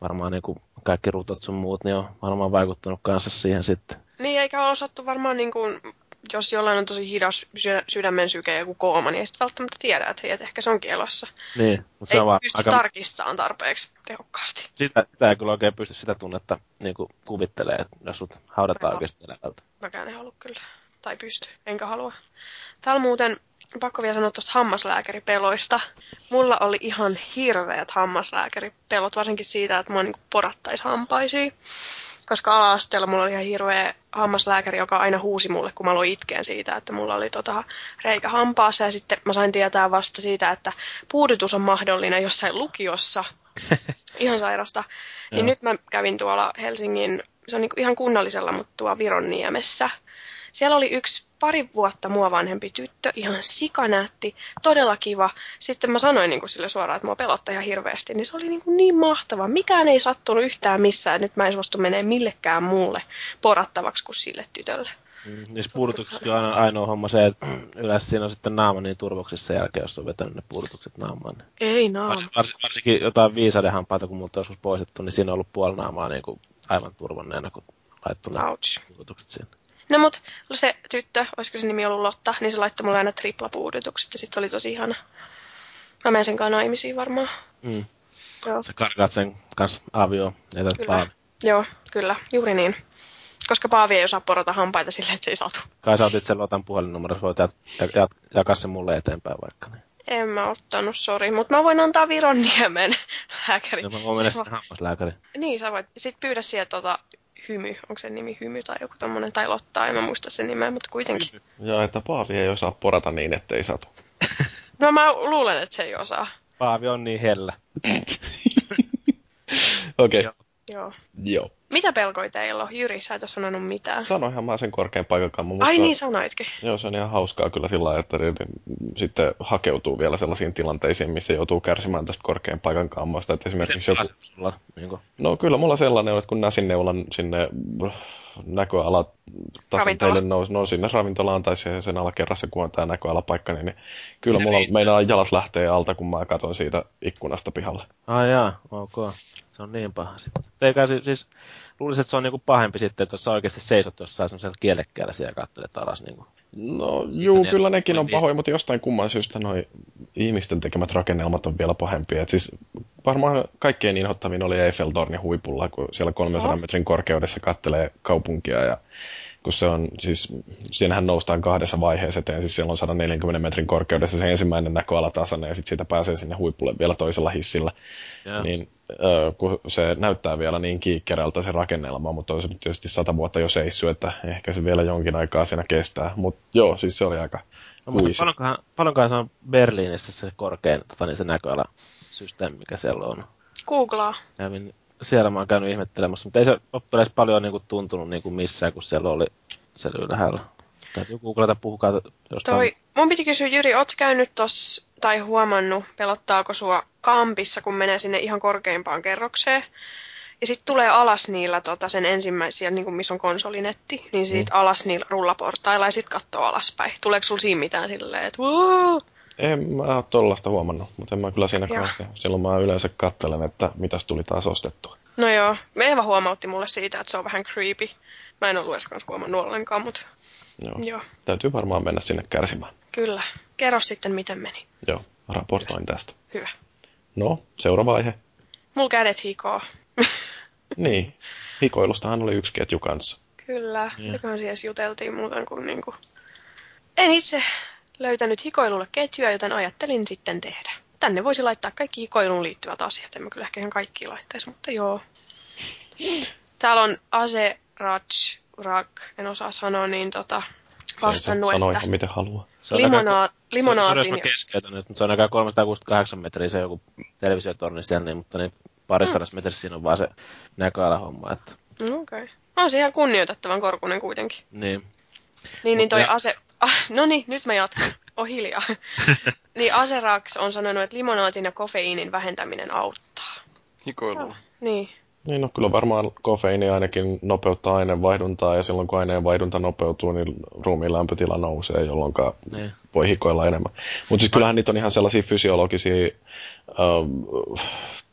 varmaan niin kuin kaikki rutot sun muut niin on varmaan vaikuttanut kanssa siihen sitten. Niin, eikä ole osattu varmaan niin kuin, jos jollain on tosi hidas sydä- sydämen syke ja joku kooma, niin ei sitten välttämättä tiedä, että hei, että ehkä se on kielossa. Niin, mutta se Ei on vaan pysty aika... tarkistamaan tarpeeksi tehokkaasti. sitä, sitä ei kyllä oikein pysty sitä tunnetta niin kuin kuvittelee, että jos sut haudataan oikeasti elävältä. Mäkään en halua kyllä. Tai pysty, enkä halua. Täällä muuten, pakko vielä sanoa tuosta hammaslääkäripeloista. Mulla oli ihan hirveät hammaslääkäripelot, varsinkin siitä, että mua niinku porattaisi hampaisiin. Koska ala-asteella mulla oli ihan hirveä hammaslääkäri, joka aina huusi mulle, kun mä aloin itkeen siitä, että mulla oli tota reikä hampaassa. Ja sitten mä sain tietää vasta siitä, että puudutus on mahdollinen jossain lukiossa. [laughs] ihan sairasta. niin nyt mä kävin tuolla Helsingin, se on niinku ihan kunnallisella, mutta tuolla Vironniemessä. Siellä oli yksi pari vuotta mua vanhempi tyttö, ihan sikanätti, todella kiva. Sitten mä sanoin niin kuin sille suoraan, että mua pelottaa ihan hirveästi, niin se oli niin, kuin niin mahtava. Mikään ei sattunut yhtään missään, nyt mä en suostu menee millekään muulle porattavaksi kuin sille tytölle. Mm, niissä puudutuksissa on aina ainoa homma se, että yleensä siinä on sitten naama niin turvoksissa jälkeen, jos on vetänyt ne puudutukset naamaan. Niin. Ei naama. Vars, vars, varsinkin jotain viisaudenhampaita, kun multa joskus poistettu, niin siinä on ollut puoli naamaa niin kuin aivan turvonneena, kun laittu ne Ouch. puudutukset siinä. No mut se tyttö, olisiko se nimi ollut Lotta, niin se laittoi mulle aina triplapuudutukset ja sit se oli tosi ihana. Mä menen sen kanssa naimisiin varmaan. Mm. Joo. Sä karkaat sen kanssa avioon, jätät Kyllä. vaan. Joo, kyllä, juuri niin. Koska Paavi ei osaa porata hampaita silleen, että se ei satu. Kai sä otit sen Lotan puhelinnumero, voit jat, jat, jakaa sen mulle eteenpäin vaikka. Niin. En mä ottanut, sori. Mutta mä voin antaa Viron niemen [laughs] lääkäri. Ja mä voin mennä sinne hammaslääkäri. Niin, sä voit. Sitten pyydä sieltä tota, Hymy. Onko se nimi Hymy tai joku tommonen, tai Lotta, en mä muista sen nimeä, mutta kuitenkin. Ja että Paavi ei osaa porata niin, ettei satu. [laughs] No mä luulen, että se ei osaa. Paavi on niin hellä. [laughs] Okei, Joo. okay. Joo. joo. Mitä pelkoja teillä on? Jyri, sä et ole sanonut mitään. Sanoinhan mä sen korkean paikankamman, mutta... Ai niin, sanoitkin. Joo, se on ihan hauskaa kyllä sillä lailla, että ne sitten hakeutuu vielä sellaisiin tilanteisiin, missä joutuu kärsimään tästä korkean paikan kammoista. Että esimerkiksi joku... Sulla, niin kuin, No kyllä mulla sellainen on, että kun näsin neulan sinne näköala Ravintola. tasanteille nousi, no sinne ravintolaan tai se, sen alakerrassa, kun on tämä näköalapaikka, niin, niin kyllä Se mulla meinaa jalat lähtee alta, kun mä katson siitä ikkunasta pihalle. Ai jaa, ok. Se on niin paha sitten. Eikä si- siis, luulisin, että se on niinku pahempi sitten, että jos sä oikeasti seisot jossain semmoisella kielekkäällä siellä ja katselet alas niinku. No juu, ne- kyllä nekin on pahoja, mutta jostain kumman syystä noi ihmisten tekemät rakennelmat on vielä pahempia. Et siis varmaan kaikkein inhottavin oli Eiffeltornin huipulla, kun siellä 300 Oho. metrin korkeudessa kattelee kaupunkia ja kun se on, siis siinähän noustaan kahdessa vaiheessa eteen, siis siellä on 140 metrin korkeudessa se ensimmäinen näköalatasanne ja sitten siitä pääsee sinne huipulle vielä toisella hissillä. Joo. Niin ö, kun se näyttää vielä niin kiikkerältä se rakennelma, mutta on se nyt tietysti sata vuotta jo seissyt, että ehkä se vielä jonkin aikaa siinä kestää. Mutta joo, siis se oli aika No, mutta paljonkohan, paljonkohan se on Berliinissä se korkein tota, niin se näköalasysteemi, mikä siellä on. Googlaa. Kävin, siellä mä oon käynyt ihmettelemässä, mutta ei se edes paljon niin kuin, tuntunut niin kuin missään, kun siellä oli siellä ylhäällä. Täytyy googlata, puhukaa jostain. Toi, mun piti kysyä, Jyri, oot käynyt tos, tai huomannut, pelottaako sua kampissa, kun menee sinne ihan korkeimpaan kerrokseen? Ja sitten tulee alas niillä tota, sen ensimmäisiä, niin missä on konsolinetti, niin siitä mm. alas niillä rullaportailla ja sitten katsoo alaspäin. Tuleeko sulla siinä mitään silleen, että wow? En mä tollasta huomannut, mutta en mä kyllä siinä kauhean. Silloin mä yleensä kattelen, että mitäs tuli taas ostettua. No joo, Eeva huomautti mulle siitä, että se on vähän creepy. Mä en ollut edes huomannut ollenkaan, mutta Joo. joo, Täytyy varmaan mennä sinne kärsimään. kyllä. Kerro sitten, miten meni. Joo, raportoin tästä. Hyvä. No, seuraava aihe. Mulla kädet hikoo. [laughs] Niin, hikoilustahan oli yksi ketju kanssa. Kyllä, mitäköhän siellä juteltiin muuten kuin niinku... En itse löytänyt hikoilulle ketjua, joten ajattelin sitten tehdä. Tänne voisi laittaa kaikki hikoiluun liittyvät asiat. En mä kyllä ehkä ihan kaikki laittaisi, mutta joo. Täällä on Ase Raj, Rak, en osaa sanoa, niin tota, vastannut, Sanoi että ihan miten haluaa. Se on aika- limonaa, Se, se limonaatin... on, jos mä keskeytän nyt, mutta se on aika 368 metriä se joku televisiotorni siellä, niin, mutta niin parisadassa mm. metrissä siinä on vaan se näköalahomma, että Okei. Okay. On se ihan kunnioitettavan korkunen kuitenkin. niin. Niin, niin toi ja- ase... Ah, no niin, nyt mä jatkan. Oh hiljaa. [laughs] niin Aserax on sanonut, että limonaatin ja kofeiinin vähentäminen auttaa. Hikoilulla. Niin. Niin, no kyllä varmaan kofeiini ainakin nopeuttaa aineenvaihduntaa ja silloin kun aineenvaihdunta nopeutuu, niin ruumiin lämpötila nousee, jolloin Niin. voi hikoilla enemmän. Mutta siis kyllähän niitä on ihan sellaisia fysiologisia ähm,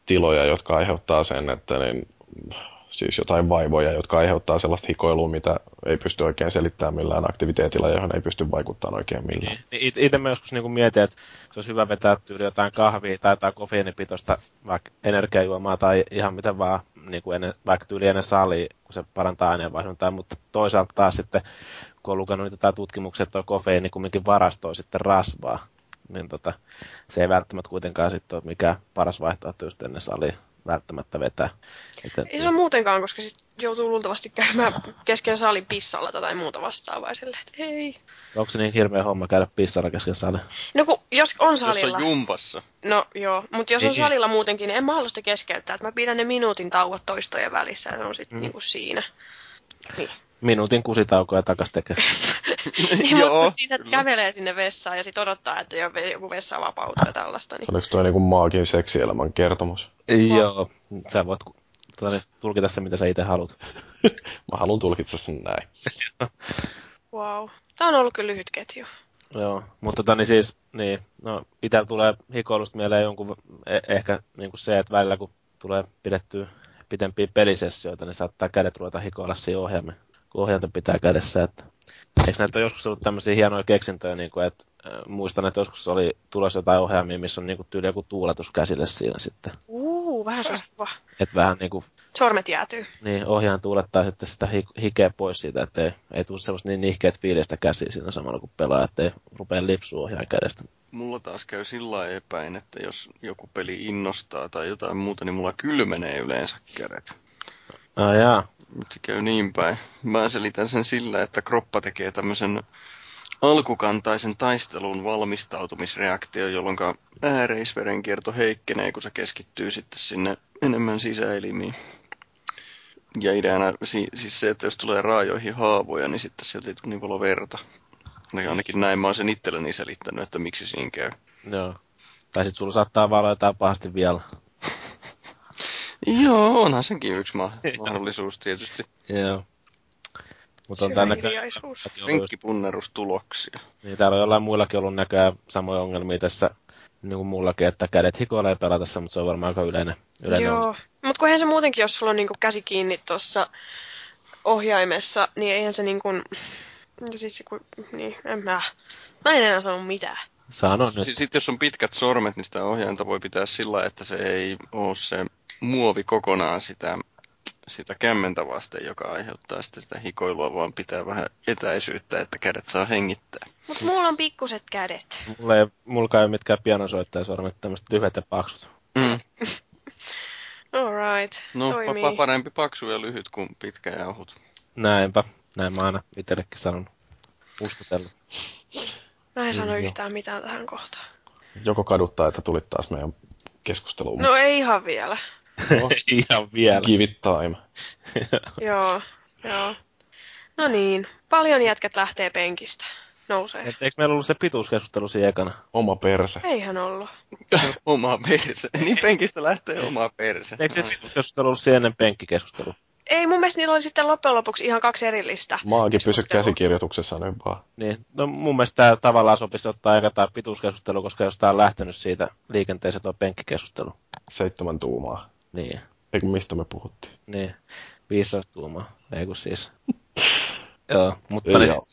tiloja, jotka aiheuttaa sen, että niin, siis jotain vaivoja, jotka aiheuttaa sellaista hikoilua, mitä ei pysty oikein selittämään millään aktiviteetilla, johon ei pysty vaikuttamaan oikein millään. Niin itse mä joskus niinku mietin, että se olisi hyvä vetää tyyli jotain kahvia tai jotain kofeiinipitoista vaikka energiajuomaa tai ihan mitä vaan, niinku ennen, vaikka tyyli ennen salia, kun se parantaa aineenvaihduntaa, mutta toisaalta taas sitten kun on lukenut niitä tutkimuksia, että kofeiini kumminkin varastoi sitten rasvaa, niin tota, se ei välttämättä kuitenkaan sitten ole mikään paras vaihtoehto just ennen salia välttämättä vetää. Että, ei se ole muutenkaan, koska sit joutuu luultavasti käymään kesken salin pissalla tai muuta vastaavaa sille, että ei. Onko se niin hirveä homma käydä pissalla kesken salin? No kun, jos on salilla. Jos on jumpassa. No joo, mutta jos on niin. salilla muutenkin, niin en mä halua sitä keskeyttää. Että mä pidän ne minuutin tauot toistojen välissä ja se on sitten mm. niinku siinä. Niin. Minuutin kusitaukoja takas tekee. [laughs] niin, mutta siinä kyllä. kävelee sinne vessaan ja sitten odottaa, että joku vessa vapautuu ja tällaista. Niin. Oliko toi niinku maagin seksielämän kertomus? Joo, sä voit tuonne, tulkita se, mitä sä itse haluat. [laughs] Mä haluan tulkita sen näin. [laughs] wow. Tämä on ollut kyllä lyhyt ketju. Joo, mutta tota, niin siis, niin, no, itsellä tulee hikoilusta mieleen jonkun, eh- ehkä niin kuin se, että välillä kun tulee pidettyä pitempiä pelisessioita, niin saattaa kädet ruveta hikoilla siinä ohjaamme, kun ohjainta pitää kädessä. Että... Eikö näitä joskus ollut tämmöisiä hienoja keksintöjä, niin kuin, että äh, muistan, että joskus oli tulossa jotain ohjaamia, missä on niin kuin, tyyli joku tuuletus käsille siinä sitten. Uu, vähän se Että vähän niin kuin, Sormet jäätyy. Niin, ohjaan tuulettaa sitten sitä hikeä pois siitä, että ei, ei tule semmoista niin nihkeät fiilistä käsiä siinä samalla kun pelaa, että ei rupea lipsua ohjaan kädestä. Mulla taas käy sillä epäin, että jos joku peli innostaa tai jotain muuta, niin mulla kylmenee yleensä kädet. Ah, jaa. Nyt se käy niin päin. Mä selitän sen sillä, että kroppa tekee tämmöisen alkukantaisen taistelun valmistautumisreaktio, jolloin ääreisverenkierto heikkenee, kun se keskittyy sitten sinne enemmän sisäelimiin. Ja ideana siis se, että jos tulee raajoihin haavoja, niin sitten sieltä ei tule niin paljon verta. Ainakin näin mä oon sen itselleni selittänyt, että miksi siinä käy. Joo. Tai sitten sulla saattaa vaan jotain pahasti vielä. Joo, onhan senkin yksi mahdollisuus tietysti. Joo. Mutta on tänne Penkkipunnerustuloksia. Niin, täällä on jollain muillakin ollut näköjään samoja ongelmia tässä niin kuin mullakin, että kädet hikoilee pelatessa, mutta se on varmaan aika yleinen. yleinen Joo, mutta kun eihän se muutenkin, jos sulla on niin kuin käsi kiinni tuossa ohjaimessa, niin eihän se niin kuin... Siis kun, niin, en mä... Mä en enää sano mitään. Sano nyt. Sitten jos on pitkät sormet, niin sitä ohjainta voi pitää sillä, että se ei ole se muovi kokonaan sitä sitä kämmentä vasten, joka aiheuttaa sitten sitä hikoilua, vaan pitää vähän etäisyyttä, että kädet saa hengittää. Mutta mulla on pikkuset kädet. Mulla ei, mulla ei ole mitkään pianosoittajasormet, tämmöiset lyhyet ja paksut. Mm. [laughs] Alright, No, toimii. parempi paksu ja lyhyt kuin pitkä ja ohut. Näinpä, näin mä aina itsellekin sanon uskotellut. Mä en sano mm, yhtään jo. mitään tähän kohtaan. Joko kaduttaa, että tulit taas meidän keskusteluun? No ei ihan vielä. No, [laughs] ihan vielä. Give it time. [laughs] joo, joo. No niin, paljon jätkät lähtee penkistä. Nousee. Et eikö meillä ollut se pituuskeskustelu siinä ekana? Oma perse. Eihän ollut. [laughs] oma perse. Niin penkistä lähtee oma perse. Eikö se pituuskeskustelu ollut siinä ennen penkkikeskustelu? Ei, mun mielestä niillä oli sitten loppujen lopuksi ihan kaksi erillistä. Maakin pysy käsikirjoituksessa nyt vaan. Niin, no mun mielestä tämä tavallaan sopisi ottaa aika tämä pituuskeskustelu, koska jos tämä on lähtenyt siitä liikenteeseen tuo penkkikeskustelu. Seitsemän tuumaa. Niin. Eikö mistä me puhuttiin? Niin, 15 tuumaa, ei kun siis. [laughs] Joo, mutta niin, siis,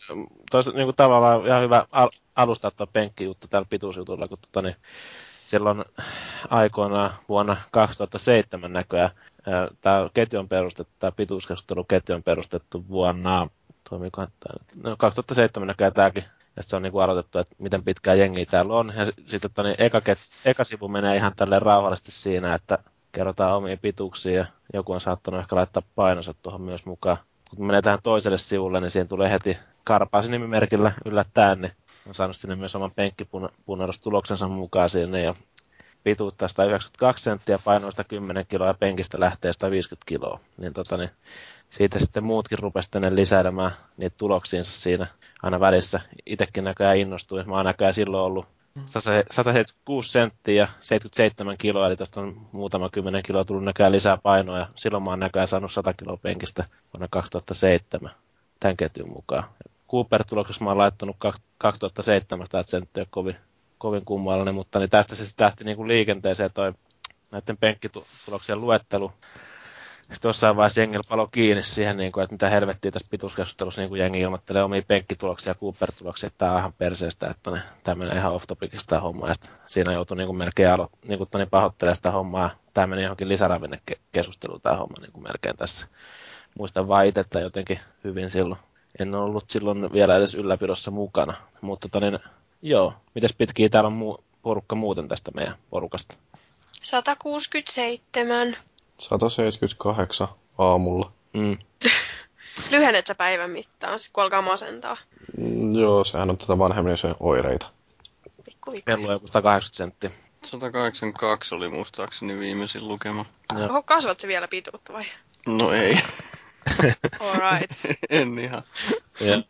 tois, niin kuin tavallaan ihan hyvä al- alustaa tuo penkkijuttu tällä pituusjutulla, kun tota, niin, silloin aikoinaan vuonna 2007 näköjään tämä ketju on perustettu, tämä pituuskeskusteluketju on perustettu vuonna, toimiko, no 2007 näköjään tämäkin, ja se on niin kuin aloitettu, että miten pitkään jengiä täällä on, ja sitten tota, niin eka, eka sivu menee ihan tälle rauhallisesti siinä, että kerrotaan omia pituuksia ja joku on saattanut ehkä laittaa painonsa tuohon myös mukaan. Kun menee tähän toiselle sivulle, niin siihen tulee heti karpaasi nimimerkillä yllättäen, niin on saanut sinne myös oman penkkipunnerustuloksensa mukaan sinne ja pituutta 192 senttiä, painoista 10 kiloa ja penkistä lähtee 150 kiloa. Niin, tota, niin siitä sitten muutkin rupesivat lisäilemään niitä tuloksiinsa siinä aina välissä. Itsekin näköjään innostuin. Mä oon näköjään silloin ollut 176 senttiä ja 77 kiloa, eli tästä on muutama kymmenen kiloa tullut näköjään lisää painoa, ja silloin mä oon näköjään saanut 100 kiloa penkistä vuonna 2007 tämän ketjun mukaan. Cooper-tuloksessa mä oon laittanut 2700 senttiä kovin, kovin kummallinen, mutta niin tästä se sitten lähti niin kuin liikenteeseen toi näiden penkkituloksien luettelu sitten jossain vaiheessa jengillä palo kiinni siihen, niin kuin, että mitä helvettiä tässä pituuskeskustelussa niin kuin jengi ilmoittelee omia penkkituloksia ja Cooper-tuloksia, että tämä on ihan perseestä, että ne, tämä menee ihan off topicista homma. Ja siinä joutui niin kuin melkein alo, niin kuin, niin pahoittelemaan sitä hommaa. Tämä meni johonkin lisäravinnekeskusteluun tämä homma niin kuin melkein tässä. Muistan vaan itse jotenkin hyvin silloin. en ollut silloin vielä edes ylläpidossa mukana. Mutta tota niin, joo, mites pitkiä täällä on muu, porukka muuten tästä meidän porukasta? 167. 178 aamulla. Mm. [laughs] Lyhennet sä päivän mittaan, sit kun alkaa masentaa. Mm, joo, sehän on tätä vanhemmisen oireita. Pikku vika. Kello on joku 180 senttiä. 182 oli muistaakseni viimeisin lukema. Oho, kasvat se vielä pituutta vai? No ei, Alright. [laughs] en ihan. Ja,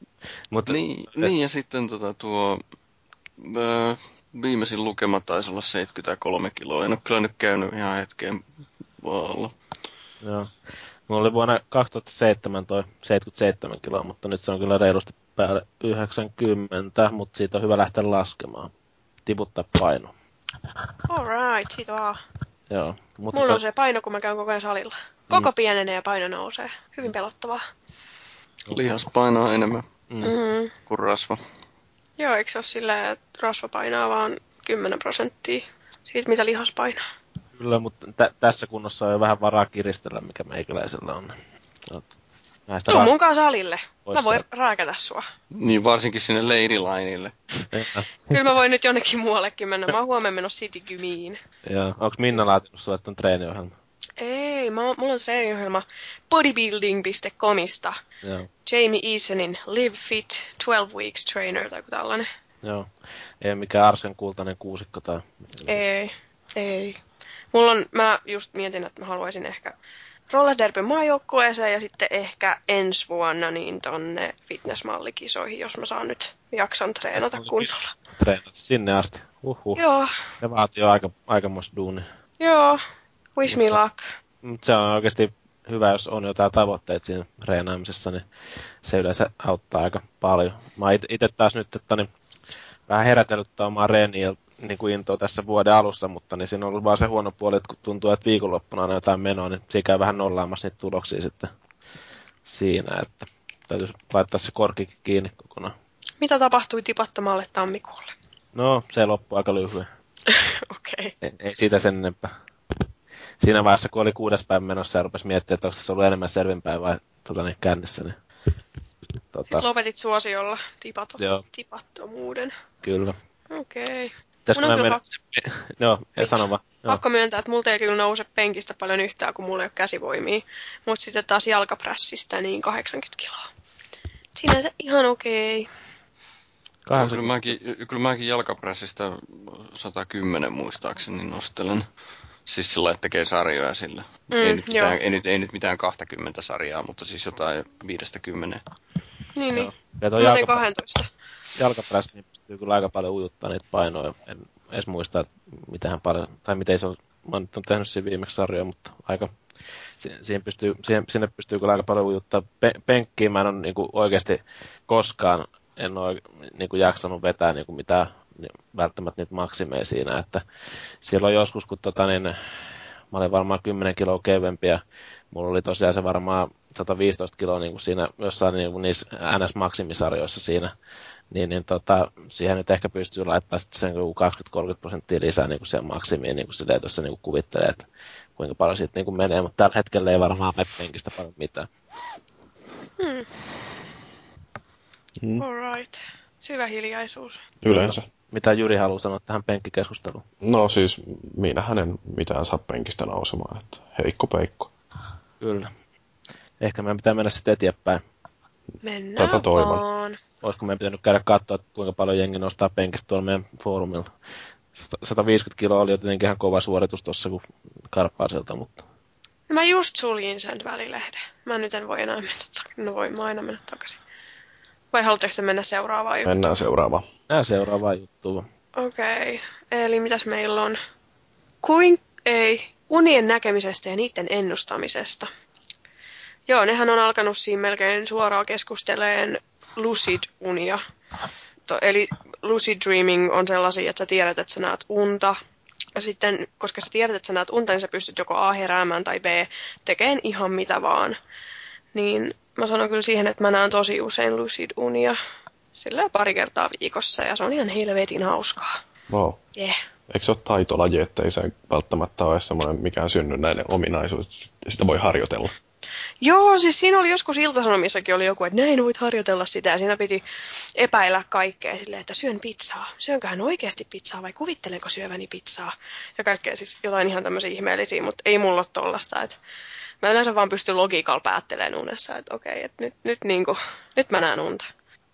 mutta Niin, niin ja sitten tota tuo ö, viimeisin lukema taisi olla 73 kiloa. En ole kyllä nyt käynyt ihan hetkeen vaalla. Joo. Mulla oli vuonna 2007 toi 77 kiloa, mutta nyt se on kyllä reilusti päälle 90, mutta siitä on hyvä lähteä laskemaan. Tiputtaa paino. Alright, siitä vaan. Joo. Mutta Mulla to- on se paino, kun mä käyn koko ajan salilla. Koko pienenee ja paino nousee. Hyvin pelottavaa. Lihas painaa enemmän mm, Mm. kuin rasva. Joo, eikö se ole silleen, että rasva painaa vaan 10 prosenttia siitä, mitä lihas painaa? Kyllä, mutta tä- tässä kunnossa on jo vähän varaa kiristellä, mikä meikäläisellä on. Näistä Tuu mun kanssa salille. Pois Mä voin sieltä. raakata sua. Niin varsinkin sinne leirilainille. Kyllä mä voin nyt jonnekin muuallekin mennä. Mä oon huomenna menossa City Gymiin. Joo. Onko Minna laatinut sulle ton treeniohjelma? Ei, mä mulla on treeniohjelma bodybuilding.comista. Joo. Jamie Easonin Live Fit 12 Weeks Trainer tai joku tällainen. Joo. Ei mikään Arsken kultainen kuusikko tai... Ei, ei. Mulla on, mä just mietin, että mä haluaisin ehkä rollerderbyn maajoukkueeseen ja sitten ehkä ensi vuonna niin tonne fitnessmallikisoihin, jos mä saan nyt jakson treenata kunnolla. Treenat sinne asti. Uhuh. Joo, Se vaatii jo aika, aikamoista duunia. joo. Wish me luck. Se on oikeasti hyvä, jos on jotain tavoitteita siinä treenaamisessa, niin se yleensä auttaa aika paljon. Mä itse taas nyt, että niin, vähän herätellyt omaa reeniä niin kuin intoa tässä vuoden alussa, mutta niin siinä on ollut vaan se huono puoli, että kun tuntuu, että viikonloppuna on jotain menoa, niin siinä käy vähän nollaamassa niitä tuloksia sitten siinä, että täytyisi laittaa se korkikin kiinni kokonaan. Mitä tapahtui tipattamalle tammikuulle? No, se loppui aika lyhyen. [laughs] Okei. Ei, ei siitä sen enempää. Siinä vaiheessa, kun oli kuudes päivä menossa ja rupesi miettimään, että onko tässä ollut enemmän selvinpäin vai tota, niin, kännissä, niin tota, Sitten lopetit suosiolla tipato, Joo. tipattomuuden. kyllä. Okei. Pitäisikö Mun on kyllä mennä... No, [laughs] ja sano vaan. Joo. Pakko myöntää, että multa ei kyllä nouse penkistä paljon yhtään, kun mulla ei ole käsivoimia. Mutta sitten taas jalkaprässistä niin 80 kiloa. Sinänsä ihan okei. Kyllä 80. mäkin, kyllä mäkin jalkapressistä 110 muistaakseni nostelen. Siis sillä että tekee sarjoja sillä. Mm, ei, nyt joo. mitään, ei, nyt, ei nyt mitään 20 sarjaa, mutta siis jotain 50. Niin, niin. Ja tein jalkapä... 12. jalkapressi niin pystyy kyllä aika paljon ujuttaa niitä painoja. En edes muista, että mitähän paljon, tai miten se on, mä nyt on tehnyt siinä viimeksi sarjoja, mutta aika, si- siihen pystyy, siihen, sinne pystyy kyllä aika paljon ujuttaa. Pe- penkkiin mä en ole niin kuin oikeasti koskaan, en ole niin kuin jaksanut vetää niin kuin mitään välttämättä niitä maksimeja siinä, että siellä on joskus, kun tota, niin, mä olin varmaan 10 kiloa kevyempi ja mulla oli tosiaan se varmaan 115 kiloa niin kuin siinä jossain niin kuin niissä NS-maksimisarjoissa siinä, niin, niin tota, siihen nyt ehkä pystyy laittamaan sitten sen joku 20-30 prosenttia lisää niin kuin siihen maksimiin, niin kuin silleen tuossa niin kuin kuvittelee, että kuinka paljon siitä niin kuin menee, mutta tällä hetkellä ei varmaan mene penkistä paljon mitään. Hmm. Mm. Alright. Syvä hiljaisuus. Yleensä. Mitä Juri haluaa sanoa tähän penkkikeskusteluun? No siis, minä hänen mitään saa penkistä nousemaan, että heikko peikko. Kyllä. Ehkä meidän pitää mennä sitten eteenpäin. Mennään Tätä toivon. vaan. Olisiko meidän pitänyt käydä katsoa, kuinka paljon jengi nostaa penkistä tuolla meidän foorumilla. 150 kiloa oli jotenkin ihan kova suoritus tuossa kuin Karppaaselta, mutta Mä just suljin sen välilehden. Mä nyt en voi enää mennä takaisin. No voi mä aina mennä takaisin. Vai haluatteko te mennä seuraavaan juttuun? Mennään seuraavaan. nää seuraavaa juttua. Okei. Okay. Eli mitäs meillä on? Kuin ei. Unien näkemisestä ja niiden ennustamisesta. Joo, nehän on alkanut siinä melkein suoraan keskusteleen lucid-unia. To, eli lucid dreaming on sellaisia, että sä tiedät, että sä näet unta. Ja sitten, koska sä tiedät, että sä näet unta, niin sä pystyt joko A heräämään tai B tekemään ihan mitä vaan. Niin mä sanon kyllä siihen, että mä näen tosi usein lucid-unia. Sillä pari kertaa viikossa ja se on ihan helvetin hauskaa. Wow. Yeah. Eikö se ole taitolaji, ettei se välttämättä ole semmoinen mikään synnynnäinen ominaisuus, sitä voi harjoitella? Joo, siis siinä oli joskus iltasanomissakin oli joku, että näin voit harjoitella sitä. Ja siinä piti epäillä kaikkea silleen, että syön pizzaa. Syönköhän oikeasti pizzaa vai kuvitteleeko syöväni pizzaa? Ja kaikkea siis jotain ihan tämmöisiä ihmeellisiä, mutta ei mulla ole tollasta. Että mä yleensä vaan pystyn logiikalla päättelemään unessa, että okei, että nyt, nyt, niin kuin, nyt mä näen unta.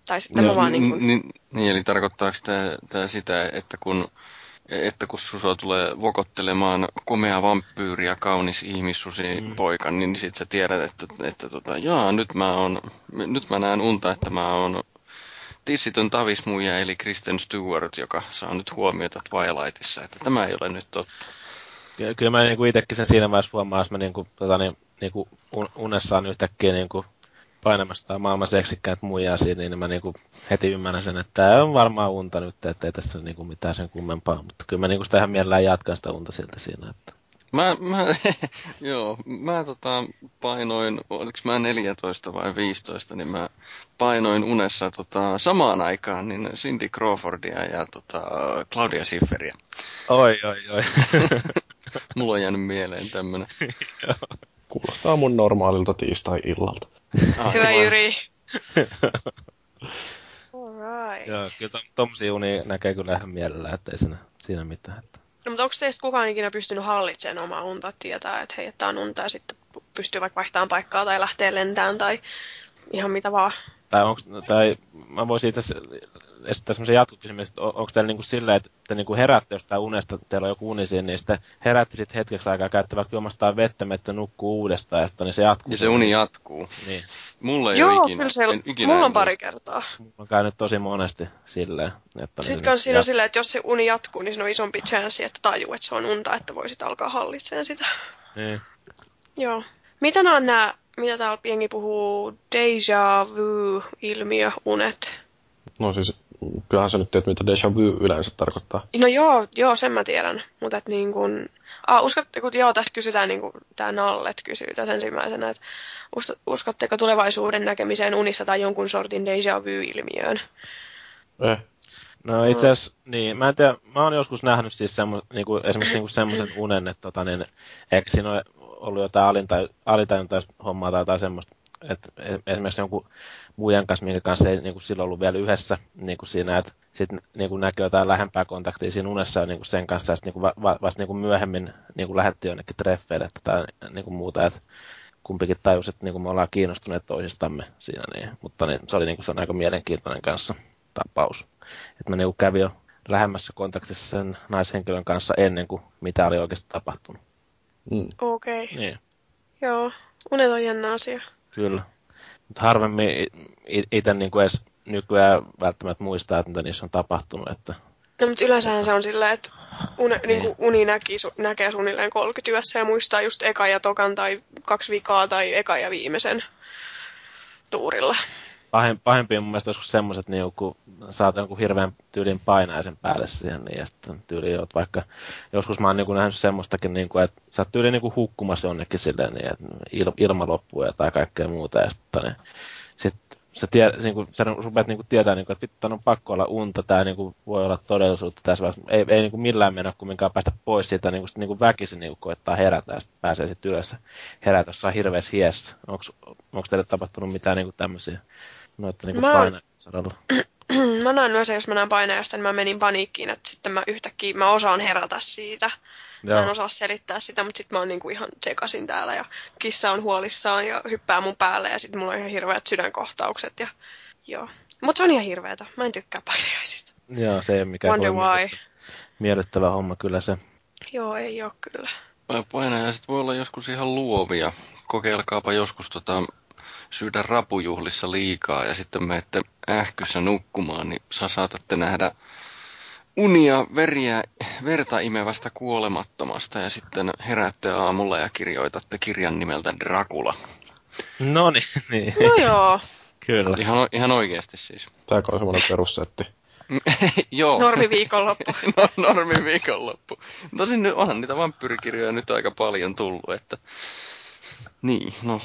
Tai sitten no, mä vaan niin, kuin... niin, niin, eli tarkoittaako tämä sitä, että kun että kun Suso tulee vokottelemaan komea vampyyri ja kaunis ihmissusi mm. poika, niin sit sä tiedät, että, että tota, jaa, nyt mä, on, nyt mä näen unta, että mä oon tissitön tavismuija, eli Kristen Stewart, joka saa nyt huomiota Twilightissa, että tämä ei ole nyt totta. Kyllä, mä niin itsekin sen siinä vaiheessa huomaan, jos mä niin kuin, tota, niin, niin kuin unessaan yhtäkkiä niin kuin painamassa maailman seksikkäät muijaa siinä, niin mä niinku heti ymmärrän sen, että tämä on varmaan unta nyt, että ei tässä niinku mitään sen kummempaa. Mutta kyllä mä niinku sitä ihan mielellään jatkan sitä unta siltä siinä. Että... Mä, mä, [laughs] joo, mä tota, painoin, oliko mä 14 vai 15, niin mä painoin unessa tota, samaan aikaan niin Cindy Crawfordia ja tota, Claudia Schifferia. Oi, oi, oi. [laughs] Mulla on jäänyt mieleen tämmönen. [laughs] Kuulostaa mun normaalilta tiistai-illalta. [laughs] Ah, Hyvä Jyri. [laughs] Alright. Joo, kyllä to, tommosia unia näkee kyllä ihan mielellä, ettei siinä, siinä mitään. Että... No, mutta onko teistä kukaan ikinä pystynyt hallitsemaan omaa unta, tietää, että hei, että on unta ja sitten pystyy vaikka vaihtamaan paikkaa tai lähtee lentämään tai ihan mitä vaan? Tai, onks, tai mä voisin itse esittää semmoisen jatkokysymyksen, että onko teillä niinku sillä, että te niinku heräätte jostain unesta, teillä on joku uni siinä, niin sitten heräätte sitten hetkeksi aikaa käytte vaikka juomastaan vettä, että nukkuu uudestaan, ja sitten niin se jatkuu. Ja se uni jatkuu. Niin. Mulla ei Joo, ole ikinä. Kyllä se, ikinä mulla on pari kertaa. Mulla on käynyt tosi monesti silleen. Että sitten niin, siinä on silleen, että jos se uni jatkuu, niin siinä on isompi chanssi, että tajuu, että se on unta, että voisit alkaa hallitsemaan sitä. Niin. Joo. Mitä on nämä, mitä täällä jengi puhuu, deja vu-ilmiö, unet? No siis kyllähän sä nyt tiedät, mitä déjà vu yleensä tarkoittaa. No joo, joo sen mä tiedän. Mutta että niin kun... Ah, uskotteko, joo, tästä kysytään, niin kuin tämä Nallet kysyy tässä ensimmäisenä, että uskotteko tulevaisuuden näkemiseen unissa tai jonkun sortin déjà vu-ilmiöön? Eh. No itse asiassa, niin, mä en tiedä, mä oon joskus nähnyt siis semmo, niin kuin, esimerkiksi niin semmoisen [clears throat] unen, että tota, niin, ehkä siinä on ollut jotain alitajuntaista hommaa tai jotain semmoista, että e-, esimerkiksi jonkun muijan kanssa, minkä kanssa ei niin kuin silloin ollut vielä yhdessä niin kuin siinä, että sitten niin kuin näkyy jotain lähempää kontaktia siinä unessa niin kuin sen kanssa, ja sitten niin kuin va, vasta niin kuin myöhemmin niin kuin lähdettiin jonnekin treffeille tai niin kuin muuta, että kumpikin tajusi, että niin kuin me ollaan kiinnostuneet toisistamme siinä, niin, mutta niin, se oli niin kuin, se on aika mielenkiintoinen kanssa tapaus. Että mä niin kuin kävin jo lähemmässä kontaktissa sen naishenkilön kanssa ennen kuin mitä oli oikeasti tapahtunut. Mm. Okei. Okay. Niin. Joo, unet on jännä asia. Kyllä. Mutta harvemmin itse niin kuin edes nykyään välttämättä muistaa, että mitä niissä on tapahtunut. Että... No, mutta yleensä se on silleen, että uni, niin. Niin kuin uni näki, su, näkee suunnilleen 30 yössä ja muistaa just eka ja tokan tai kaksi vikaa tai eka ja viimeisen tuurilla pahin, pahimpia mun mielestä joskus semmoiset, niin kun saat jonkun hirveän tyylin painaisen päälle siihen, niin ja sitten tyyli oot vaikka, joskus mä oon niin nähnyt semmoistakin, niin kuin, että sä oot tyyli niin hukkumassa jonnekin silleen, niin, että il, ilma loppuu ja tai kaikkea muuta, ja sitten niin, sit sä, tie, niin kuin, sä rupeat niin tietää, niin kuin, että vittu, on pakko olla unta, tämä niin kuin, voi olla todellisuutta tässä vaiheessa. Ei, ei niin kuin millään mennä kumminkaan päästä pois siitä, niin kuin, niin kuin väkisin niin kuin, koettaa herätä ja pääsee sitten ylös herätä jossain hirveässä hiessä. Onko teille tapahtunut mitään niin tämmöisiä noita niin mä... saralla? mä [clears throat] näen myös, jos mä näen painajasta, niin mä menin paniikkiin, että sitten mä yhtäkkiä, mä osaan herätä siitä. Joo. Mä en osaa selittää sitä, mutta sitten mä oon niinku ihan tsekasin täällä ja kissa on huolissaan ja hyppää mun päälle ja sitten mulla on ihan hirveät sydänkohtaukset ja joo. Mutta se on ihan hirveetä. Mä en tykkää painajaisista. Joo, se ei ole mikään Wonder why. miellyttävä homma kyllä se. Joo, ei ole kyllä. Painajaiset voi olla joskus ihan luovia. Kokeilkaapa joskus tota syödä rapujuhlissa liikaa ja sitten menette ähkyssä nukkumaan, niin saa saatatte nähdä unia veriä, verta imevästä kuolemattomasta ja sitten heräätte aamulla ja kirjoitatte kirjan nimeltä Dracula. No niin. [laughs] niin. No joo. Kyllä. Ihan, ihan oikeasti siis. Tämä on semmoinen perussetti. [laughs] Joo. Normi viikonloppu. [laughs] no, normi viikonloppu. Tosin nyt onhan niitä vampyrikirjoja nyt aika paljon tullut, että... Niin, no,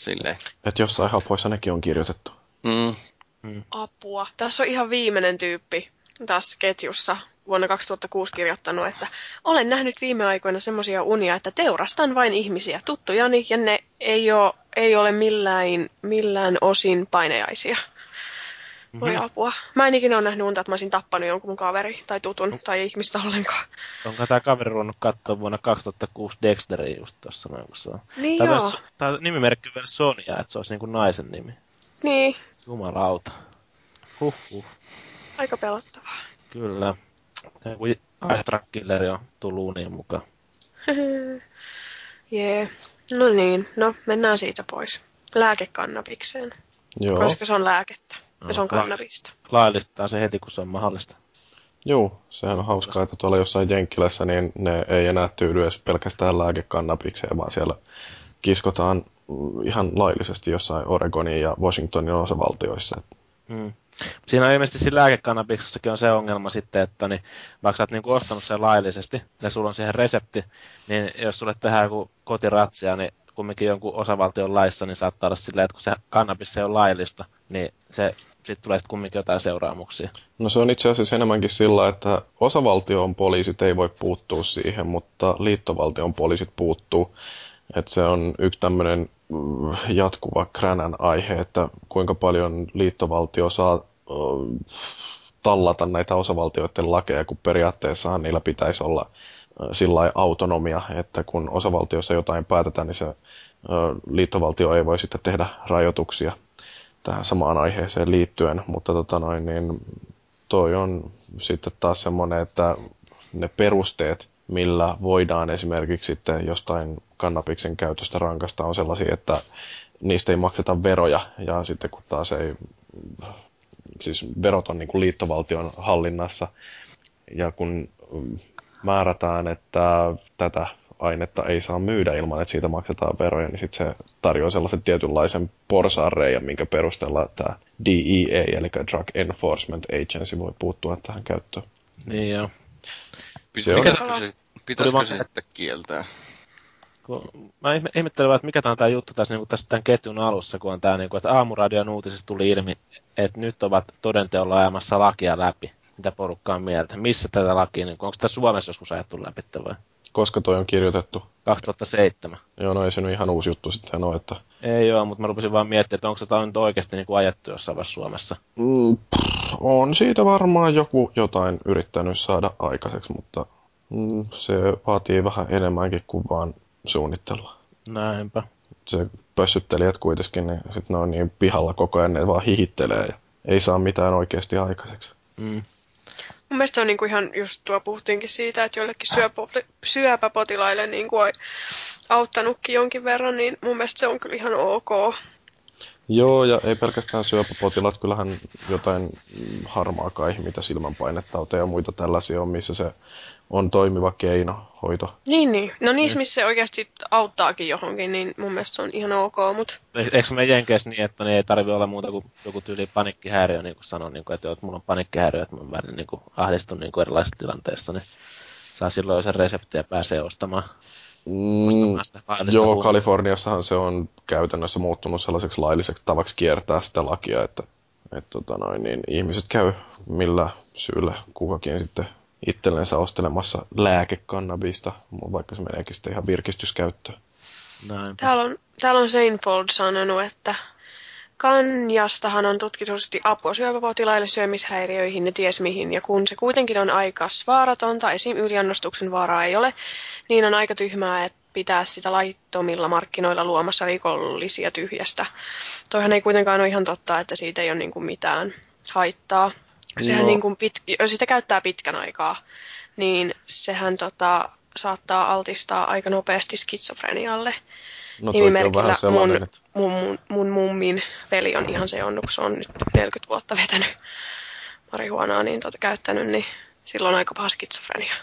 silleen. Että jossain hapoissa nekin on kirjoitettu. Mm. Mm. Apua. Tässä on ihan viimeinen tyyppi tässä ketjussa. vuonna 2006 kirjoittanut, että olen nähnyt viime aikoina semmoisia unia, että teurastan vain ihmisiä, tuttujani, ja ne ei ole, ei ole millään, millään osin paineaisia. Voi mm-hmm. apua. Mä en ikinä ole nähnyt unta, että mä olisin tappanut jonkun mun kaveri tai tutun tai ihmistä ollenkaan. Onko tämä kaveri ruvennut katsoa vuonna 2006 Dexteria just tuossa noin, kun se on. Niin Tämä, joo. tämä nimimerkki on vielä Sonja, että se olisi niin kuin naisen nimi. Niin, Jumalauta. Huh, huh. aika pelottavaa. Kyllä. Ja kun on tullut uniin mukaan. [laughs] Jee. No niin, no mennään siitä pois. Lääkekannabikseen, Joo. koska se on lääkettä. Ja se on kannabista. Laillistaa se heti, kun se on mahdollista. Joo, sehän on hauskaa, että tuolla jossain Jenkkilässä niin ne ei enää tyydy edes pelkästään lääkekannabikseen, vaan siellä kiskotaan ihan laillisesti jossain Oregonin ja Washingtonin osavaltioissa. Mm. Siinä on ilmeisesti siinä lääkekannabiksessakin on se ongelma sitten, että niin, vaikka sä oot niin ostanut sen laillisesti ja sulla on siihen resepti, niin jos sulle tehdään joku kotiratsia, niin kumminkin jonkun osavaltion laissa, niin saattaa olla silleen, että kun se kannabis ei ole laillista, niin se sitten tulee sitten kumminkin jotain seuraamuksia. No se on itse asiassa enemmänkin sillä, että osavaltion poliisit ei voi puuttua siihen, mutta liittovaltion poliisit puuttuu. Että se on yksi tämmöinen mm, jatkuva kränän aihe, että kuinka paljon liittovaltio saa tallata näitä osavaltioiden lakeja, kun periaatteessahan niillä pitäisi olla sillä autonomia, että kun osavaltiossa jotain päätetään, niin se liittovaltio ei voi sitten tehdä rajoituksia tähän samaan aiheeseen liittyen, mutta tota noin, niin toi on sitten taas semmoinen, että ne perusteet, millä voidaan esimerkiksi sitten jostain kannabiksen käytöstä rankasta on sellaisia, että niistä ei makseta veroja. Ja sitten kun taas ei, siis verot on niin kuin liittovaltion hallinnassa. Ja kun määrätään, että tätä ainetta ei saa myydä ilman, että siitä maksetaan veroja, niin sitten se tarjoaa sellaisen tietynlaisen porsaanreijan, minkä perusteella tämä DEA, eli Drug Enforcement Agency, voi puuttua tähän käyttöön. Niin joo. Pitäisikö se, pitäisikö se sitten kieltää? Kun mä ihme- ihmettelen vaan, että mikä tämä on tämä juttu tässä, niin tässä tämän ketjun alussa, kun on tämä, niin kuin, että aamuradion uutisissa tuli ilmi, että nyt ovat todenteolla ajamassa lakia läpi. Mitä porukkaa on mieltä? Missä tätä lakia, niin onko tämä Suomessa joskus ajettu läpi vai? Koska toi on kirjoitettu. 2007. Joo, no ei se nyt ihan uusi juttu sitten ole, että Ei joo, mutta mä rupesin vaan miettimään, että onko tämä nyt oikeasti niin kuin ajettu jossain vaiheessa Suomessa. mm, on siitä varmaan joku jotain yrittänyt saada aikaiseksi, mutta mm, se vaatii vähän enemmänkin kuin vaan suunnittelua. Näinpä. Se pössyttelijät kuitenkin, niin sit ne on niin pihalla koko ajan, ne vaan hihittelee ja ei saa mitään oikeasti aikaiseksi. Mm. Mun mielestä se on niinku ihan just tuo puhuttiinkin siitä, että joillekin syöpä, syöpäpotilaille niinku on auttanutkin jonkin verran, niin mun mielestä se on kyllä ihan ok. Joo, ja ei pelkästään syöpäpotilaat, kyllähän jotain harmaa kaihi, mitä silmänpainetauteja ja muita tällaisia on, missä se on toimiva keino hoito. Niin, niin. No niissä, missä se oikeasti auttaakin johonkin, niin mun mielestä se on ihan ok, mutta E- Eikö me Jenkeissä niin, että ne ei tarvi olla muuta kuin joku tyyli panikkihäiriö, niin kuin sanon, niin kuin, että, joo, että mulla on panikkihäiriö, että mä niin kuin, ahdistun niin kuin erilaisissa tilanteissa, niin saa silloin jo sen reseptin ja pääsee ostamaan. Mm, ostamaan sitä joo. Kaliforniassahan se on käytännössä muuttunut sellaiseksi lailliseksi tavaksi kiertää sitä lakia, että et, tota noin, niin ihmiset käy millä syyllä kukakin sitten itsellensä ostelemassa lääkekannabista, vaikka se meneekin sitten ihan virkistyskäyttöön. Näin. täällä on, täällä on Seinfeld sanonut, että kanjastahan on tutkitusti apua syöpäpotilaille syömishäiriöihin ja ties mihin, ja kun se kuitenkin on aika vaaratonta, esim. yliannostuksen vaaraa ei ole, niin on aika tyhmää, että pitää sitä laittomilla markkinoilla luomassa rikollisia tyhjästä. Toihan ei kuitenkaan ole ihan totta, että siitä ei ole niin kuin mitään haittaa. Sehän niin kuin pit, jos sitä käyttää pitkän aikaa, niin sehän tota, saattaa altistaa aika nopeasti skitsofrenialle. No Nimimerkillä mun, että mun, mun, mun mummin veli on ihan se on, kun se on nyt 40 vuotta vetänyt marihuonaa, niin tota, käyttänyt, niin silloin on aika paha skitsofrenia.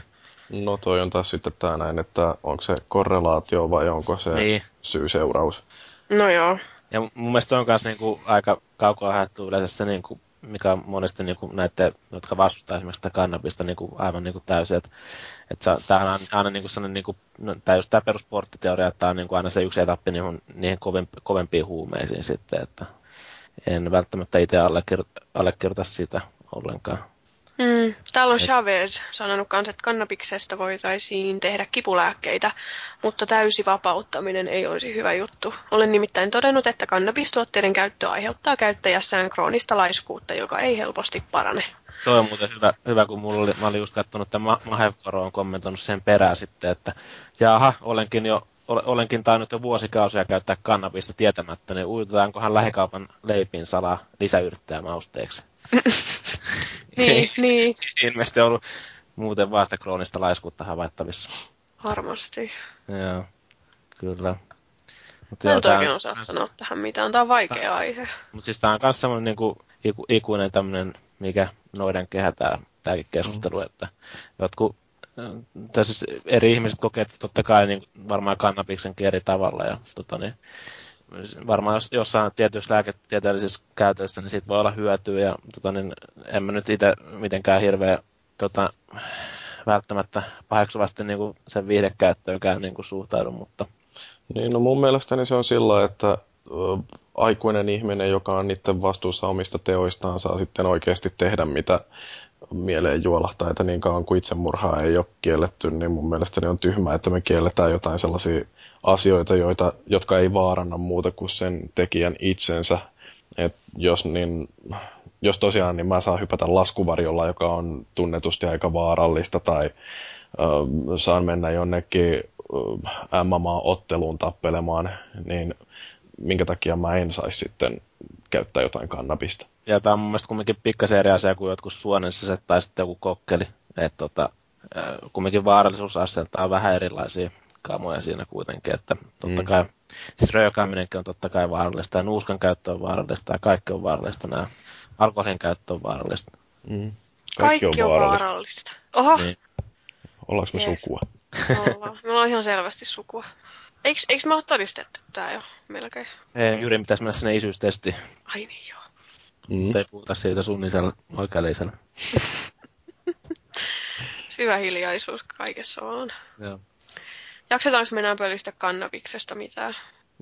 no toi on taas sitten tää näin, että onko se korrelaatio vai onko se Niin. syy-seuraus. No joo. Ja mun mielestä se on myös niinku aika kaukaa haettu yleensä se, niinku, mikä on monesti niinku näiden, jotka vastustaa esimerkiksi sitä kannabista niinku aivan niinku täysin. Että et tämä on aina, aina niinku sellainen, niinku, no, tää just tämä perusporttiteoria, että tämä on niinku aina se yksi etappi niihin, niihin kovempi, kovempiin huumeisiin sitten. Että en välttämättä itse allekirjoita, allekirjoita sitä ollenkaan. Mm. Täällä on Chavez sanonut kanssa, että kannabiksesta voitaisiin tehdä kipulääkkeitä, mutta täysi vapauttaminen ei olisi hyvä juttu. Olen nimittäin todennut, että kannabistuotteiden käyttö aiheuttaa käyttäjässään kroonista laiskuutta, joka ei helposti parane. Toi on muuten hyvä, hyvä kun mulla oli, mä olin just katsonut, että Mahevkaro on kommentoinut sen perään sitten, että jaha, olenkin jo olenkin tainnut jo vuosikausia käyttää kannabista tietämättä, niin uitetaankohan lähikaupan leipiin salaa lisäyrttää mausteeksi. [laughs] niin, [laughs] niin. Ilmeisesti ollut muuten vasta kroonista laiskuutta havaittavissa. Varmasti. Joo, kyllä. Mut Mä en oikein osaa sanoa tähän mitään, tämä on vaikea tää... aihe. Mutta siis tämä on myös semmoinen niinku, iku, ikuinen tämmöinen, mikä noiden kehä tämä, tämäkin keskustelu, mm. että jotkut tai siis eri ihmiset kokee totta kai niin varmaan kannabiksenkin eri tavalla. Ja, tota, niin, varmaan jos, jossain tietyissä lääketieteellisissä käytöissä, niin siitä voi olla hyötyä. Ja, tota, niin, en mä nyt itse mitenkään hirveä tota, välttämättä paheksuvasti niin kuin sen viihdekäyttöönkään niin kuin suhtaudu, mutta... Niin, no mun mielestäni se on sillä, että aikuinen ihminen, joka on niiden vastuussa omista teoistaan, saa sitten oikeasti tehdä mitä mieleen juolahtaa, että niin kauan kuin itsemurhaa ei ole kielletty, niin mun mielestäni on tyhmää, että me kielletään jotain sellaisia asioita, joita, jotka ei vaaranna muuta kuin sen tekijän itsensä. Et jos, niin, jos tosiaan niin mä saan hypätä laskuvarjolla, joka on tunnetusti aika vaarallista, tai ö, saan mennä jonnekin MMA-otteluun tappelemaan, niin minkä takia mä en saisi sitten käyttää jotain kannabista. Ja tämä on mun mielestä kumminkin pikkasen eri asia kuin jotkut suonensiset tai sitten joku kokkeli. Että tota, kumminkin vaarallisuusasteelta on vähän erilaisia kamoja siinä kuitenkin, että totta mm. kai, siis röökääminenkin on totta kai vaarallista, ja nuuskan käyttö on vaarallista, ja kaikki on vaarallista, nämä alkoholin käyttö on vaarallista. Mm. Kaikki, kaikki on vaarallista. vaarallista. Oho! Niin. Ollaanko me yeah. sukua? Ollaan. Me ollaan ihan selvästi sukua. Eikö, eikö me ole todistettu tää jo melkein? Ei, Jyri pitäisi mennä sinne isyystestiin. Ai niin joo. Mm. Ei puhuta siitä sunnisella oikeallisella. [laughs] Syvä hiljaisuus kaikessa on. Joo. Jaksetaanko me enää pölistä kannabiksesta mitään?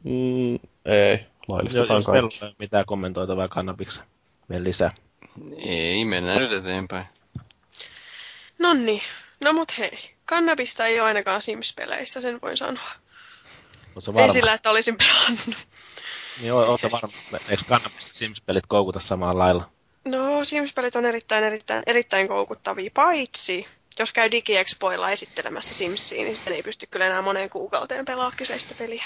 Mm, ei, laillistetaan jos kaikki. Jos mitään kommentoitavaa kannabiksen vielä lisää. Ei, mennään nyt eteenpäin. Nonni, no mut hei. Kannabista ei ole ainakaan Sims-peleissä, sen voin sanoa. Ei sillä, että olisin pelannut. Niin, ootko varma, eikö kannabista Sims-pelit koukuta samalla lailla? No, Sims-pelit on erittäin, erittäin, erittäin koukuttavia, paitsi jos käy DigiExpoilla esittelemässä Simsia, niin sitten ei pysty kyllä enää moneen kuukauteen pelaa kyseistä peliä.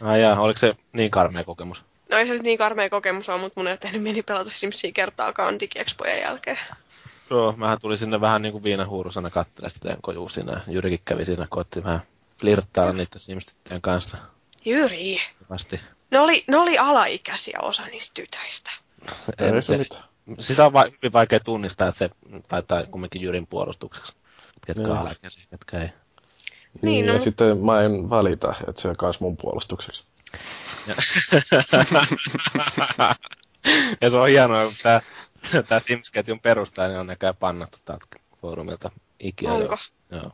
Ai jaa, oliko se niin karmea kokemus? No ei se nyt niin karmea kokemus ole, mutta mun ei ole tehnyt mieli pelata Simsia kertaakaan DigiExpojen jälkeen. Joo, mähän tuli sinne vähän niin kuin viinahuurusana kattelemaan sitä teidän kojuu siinä. Jyrikin kävi siinä, koitti vähän flirttailla niiden sims kanssa. Jyri! Vasti. Ne oli, ne oli alaikäisiä osa niistä tytöistä. Ei se mitään. Sitä on va- hyvin vaikea tunnistaa, että se taitaa kumminkin Jyrin puolustukseksi. Ketkä on alaikäisiä, ketkä ei. Niin, niin no. ja sitten mä en välitä, että se on mun puolustukseksi. [laughs] ja se on hienoa, kun tämä, tämä Sims-ketjun perustaja niin on näkään pannattu täältä foorumilta ikinä. Onko? Joo.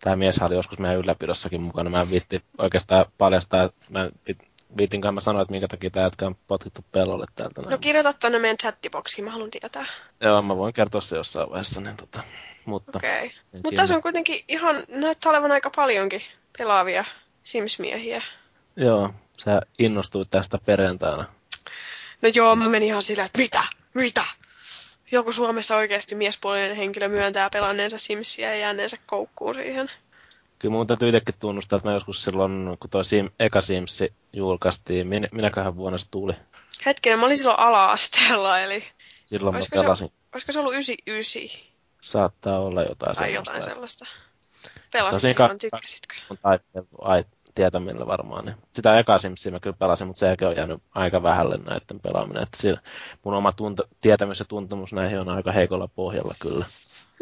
Tämä mies oli joskus meidän ylläpidossakin mukana. Mä en viitti oikeastaan paljastaa, mä viitinkaan mä sanoa, että minkä takia tämä jätkä on potkittu pellolle täältä. No kirjoita tuonne meidän chattiboksiin, mä haluan tietää. Joo, mä voin kertoa se jossain vaiheessa. Niin tota, mutta Okei. Okay. Mutta tässä on kuitenkin ihan, näyttää olevan aika paljonkin pelaavia Sims-miehiä. Joo, sä innostuit tästä perjantaina. No joo, mä menin ihan silleen, että mitä? Mitä? Joku Suomessa oikeasti miespuolinen henkilö myöntää pelanneensa Simsia ja jääneensä koukkuun siihen. Kyllä mun täytyy itsekin tunnustaa, että mä joskus silloin, kun toi Sim, eka Simsi julkaistiin, min, minäköhän vuonna se tuli? Hetkinen, mä olin silloin ala-asteella, eli... Silloin olisiko mä pelasin. Se, olisiko se ollut 99? Saattaa olla jotain tai sellaista. jotain sellaista. Pelasit silloin, tykkäsitkö? Tai, ai, tietämillä varmaan. Niin. Sitä eka Simsia mä kyllä pelasin, mutta sekin on jäänyt aika vähälle näiden pelaaminen. Että siinä mun oma tunto, tietämys ja tuntemus näihin on aika heikolla pohjalla kyllä.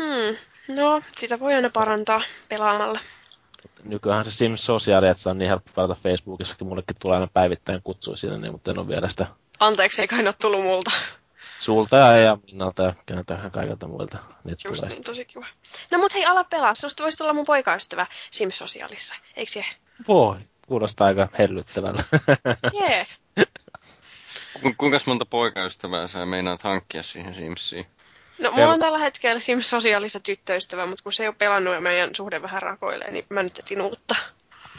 Hmm. No, sitä voi aina parantaa pelaamalla nykyään se Sims Sosiaali, että se on niin helppo pelata Facebookissakin. Mullekin tulee aina päivittäin kutsui sinne, niin, mutta en ole vielä sitä... Anteeksi, ei kai ole tullut multa. Sulta ja, ja Minnalta ja keneltä kaikilta muilta. Niitä Just tulee. niin, tosi kiva. No mut hei, ala pelaa. Susta voisi tulla mun poikaystävä Sims Sosiaalissa, eikö se? Voi, kuulostaa aika hellyttävällä. [laughs] Jee. Yeah. Ku, kuinka monta poikaystävää sä meinaat hankkia siihen Simsiin? No, mulla on tällä hetkellä Sims sosiaalista tyttöystävä, mutta kun se ei ole pelannut ja meidän suhde vähän rakoilee, niin mä nyt etin uutta.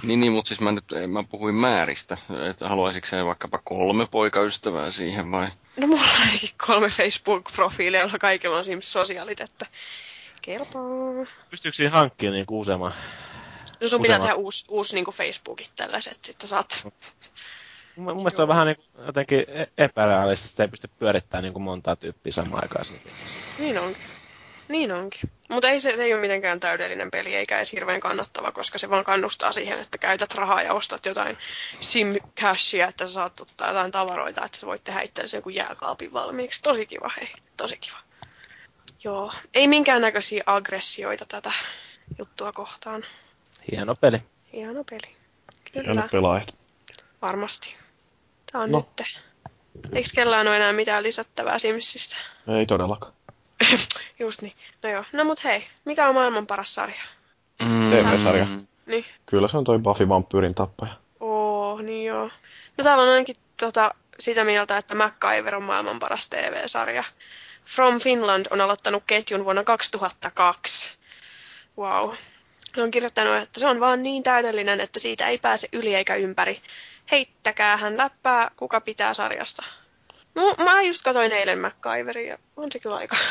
Niin, niin mutta siis mä nyt mä puhuin määristä. Että haluaisitko se vaikkapa kolme poikaystävää siihen vai? No mulla on ainakin kolme Facebook-profiilia, joilla kaikilla on Sims sosiaalit, että kelpaa. Pystyykö siinä hankkimaan niin useamman? No sun pitää tehdä uusi, uusi niin Facebookit tällaiset, sitten saat Mun, mun mielestä se on vähän niin kuin, jotenkin e- epärealistista, ei pysty pyörittämään niin kuin montaa tyyppiä samaan aikaan. Niin onkin. Niin onkin. Mutta ei se, se ei ole mitenkään täydellinen peli, eikä edes hirveän kannattava, koska se vaan kannustaa siihen, että käytät rahaa ja ostat jotain sim-cashia, että sä saat ottaa jotain tavaroita, että sä voit tehdä itsellesi joku jääkaapin valmiiksi. Tosi kiva, hei. Tosi kiva. Joo. Ei minkäännäköisiä aggressioita tätä juttua kohtaan. Hieno peli. Hieno peli. Kyllä. Hieno pelaajat. Varmasti. Tää on No. nyt. Eikö kellään ole enää mitään lisättävää Simsistä? Ei todellakaan. [coughs] Just niin. No joo. No mut hei, mikä on maailman paras sarja? Mm, TV-sarja. Niin. Kyllä se on toi Buffy vampyyrin tappaja. Oo, niin joo. No täällä on ainakin tota, sitä mieltä, että MacGyver on maailman paras TV-sarja. From Finland on aloittanut ketjun vuonna 2002. Wow. Ne on kirjoittanut, että se on vaan niin täydellinen, että siitä ei pääse yli eikä ympäri. Heittäkää hän läppää, kuka pitää sarjasta. No, mä just katsoin eilen MacGyverin ja on se kyllä aika... [laughs]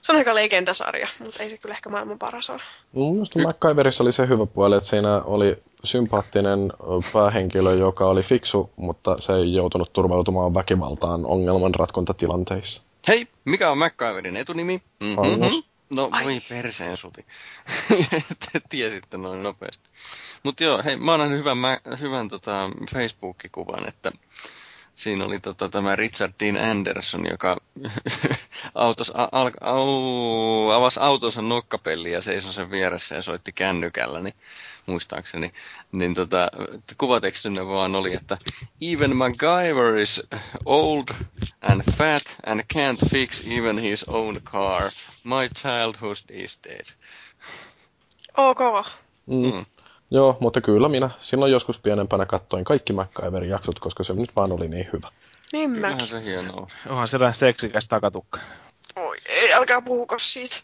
Se on aika legendasarja, mutta ei se kyllä ehkä maailman paras ole. Mun mielestä MacGyverissa oli se hyvä puoli, että siinä oli sympaattinen päähenkilö, joka oli fiksu, mutta se ei joutunut turvautumaan väkivaltaan ongelmanratkontatilanteissa. Hei, mikä on MacGyverin etunimi? Mm-hmm. No Ai. voi perseen suti. [laughs] Te tiesitte noin nopeasti. Mutta joo, hei, mä oon nähnyt hyvän, mä, hyvän tota, Facebook-kuvan, että siinä oli tota, tämä Richard Dean Anderson, joka [laughs] autos, al, au, avasi autonsa nokkapelliä ja seisoi sen vieressä ja soitti kännykällä, niin muistaakseni. Niin tota, kuvatekstinne vaan oli, että Even MacGyver is old and fat and can't fix even his own car. My childhood is dead. Ok. Mm. Joo, mutta kyllä minä silloin joskus pienempänä katsoin kaikki MacGyverin jaksot, koska se nyt vaan oli niin hyvä. Niin Kyllähän mäkin. se hienoa. Onhan siellä seksikäs takatukka. Oi, ei, älkää puhuko siitä.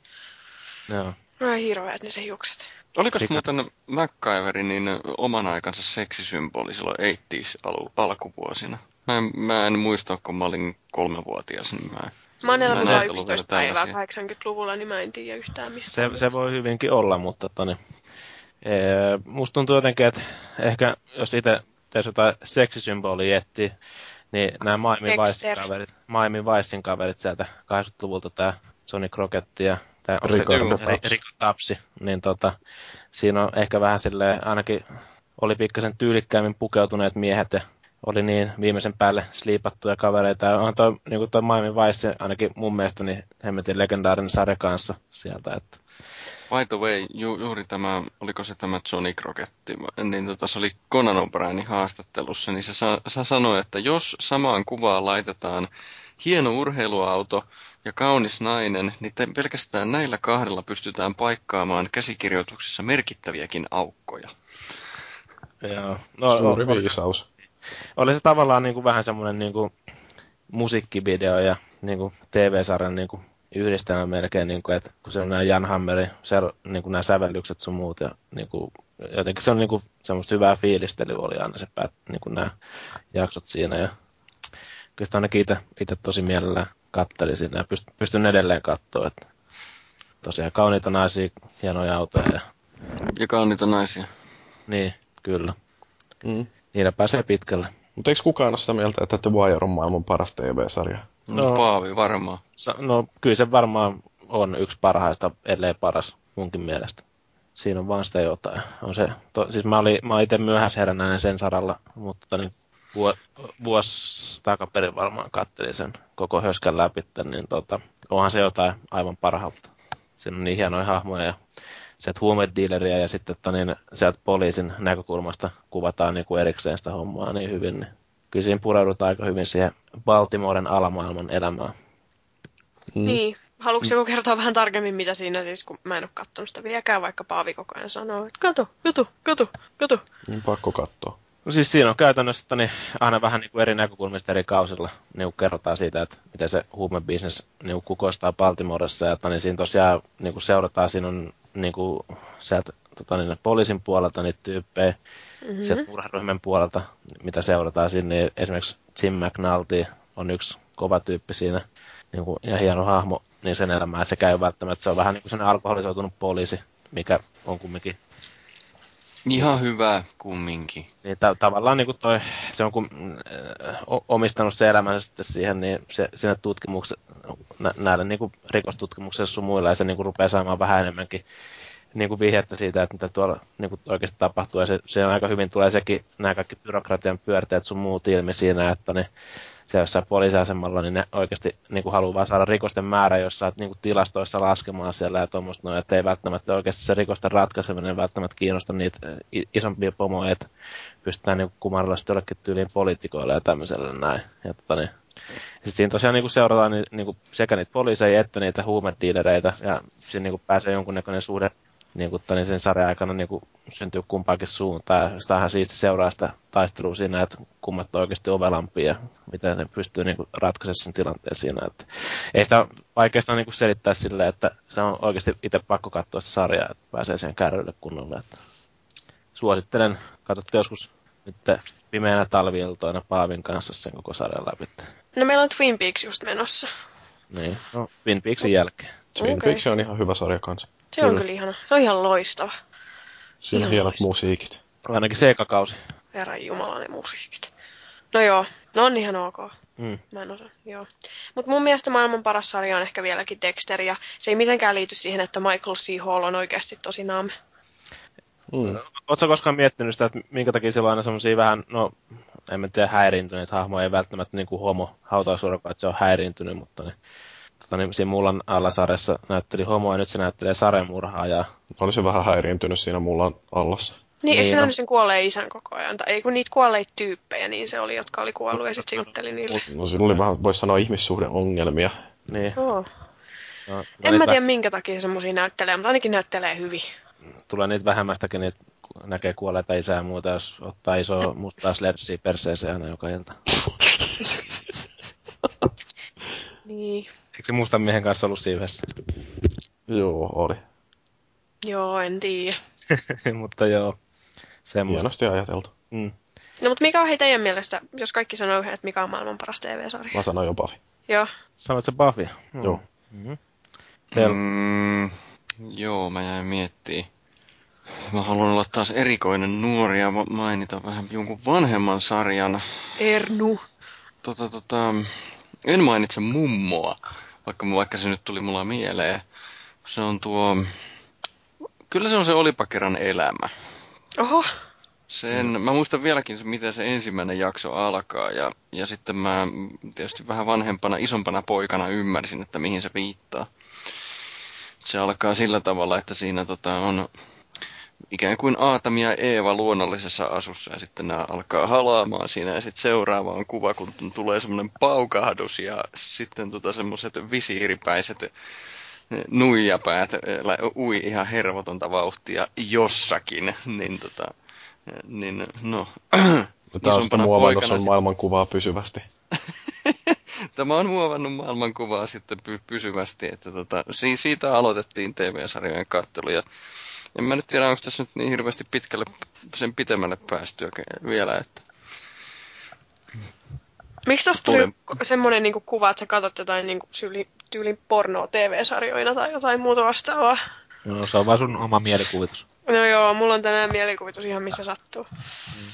Joo. Mä hirveät ne se hiukset. Oliko muuten MacGyver niin oman aikansa seksisymboli silloin 80 alu, alkuvuosina? Mä en, mä en muista, kun mä olin kolmevuotias, niin mä... Mä oon Mä en elänyt ajatellut 11 vielä päivää tällaisia. 80-luvulla, niin mä en tiedä yhtään mistä. Se, se voi hyvinkin olla, mutta toni, ee, musta tuntuu jotenkin, että ehkä jos itse teisi jotain seksisymbolia etsiä, niin nämä Miami Vicein Dexter. kaverit, Miami Vicein kaverit sieltä 80-luvulta, tämä Johnny Crockett ja tämä Ricardo se, Ri- Rico Tapsi, niin tota, siinä on ehkä vähän silleen, ainakin oli pikkasen tyylikkäämmin pukeutuneet miehet ja oli niin viimeisen päälle sliipattuja kavereita. Ja on toi, niin kuin toi Miami Vice ainakin mun mielestä niin hemmetin legendaarinen sarja kanssa sieltä. Että By the way, ju, juuri tämä, oliko se tämä Johnny Crockett, niin tota, se oli Conan O'Brienin haastattelussa, niin se, sa, se sanoi, että jos samaan kuvaan laitetaan hieno urheiluauto ja kaunis nainen, niin te, pelkästään näillä kahdella pystytään paikkaamaan käsikirjoituksessa merkittäviäkin aukkoja. Joo. Suuri oli, viisaus. oli se tavallaan niin kuin vähän semmoinen niin kuin musiikkivideo ja niin kuin TV-sarjan niin kuin yhdistelmä melkein, niin kuin, että kun se on nämä Jan Hammerin se, niin kuin nämä sävellykset sun muut ja niin kuin, jotenkin se on niin kuin, semmoista hyvää fiilistelyä oli aina se päät, niin kuin nämä jaksot siinä ja kyllä sitä ainakin itse, itse tosi mielellään kattelin siinä ja pyst, pystyn edelleen katsoa, että tosiaan kauniita naisia, hienoja autoja ja Ja kauniita naisia. niin, kyllä. Mm. Niillä pääsee pitkälle. Mutta eikö kukaan ole sitä mieltä, että The Wire on maailman paras TV-sarja? No, No. Paavi varmaan. Sa- No kyllä se varmaan on yksi parhaista, ellei paras munkin mielestä. Siinä on vaan sitä jotain. On se, to, siis mä olin, mä olin itse myöhäisherännäinen sen saralla, mutta niin vuo, vuosi takaperin varmaan kattelin sen koko höskän läpi, niin tota, onhan se jotain aivan parhautta. Siinä on niin hienoja hahmoja ja sieltä huumedealeria ja sitten että niin, sieltä poliisin näkökulmasta kuvataan niin kuin erikseen sitä hommaa niin hyvin. Niin kyllä siinä pureudutaan aika hyvin siihen Baltimoren alamaailman elämään. Mm. Niin. Haluatko joku kertoa vähän tarkemmin, mitä siinä siis, kun mä en ole katsonut sitä vieläkään, vaikka Paavi koko ajan sanoo, että kato, kato, kato, kato. Niin pakko katsoa. No siis siinä on käytännössä että niin aina vähän niin kuin eri näkökulmista eri kausilla niin kuin kerrotaan siitä, että miten se huumebisnes niin kukoistaa Baltimoressa. Ja että niin siinä tosiaan niin kuin seurataan, siinä on niin kuin sieltä tota, niin poliisin puolelta niitä tyyppejä, mm-hmm. sieltä murharyhmän puolelta, mitä seurataan siinä. Niin esimerkiksi Jim McNulty on yksi kova tyyppi siinä niin kuin, ja hieno hahmo niin sen elämää. Se käy välttämättä, se on vähän niin kuin sellainen alkoholisoitunut poliisi, mikä on kumminkin Ihan hyvä kumminkin. Niin ta- tavallaan niin kuin toi, se on kun äh, omistanut se elämänsä sitten siihen, niin se, sinne tutkimukseen, nä- näille niin kuin rikostutkimuksessa sun muilla, ja se niin kuin rupeaa saamaan vähän enemmänkin niin kuin vihjettä siitä, että mitä tuolla niin kuin oikeasti tapahtuu. Ja se, se aika hyvin tulee sekin, nämä kaikki byrokratian pyörteet sun muut ilmi siinä, että ne, se jossain poliisiasemalla, niin ne oikeasti niin kuin haluaa vaan saada rikosten määrä jossain niin kuin tilastoissa laskemaan siellä ja tuommoista noin, että ei välttämättä oikeasti se rikosten ratkaiseminen välttämättä kiinnosta niitä isompia pomoja, että pystytään niin kumarilla sitten jollekin tyyliin poliitikoille ja tämmöiselle näin. Ja, tota, niin, sitten siinä tosiaan niin seurataan niin, niin sekä niitä poliiseja että niitä huumediilereitä ja siinä niin pääsee jonkunnäköinen suhde niin kuin, niin sen sarjan aikana niin kuin, syntyy kumpaakin suuntaan. Sitä on siisti seuraa sitä taistelua siinä, että kummat on oikeasti ovelampia ja miten ne pystyy niin kuin, ratkaisemaan sen tilanteen siinä. Että ei sitä vaikeasta niin kuin, selittää silleen, että se on oikeasti itse pakko katsoa sitä sarjaa, että pääsee siihen kärrylle kunnolla. Että suosittelen, katsotte joskus nyt pimeänä talviiltoina Paavin kanssa sen koko sarjan läpi. No meillä on Twin Peaks just menossa. Niin, no Twin Peaksin jälkeen. Twin okay. Peaks on ihan hyvä sarja kanssa. Se on kyllä, kyllä ihana. Se on ihan loistava. Siinä ihan hienot loistava. musiikit. Ainakin seikakausi. Herran jumala ne musiikit. No joo, no on ihan ok. Mm. Mä en osaa, joo. Mutta mun mielestä maailman paras sarja on ehkä vieläkin Dexter, ja se ei mitenkään liity siihen, että Michael C. Hall on oikeasti tosi naam. Mm. Oletko koskaan miettinyt sitä, että minkä takia sillä on aina semmoisia vähän, no en mä tiedä, häiriintyneitä hahmoja, ei välttämättä niin kuin homo hautausurakaan, että se on häiriintynyt, mutta ne tota, niin siinä Mullan allasarjassa näytteli homoa ja nyt se näyttelee sarjamurhaa. Ja... Oli se vähän häiriintynyt siinä Mullan allassa. Niin, niin eikö se no. sen kuolleen isän koko ajan? Tai ei kun niitä kuolleita tyyppejä, niin se oli, jotka oli kuollut ja sitten se jutteli niille. No siinä oli vähän, voisi sanoa, ihmissuhdeongelmia. Niin. Oh. No, en mä tiedä minkä takia semmoisia näyttelee, mutta ainakin näyttelee hyvin. Tulee niitä vähemmästäkin, niitä näkee kuolleita isää ja muuta, jos ottaa iso mustaa sledsiä perseeseen aina joka ilta. [laughs] niin. Eikö se mustan miehen kanssa ollut siinä yhdessä? Joo, oli. Joo, en tiedä. [laughs] mutta joo, semmoista. Hienosti ajateltu. Mm. No, mutta mikä on hei teidän mielestä, jos kaikki sanoo yhden, että mikä on maailman paras TV-sarja? Mä sanoin jo Buffy. Joo. Sanoit se Buffy? Mm. Joo. Mm-hmm. Mm, joo, mä jäin miettimään. Mä haluan olla taas erikoinen nuori ja mainita vähän jonkun vanhemman sarjan. Ernu. Tota, tota, en mainitse mummoa, vaikka, vaikka se nyt tuli mulla mieleen. Se on tuo... Kyllä se on se Olipakeran elämä. Oho. Sen, mä muistan vieläkin, miten se ensimmäinen jakso alkaa, ja, ja sitten mä tietysti vähän vanhempana, isompana poikana ymmärsin, että mihin se viittaa. Se alkaa sillä tavalla, että siinä tota, on ikään kuin Aatami ja Eeva luonnollisessa asussa ja sitten nämä alkaa halaamaan siinä ja sitten seuraava on kuva, kun tulee semmoinen paukahdus ja sitten tota semmoiset visiiripäiset eh, nuijapäät eh, ui ihan hervotonta vauhtia jossakin, niin tota, eh, niin no, [clears throat] Tämä muovannut on maailmankuvaa pysyvästi. [laughs] Tämä on muovannut maailmankuvaa sitten py- pysyvästi, että tota, siitä aloitettiin TV-sarjojen kattelu ja en mä nyt tiedä, onko tässä nyt niin hirveästi pitkälle sen pitemmälle päästyä vielä, että... Miksi tuosta tuli semmoinen niin kuva, että sä katsot jotain niin syli, tyylin pornoa TV-sarjoina tai jotain muuta vastaavaa? No se on vaan sun oma mielikuvitus. No joo, mulla on tänään mielikuvitus ihan missä sattuu. Mm.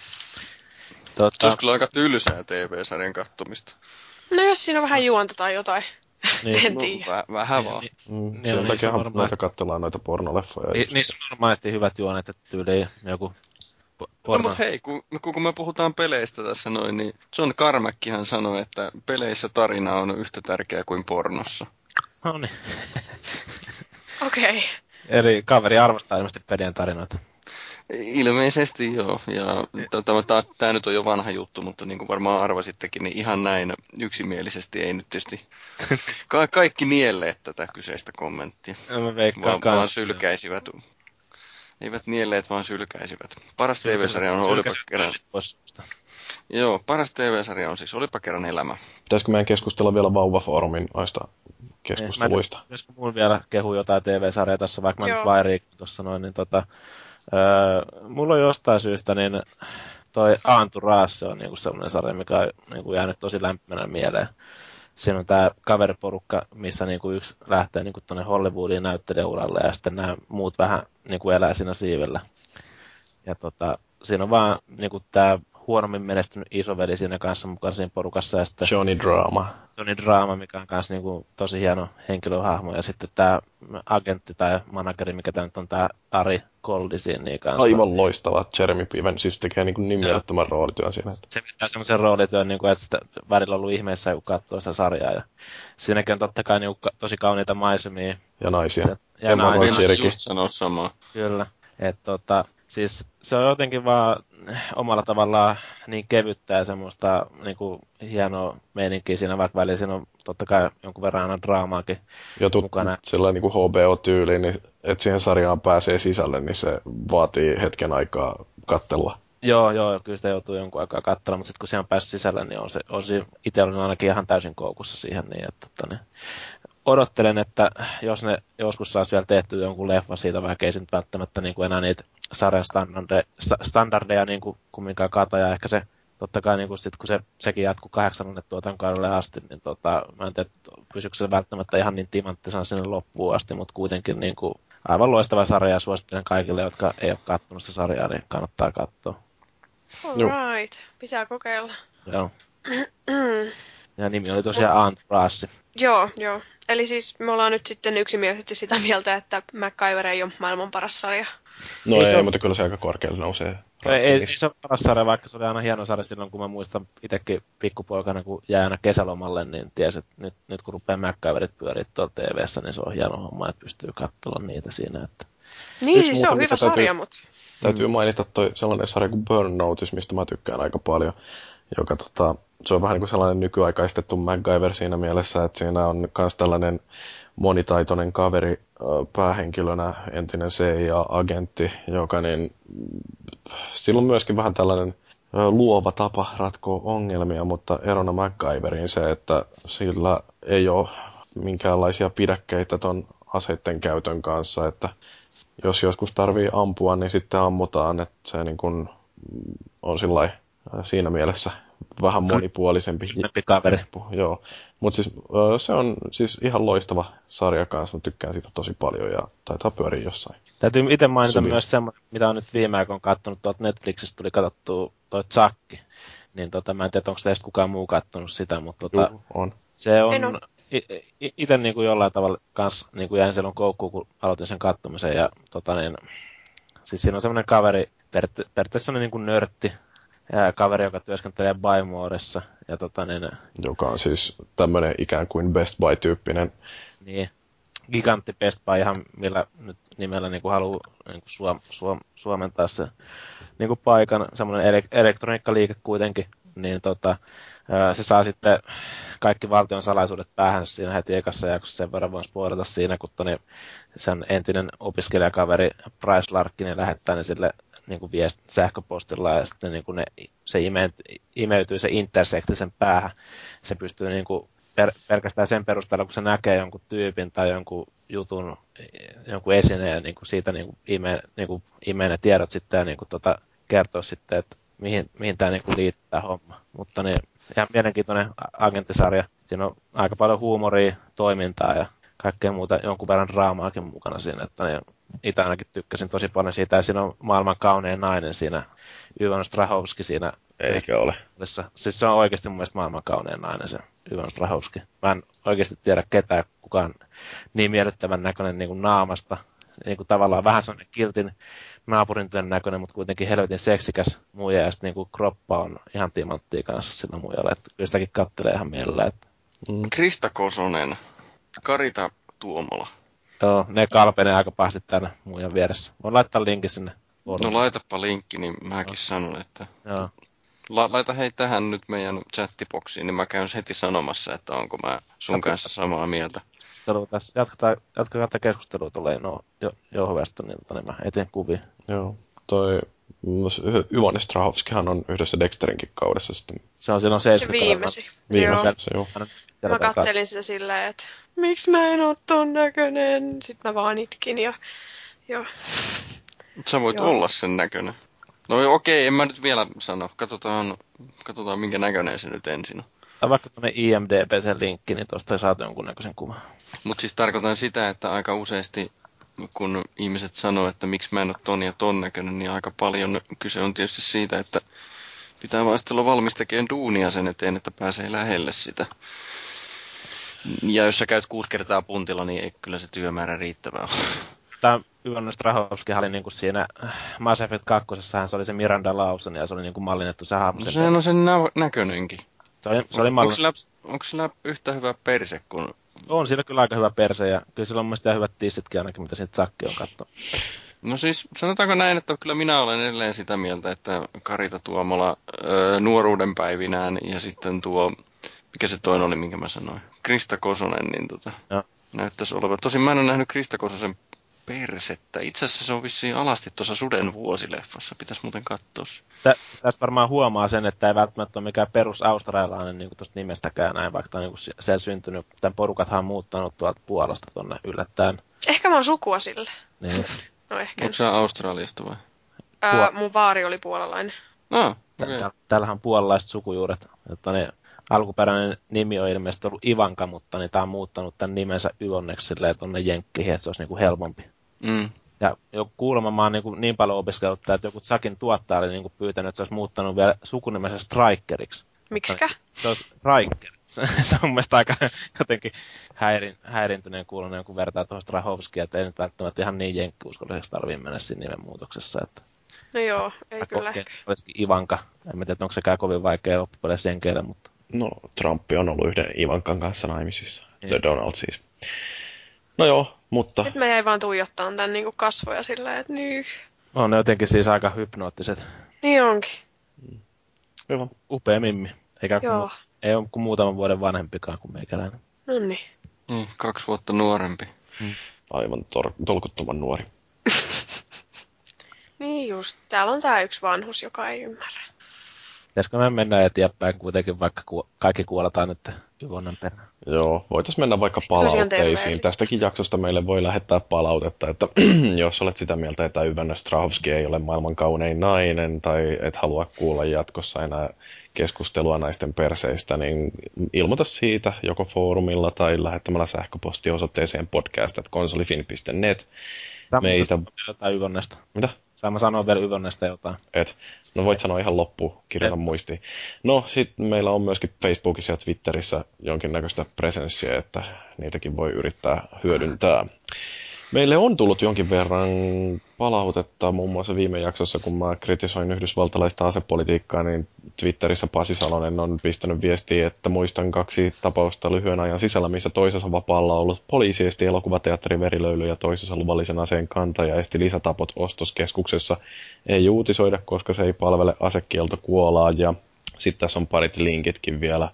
Totta. Se olisi kyllä aika tylsää TV-sarjan kattomista. No jos siinä on vähän juonta tai jotain. Niin. en tiedä. No, väh, vähän vaan. Niin, mm, niin, sen takia normaali... noita katsellaan noita pornoleffoja. Ni, niissä on normaalisti hyvät juonet, että tyyliin joku porno. No, mutta hei, kun, kun me puhutaan peleistä tässä noin, niin John Carmackihan sanoi, että peleissä tarina on yhtä tärkeä kuin pornossa. No niin. [laughs] [laughs] Okei. Okay. Eli kaveri arvostaa ilmeisesti pelien tarinoita. Ilmeisesti joo, ja tämä nyt on jo vanha juttu, mutta niin kuin varmaan arvasittekin, niin ihan näin yksimielisesti ei nyt tietysti ka- kaikki nielleet tätä kyseistä kommenttia. mä veikkaan vaan, vaan sylkäisivät. Eivät nielleet, vaan sylkäisivät. Paras TV-sarja on Olipa kerran... Joo, paras TV-sarja on siis Olipa kerran elämä. Pitäisikö meidän keskustella vielä Vauvafoorumin noista keskusteluista? Niin, pitäisikö mun vielä kehu jotain TV-sarjaa tässä, vaikka mä nyt Vairiik tuossa noin, niin tota... Öö, mulla on jostain syystä, niin toi Raas, on niinku sellainen sarja, mikä on niinku jäänyt tosi lämpimänä mieleen. Siinä on tämä kaveriporukka, missä niinku yksi lähtee niinku tuonne Hollywoodiin näyttelijäuralle ja sitten nämä muut vähän niinku elää siinä siivellä. Ja tota, siinä on vaan niinku tämä huonommin menestynyt isoveli siinä kanssa mukana siinä porukassa. Ja sitten Johnny Drama. Johnny Drama, mikä on kanssa niinku tosi hieno henkilöhahmo. Ja sitten tämä agentti tai manageri, mikä tämä nyt on tämä Ari Goldi siinä niin kanssa. Aivan loistava. Jeremy Piven siis tekee niinku niin mielettömän roolityön siinä. Että... Se pitää semmoisen roolityön, niinku, että sitä välillä on ollut ihmeessä, kun katsoo sitä sarjaa. Ja siinäkin on totta kai niinku, tosi kauniita maisemia. Ja naisia. Se, ja naisia. just sanoa samaa. Kyllä. Et, tota, siis se on jotenkin vaan omalla tavallaan niin kevyttä ja semmoista niin kuin, hienoa meininkiä siinä, vaikka välillä siinä on totta kai jonkun verran aina draamaakin ja tut, mukana. Sellainen niin HBO-tyyli, niin että siihen sarjaan pääsee sisälle, niin se vaatii hetken aikaa kattella. Joo, joo, kyllä sitä joutuu jonkun aikaa katsella, mutta sitten kun siihen on päässyt sisälle, niin on se, on se itse olen ainakin ihan täysin koukussa siihen, niin että, että niin, odottelen, että jos ne joskus saisi vielä tehty jonkun leffa siitä, vaikka ei se nyt välttämättä niin kuin enää niitä sarjan standardeja, standardeja niin kuin kumminkaan kata, ja ehkä se totta kai niin kuin sit, kun se, sekin jatkuu kahdeksannalle tuotankaudelle asti, niin tota, mä en tiedä, pysyykö se välttämättä ihan niin timanttisena sinne loppuun asti, mutta kuitenkin niin kuin, aivan loistava sarja ja suosittelen kaikille, jotka ei ole katsonut sitä sarjaa, niin kannattaa katsoa. Alright, pitää kokeilla. Joo. [clears throat] ja nimi oli tosiaan Antraassi. Joo, joo. Eli siis me ollaan nyt sitten yksimielisesti sitä mieltä, että MacGyver ei ole maailman paras sarja. No ei, ei se mutta kyllä se aika korkealle nousee. Ei, ei, ei se ole paras sarja, vaikka se oli aina hieno sarja silloin, kun mä muistan itsekin pikkupoikana, kun jäi aina kesälomalle, niin tiesi, että nyt, nyt kun rupeaa MacGyverit pyöriä tuolla tv niin se on hieno homma, että pystyy katsomaan niitä siinä. Että... Niin, siis se on hyvä sarja, täytyy, mutta... Täytyy mm. mainita toi sellainen sarja kuin Burn Notice, mistä mä tykkään aika paljon, joka tota, se on vähän niin kuin sellainen nykyaikaistettu MacGyver siinä mielessä, että siinä on myös tällainen monitaitoinen kaveri päähenkilönä, entinen CIA-agentti, joka niin, sillä on myöskin vähän tällainen luova tapa ratkoa ongelmia, mutta erona MacGyveriin se, että sillä ei ole minkäänlaisia pidäkkeitä ton aseiden käytön kanssa, että jos joskus tarvii ampua, niin sitten ammutaan, että se niin kuin on sillä siinä mielessä vähän monipuolisempi. kaveri. Joo. Mutta siis se on siis ihan loistava sarja kanssa. Mä tykkään siitä tosi paljon ja taitaa pyöriä jossain. Täytyy itse mainita Syviä. myös semmoinen, mitä on nyt viime aikoina katsonut. Tuolta Netflixistä tuli katsottua toi Chucky. Niin tota, mä en tiedä, onko teistä kukaan muu katsonut sitä, mutta tota, Juh, on. se on itse niin kuin jollain tavalla kans niin kuin jäin silloin koukkuun, kun aloitin sen katsomisen. Ja, tota, niin, siis siinä on semmoinen kaveri, periaatteessa niin kuin nörtti, kaveri, joka työskentelee Buy Ja tota, niin, joka on siis tämmöinen ikään kuin Best Buy-tyyppinen. Niin, gigantti Best Buy, ihan millä nyt nimellä niin kuin haluaa niin kuin suom, suom, suomentaa se niin kuin paikan, semmoinen ele- elektroniikkaliike kuitenkin, niin tota, se saa sitten kaikki valtion salaisuudet päähän siinä heti ekassa jaksossa, sen verran voin spoilata siinä, kun toni, sen entinen opiskelijakaveri Price Larkin lähettää ne sille niin kuin viest, sähköpostilla ja sitten niin kuin ne, se imeytyy, imeytyy se intersekti sen päähän. Se pystyy niin kuin per, pelkästään sen perusteella, kun se näkee jonkun tyypin tai jonkun jutun, jonkun esineen, niin kuin siitä niin kuin ime, niin kuin imee ne tiedot sitten ja niin kuin tota, kertoo sitten, että mihin, mihin tämä niin kuin liittää homma. Mutta niin, ihan mielenkiintoinen agenttisarja. Siinä on aika paljon huumoria, toimintaa ja kaikkea muuta, jonkun verran draamaakin mukana siinä, että niin, itse ainakin tykkäsin tosi paljon siitä, ja siinä on maailman kaunein nainen siinä, Yvon Strahovski siinä. Eikä ole. Siis se on oikeasti mun mielestä maailman kaunein nainen se Yvon Strahovski. Mä en oikeasti tiedä ketään kukaan niin miellyttävän näköinen niin kuin naamasta. Niin kuin tavallaan vähän sellainen kiltin naapurin näköinen, mutta kuitenkin helvetin seksikäs muija, ja sitten niin kroppa on ihan timanttia kanssa sillä muijalla, että kyllä sitäkin kattelee ihan mielellä. Että... Mm. Krista Kosonen, Karita Tuomola. Joo, ne kalpenee aika pahasti tänne muijan vieressä. Voin laittaa linkin sinne. No laitapa linkki, niin mäkin sanon, että Joo. La- laita hei tähän nyt meidän chattiboksiin, niin mä käyn heti sanomassa, että onko mä sun Jatka- kanssa samaa mieltä. Tässä, jatketaan, jatketaan tätä keskustelua tulee no, jo, jo Westonilta, niin mä etin kuvia. Joo. Toi Ivone Strahovskihan on yhdessä Dexterinkin kaudessa sitten. Se on silloin Se 70 viimesi. Viimeisen, Joo. se joo. Mä kattelin sitä silleen, että miksi mä en oo ton näköinen. Sitten mä vaan itkin ja, ja Sä voit Joo. olla sen näköinen. No okei, en mä nyt vielä sano. Katsotaan, katsotaan minkä näköinen se nyt ensin on. Tai vaikka tuonne IMDB sen linkki, niin tuosta saat jonkunnäköisen kuvan. Mutta siis tarkoitan sitä, että aika useasti kun ihmiset sanoo, että miksi mä en ole ton ja ton näköinen, niin aika paljon kyse on tietysti siitä, että pitää vaan olla valmis tekemään duunia sen eteen, että pääsee lähelle sitä. Ja jos sä käyt kuusi kertaa puntilla, niin ei kyllä se työmäärä riittävää ole. Tämä Ivon Strahovski oli niinku siinä äh, Mass Effect 2, se oli se Miranda Lawson ja se oli niinku mallinnettu se hahmo. No sehän on sen nä- näköinenkin. Se oli, se oli Onko sillä, onko sillä yhtä hyvä perse kuin... On siinä kyllä aika hyvä perse ja kyllä sillä on mun mielestä hyvät tissitkin ainakin, mitä siitä Sakki on katto. No siis sanotaanko näin, että kyllä minä olen edelleen sitä mieltä, että Karita Tuomola öö, nuoruuden päivinään ja sitten tuo, mikä se toinen oli, minkä mä sanoin, Krista Kosonen, niin tota, näyttäisi olevan. Tosin mä en ole nähnyt Krista Kososen persettä. Itse asiassa se on vissiin alasti tuossa Suden vuosileffassa. Pitäisi muuten katsoa se. Tä, tästä varmaan huomaa sen, että ei välttämättä ole mikään perus australialainen niin tuosta nimestäkään näin, vaikka tämä on niin siellä syntynyt. Tämän porukathan on muuttanut tuolta Puolasta tuonne yllättäen. ehkä mä oon sukua sille. Niin. [laughs] No ehkä. Onko se Australiasta vai? Ää, Puol- mun vaari oli puolalainen. No, okei. tä- Täällähän on puolalaiset sukujuuret. Että ne, alkuperäinen nimi on ilmeisesti ollut Ivanka, mutta niin tämä on muuttanut tämän nimensä Yonneksi tuonne Jenkkiin, että se olisi niin kuin helpompi. Mm. Ja joku kuulemma mä oon niin, kuin niin paljon opiskellut, että joku Sakin tuottaja oli niin kuin pyytänyt, että se olisi muuttanut vielä sukunimensä Strikeriksi. Miksikä? Se on Striker. Se, se on mun mielestä aika jotenkin häirin, häirintyneen kuulonen, kun vertaa tuohon Strahovskia, että ei nyt välttämättä ihan niin jenkkiuskolliseksi tarvii mennä siinä nimenmuutoksessa. Että No joo, ei mä kyllä ehkä. olisikin Ivanka. En mä tiedä, onko sekään kovin vaikea loppupeleissä jenkeillä, mutta No, Trump on ollut yhden Ivankan kanssa naimisissa. Niin. The Donald siis. No joo, mutta Nyt mä jäin vaan tuijottaa tän niinku kasvoja silleen, että nyh. on ne jotenkin siis aika hypnoottiset. Niin onkin. hyvä. Upea mimmi. Eikä Joo. kuin, ei ole kuin muutaman vuoden vanhempikaan kuin meikäläinen. No niin. Niin, kaksi vuotta nuorempi. Aivan tor- tolkuttoman nuori. [laughs] Niin just. Täällä on tää yksi vanhus, joka ei ymmärrä. Pitäisikö me mennä eteenpäin kuitenkin, vaikka ku, kaikki kuoletaan nyt Yvonen perään? Joo, voitaisiin mennä vaikka palautteisiin. Tästäkin jaksosta meille voi lähettää palautetta, että [clears throat] jos olet sitä mieltä, että Yvänne Strahovski ei ole maailman kaunein nainen, tai et halua kuulla jatkossa enää keskustelua naisten perseistä, niin ilmoita siitä joko foorumilla tai lähettämällä sähköposti osoitteeseen podcast.konsolifin.net. Meitä- jotain Yvonnesta. Mitä? Saan mä sanoa vielä Yvonnesta jotain. Et. No voit sanoa ihan loppu, kirjoita Et. muistiin. No sitten meillä on myöskin Facebookissa ja Twitterissä jonkinnäköistä presenssiä, että niitäkin voi yrittää hyödyntää. Meille on tullut jonkin verran palautetta, muun muassa viime jaksossa, kun mä kritisoin yhdysvaltalaista asepolitiikkaa, niin Twitterissä Pasi Salonen on pistänyt viestiä, että muistan kaksi tapausta lyhyen ajan sisällä, missä toisessa vapaalla ollut poliisi esti elokuvateatterin verilöyly ja toisessa luvallisen aseen kantaja esti lisätapot ostoskeskuksessa. Ei uutisoida, koska se ei palvele asekieltokuolaa ja sitten tässä on parit linkitkin vielä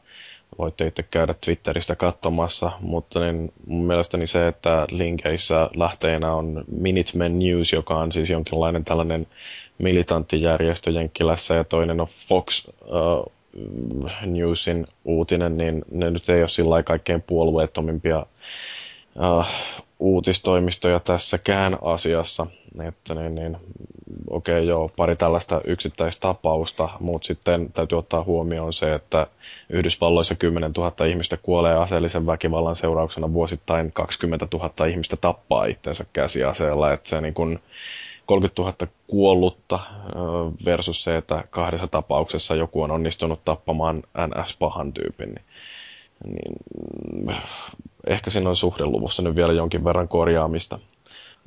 voitte itse käydä Twitteristä katsomassa, mutta niin mun mielestäni se, että linkeissä lähteenä on Minutemen News, joka on siis jonkinlainen tällainen militanttijärjestö Jenkkilässä ja toinen on Fox uh, Newsin uutinen, niin ne nyt ei ole sillä kaikkein puolueettomimpia uh, uutistoimistoja tässäkään asiassa. Että niin, niin, okei okay, joo, pari tällaista yksittäistapausta, mutta sitten täytyy ottaa huomioon se, että Yhdysvalloissa 10 000 ihmistä kuolee aseellisen väkivallan seurauksena vuosittain 20 000 ihmistä tappaa itsensä käsiaseella, että se niin kuin 30 000 kuollutta versus se, että kahdessa tapauksessa joku on onnistunut tappamaan NS-pahan tyypin, niin, niin ehkä siinä on suhdeluvussa nyt vielä jonkin verran korjaamista.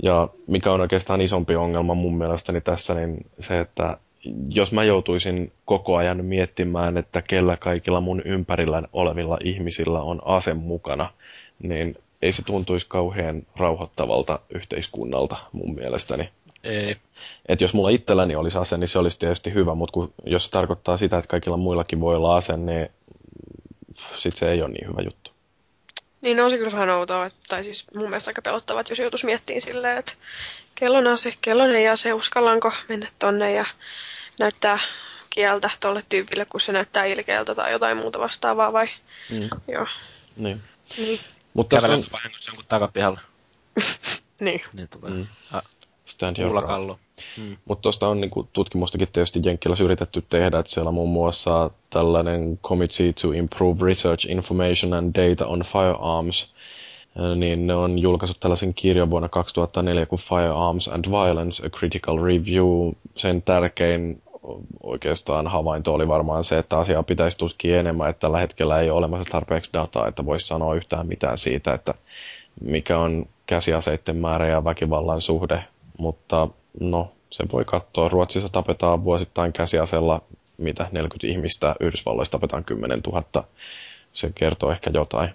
Ja mikä on oikeastaan isompi ongelma mun mielestäni tässä, niin se, että jos mä joutuisin koko ajan miettimään, että kellä kaikilla mun ympärillä olevilla ihmisillä on ase mukana, niin ei se tuntuisi kauhean rauhoittavalta yhteiskunnalta mun mielestäni. Ei. Et jos mulla itselläni olisi ase, niin se olisi tietysti hyvä, mutta kun, jos se tarkoittaa sitä, että kaikilla muillakin voi olla ase, niin sit se ei ole niin hyvä juttu. Niin on se kyllä vähän outoa, että, tai siis mun mielestä aika pelottavaa, jos joutuisi miettimään silleen, että kellon ase, kellon ei ase, uskallanko mennä tonne ja näyttää kieltä tolle tyypille, kun se näyttää ilkeältä tai jotain muuta vastaavaa vai? Mm. Joo. Niin. Niin. Mutta tästä on Kävelet vahingossa jonkun takapihalla. [laughs] niin. Niin tulee. Mm. Mm. Stand your ground. Mm. Mutta tuosta on niinku tutkimustakin tietysti Jenkkilässä yritetty tehdä, että siellä muun muassa tällainen Committee to Improve Research Information and Data on Firearms, niin ne on julkaissut tällaisen kirjan vuonna 2004 kuin Firearms and Violence, a Critical Review. Sen tärkein oikeastaan havainto oli varmaan se, että asiaa pitäisi tutkia enemmän, että tällä hetkellä ei ole olemassa tarpeeksi dataa, että voisi sanoa yhtään mitään siitä, että mikä on käsiaseiden määrä ja väkivallan suhde, mutta no, se voi katsoa. Ruotsissa tapetaan vuosittain käsiaseella mitä 40 ihmistä, Yhdysvalloissa tapetaan 10 000. Se kertoo ehkä jotain.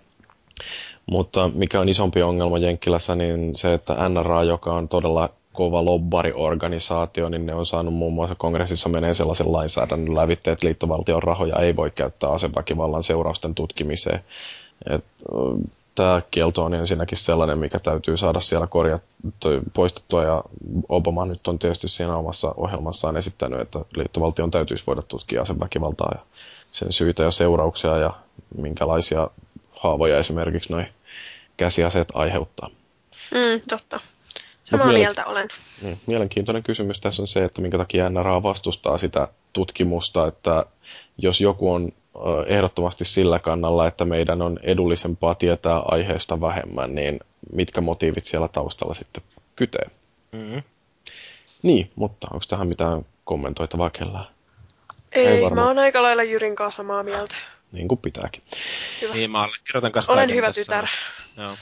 Mutta mikä on isompi ongelma Jenkkilässä, niin se, että NRA, joka on todella kova lobbariorganisaatio, niin ne on saanut muun muassa kongressissa menee sellaisen lainsäädännön lävitse, että liittovaltion rahoja ei voi käyttää aseväkivallan seurausten tutkimiseen. Et, tämä kielto on ensinnäkin sellainen, mikä täytyy saada siellä korjattua, poistettua, ja Obama nyt on tietysti siinä omassa ohjelmassaan esittänyt, että liittovaltion täytyisi voida tutkia aseväkivaltaa ja sen syitä ja seurauksia ja minkälaisia haavoja esimerkiksi noin käsiaseet aiheuttaa. Mm, totta. Samaa Mut mielen- mieltä olen. Niin, mielenkiintoinen kysymys tässä on se, että minkä takia NRA vastustaa sitä tutkimusta, että jos joku on ehdottomasti sillä kannalla, että meidän on edullisempaa tietää aiheesta vähemmän, niin mitkä motiivit siellä taustalla sitten kytee? Mm. Niin, mutta onko tähän mitään kommentoitavaa kellään? Ei, Ei mä oon aika lailla Jyrin kanssa samaa mieltä. Niin kuin pitääkin. Hyvä. Niin, mä allekirjoitan kanssa Olen hyvä tässä. tytär. Joo.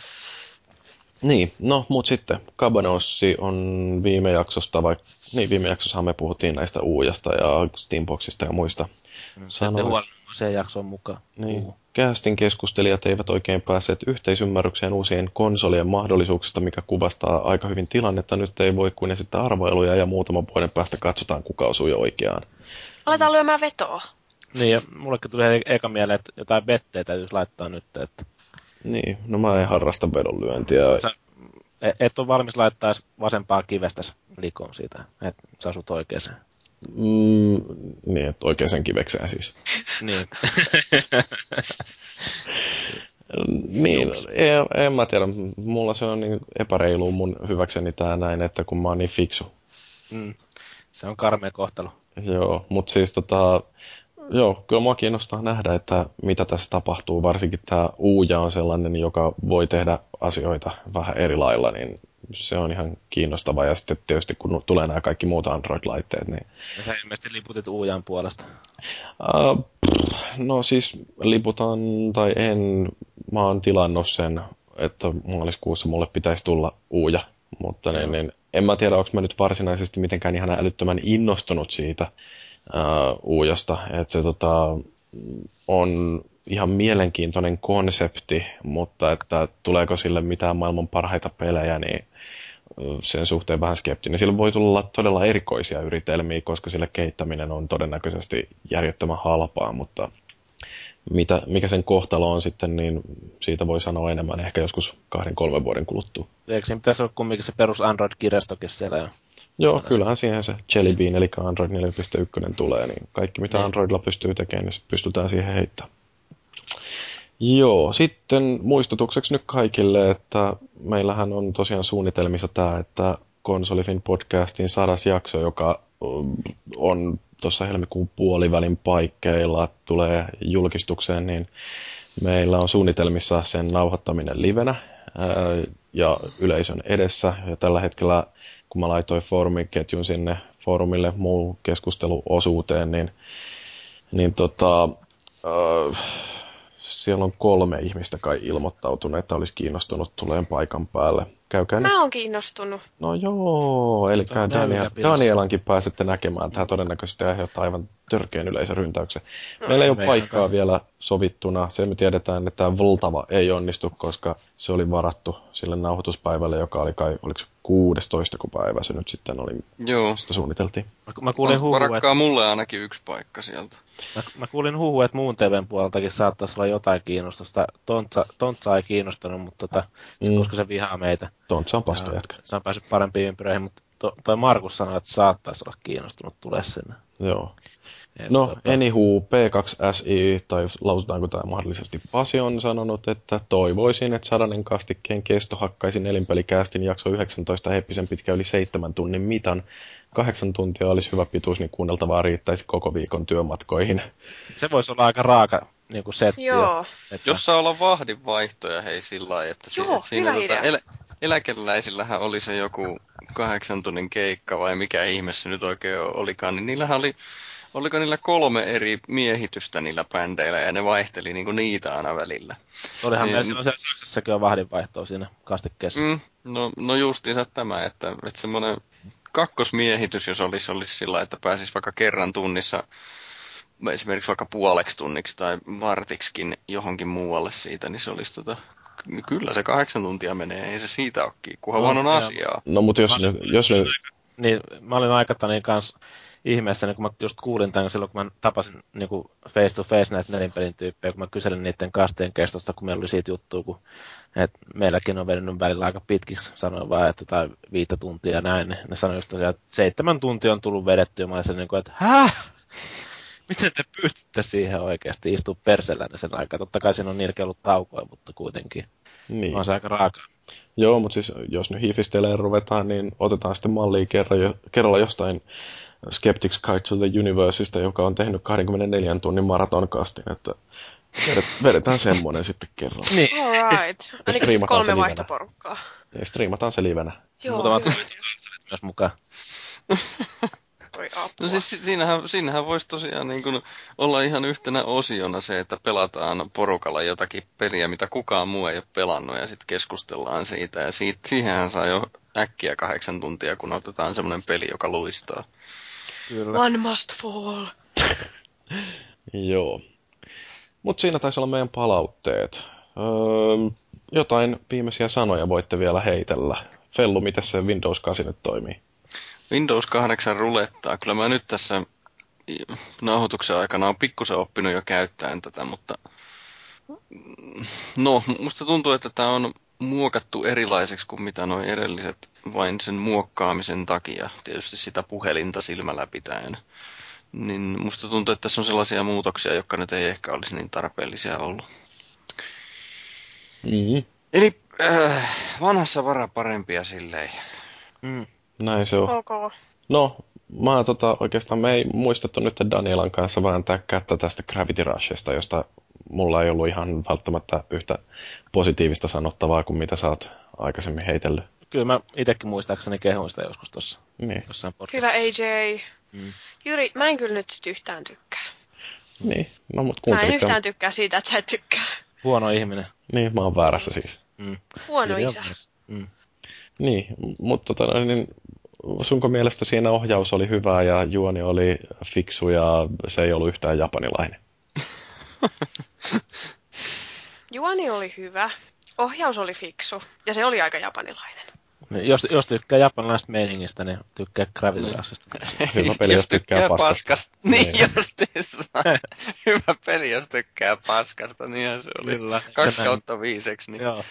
Niin, no mut sitten Cabanossi on viime jaksosta, vai niin viime jaksossahan me puhuttiin näistä uujasta ja Steamboxista ja muista. Sanoin. Se jakson mukaan. Niin. Kästin keskustelijat eivät oikein päässeet yhteisymmärrykseen uusien konsolien mahdollisuuksista, mikä kuvastaa aika hyvin tilannetta. Nyt ei voi kuin esittää arvoiluja ja muutaman vuoden päästä katsotaan, kuka osui oikeaan. Aletaan lyömään vetoa. Niin, ja mullekin tuli eka mieleen, että jotain vetteä täytyisi laittaa nyt, että Niin, no mä en harrasta vedonlyöntiä. sä e- et ole valmis laittaa vasempaa kivestä likoon siitä, että sä asut oikeeseen. Mm, niin, että oikeaan kivekseen siis. niin. [laughs] Niin, en, en mä tiedä. Mulla se on niin epäreilu mun hyväkseni tää näin, että kun mä oon niin fiksu. mm. Se on karmea kohtalo. Joo, mutta siis tota, joo, kyllä mua kiinnostaa nähdä, että mitä tässä tapahtuu. Varsinkin tämä Uuja on sellainen, joka voi tehdä asioita vähän eri lailla, niin se on ihan kiinnostava. Ja sitten tietysti kun tulee nämä kaikki muut Android-laitteet, niin Ja sä ilmeisesti liputit Uujan puolesta. Uh, no siis liputan tai en, mä oon tilannut sen, että maaliskuussa mulle pitäisi tulla uuja, mutta niin, niin, en mä tiedä, onko mä nyt varsinaisesti mitenkään ihan älyttömän innostunut siitä uh, uujasta, että se tota, on ihan mielenkiintoinen konsepti, mutta että tuleeko sille mitään maailman parhaita pelejä, niin sen suhteen vähän skeptinen. Sillä voi tulla todella erikoisia yritelmiä, koska sille kehittäminen on todennäköisesti järjettömän halpaa, mutta mitä, mikä sen kohtalo on sitten, niin siitä voi sanoa enemmän ehkä joskus kahden, kolmen vuoden kuluttua. Eikö siinä pitäisi olla kumminkin se perus Android-kirjastokin siellä jo? Joo, kyllähän siihen se Jelly Bean, eli Android 4.1 tulee, niin kaikki mitä Niin. Androidilla pystyy tekemään, niin se pystytään siihen heittämään. Joo, sitten muistutukseksi nyt kaikille, että meillähän on tosiaan suunnitelmissa tämä, että Konsolifin podcastin sadas jakso, joka um, on tuossa helmikuun puolivälin paikkeilla, tulee julkistukseen, niin meillä on suunnitelmissa sen nauhoittaminen livenä ää, ja yleisön edessä. Ja tällä hetkellä, kun mä laitoin foorumiketjun sinne foorumille muu keskusteluosuuteen, niin, niin tota, äh, siellä on kolme ihmistä kai ilmoittautunut, että olisi kiinnostunut tuleen paikan päälle käykää. Mä oon kiinnostunut. No joo, eli Daniel. Danielankin pääsette näkemään. Tämä todennäköisesti aiheuttaa aivan törkeän yleisöryntäyksen. Meillä ei ole paikkaa kanssa. vielä sovittuna. Se me tiedetään, että tämä Voltava ei onnistu, koska se oli varattu sille nauhoituspäivälle, joka oli kai, oliko se 16 kun päivä se nyt sitten oli, Joo. sitä suunniteltiin. Mä, mä kuulin huhua, että, Varakkaa mulle ainakin yksi paikka sieltä. mä, mä kuulin huhu, että muun TVn puoleltakin saattaisi olla jotain kiinnostusta. Tontsa, Tontsa ei kiinnostanut, mutta tota, Mm. koska se vihaa meitä. Tontsa on paska jätkä. Se on päässyt parempiin ympyröihin, mutta to, toi Markus sanoi, että saattaisi olla kiinnostunut tulee sinne. Joo. Et No, tota, anywho, P2SI, tai lausutaanko tämä mahdollisesti Pasi, on sanonut, että toivoisin, että sadanen kastikkeen kesto hakkaisi nelinpelikästin jakso 19 eeppisen pitkä yli seitsemän tunnin mitan. Kahdeksan tuntia olisi hyvä pituus, niin kuunneltavaa riittäisi koko viikon työmatkoihin. Se voisi olla aika raaka niin kuin setti. jo, Joo. Että, Jos saa olla vahdin vaihtoja hei sillä lailla, että, Joo, si- siinä hyvä idea. Elä, eläkeläisillähän oli se joku kahdeksan tunnin keikka vai mikä ihme se nyt oikein olikaan, niin niillähän oli, oliko niillä kolme eri miehitystä niillä bändeillä ja ne vaihteli niinku niitä aina välillä. olihan niin- meillä silloin siellä Saksassakin on vahdinvaihtoa siinä kastikkeessa. Mm. No, no justiinsa tämä, että, että semmoinen kakkosmiehitys, jos olisi, olisi sillä, että pääsisi vaikka kerran tunnissa esimerkiksi vaikka puoleksi tunniksi tai vartiksikin johonkin muualle siitä, niin se olisi tota, kyllä se kahdeksan tuntia menee, ei se siitä ole kiinni, kunhan No, vaan on asiaa. No, mutta jos, ne, jos ne, Niin, mä olin aikatanin kanssa ihmeessä, niin kun mä just kuulin tämän silloin, kun mä tapasin niin kuin face to face näitä nelinpelin tyyppejä, kun mä kyselin niiden kastien kestosta, kun meillä oli siitä juttua, kun että meilläkin on venynyt välillä aika pitkiksi, sanoin vaan, että tai viittä tuntia ja näin, niin ne sanoi just tosiaan, että seitsemän tuntia on tullut vedettyä, mä olin sen niin kuin, että häh? Miten te pystytte siihen oikeasti istua persellänne sen aikaa? Totta kai siinä on niilläkin ollut taukoja, mutta kuitenkin. niin. On se aika raaka. Joo, mutta siis jos nyt hiifistelee ruvetaan, niin otetaan sitten mallia kerran, jo, kerralla jostain Skeptics Guide to the Universeista, joka on tehnyt 24 tunnin maratonkastin, että vedet- [laughs] vedetään semmoinen sitten kerralla. Niin, Alright. Ainakin siis kolme vaihtoporukkaa. Ja striimataan se livenä. Joo, kansalit myös mukaan. [laughs] Voi apua. No siis si- siinähän, siinähän voisi tosiaan niin kuin olla ihan yhtenä osiona se, että pelataan porukalla jotakin peliä, mitä kukaan muu ei ole pelannut, ja sitten keskustellaan siitä, ja siitä, siihenhän saa jo äkkiä kahdeksan tuntia, kun otetaan semmoinen peli, joka luistaa. Kyllä. One must fall. [laughs] Joo. Mutta siinä taisi olla meidän palautteet. Öö, jotain viimeisiä sanoja voitte vielä heitellä. Fellu, miten se Windows 8 nyt toimii? Windows 8 rulettaa. Kyllä mä nyt tässä nauhoituksen aikana on pikkusen oppinut jo käyttäen tätä, mutta mm, no, musta tuntuu, että tämä on muokattu erilaiseksi kuin mitä nuo edelliset vain sen muokkaamisen takia, tietysti sitä puhelinta silmällä pitäen. Niin musta tuntuu, että tässä on sellaisia muutoksia, jotka nyt ei ehkä olisi niin tarpeellisia ollut. Mm-hmm. Eli äh, vanhassa vara parempia silleen. Mm. Näin se on. Ok. No, mä tota, oikeastaan me ei muistettu nyt Danielan kanssa vääntää kättä tästä Gravity Rushista, josta mulla ei ollut ihan välttämättä yhtä positiivista sanottavaa kuin mitä sä oot aikaisemmin heitellyt. Kyllä mä itsekin muistaakseni kehuin sitä joskus tuossa Niin, Hyvä. AJ. Mm. Jyri, mä en kyllä nyt sit yhtään tykkää. niin. No, mut Mä en yhtään tykkää siitä, että sä et tykkää. Huono ihminen. Niin, mä oon väärässä siis. Mm. Huono Jyri isä. Mm. Niin, mutta tota, niin, sunko mielestä siinä ohjaus oli hyvää ja juoni oli fiksu ja se ei ollut yhtään japanilainen? [laughs] Juoni oli hyvä. Ohjaus oli fiksu. Ja se oli aika japanilainen. Niin, Jos, jos tykkää japanilaisesta meiningistä, niin tykkää Gravity Rushista. Hyvä [laughs] peli, jos tykkää paskasta. Niin, Niin. justiinsa. [laughs] Hyvä peli, jos tykkää paskasta, niinhän se oli. Kyllä. Kaksi Ja näin. kautta viiseksi, niin Joo.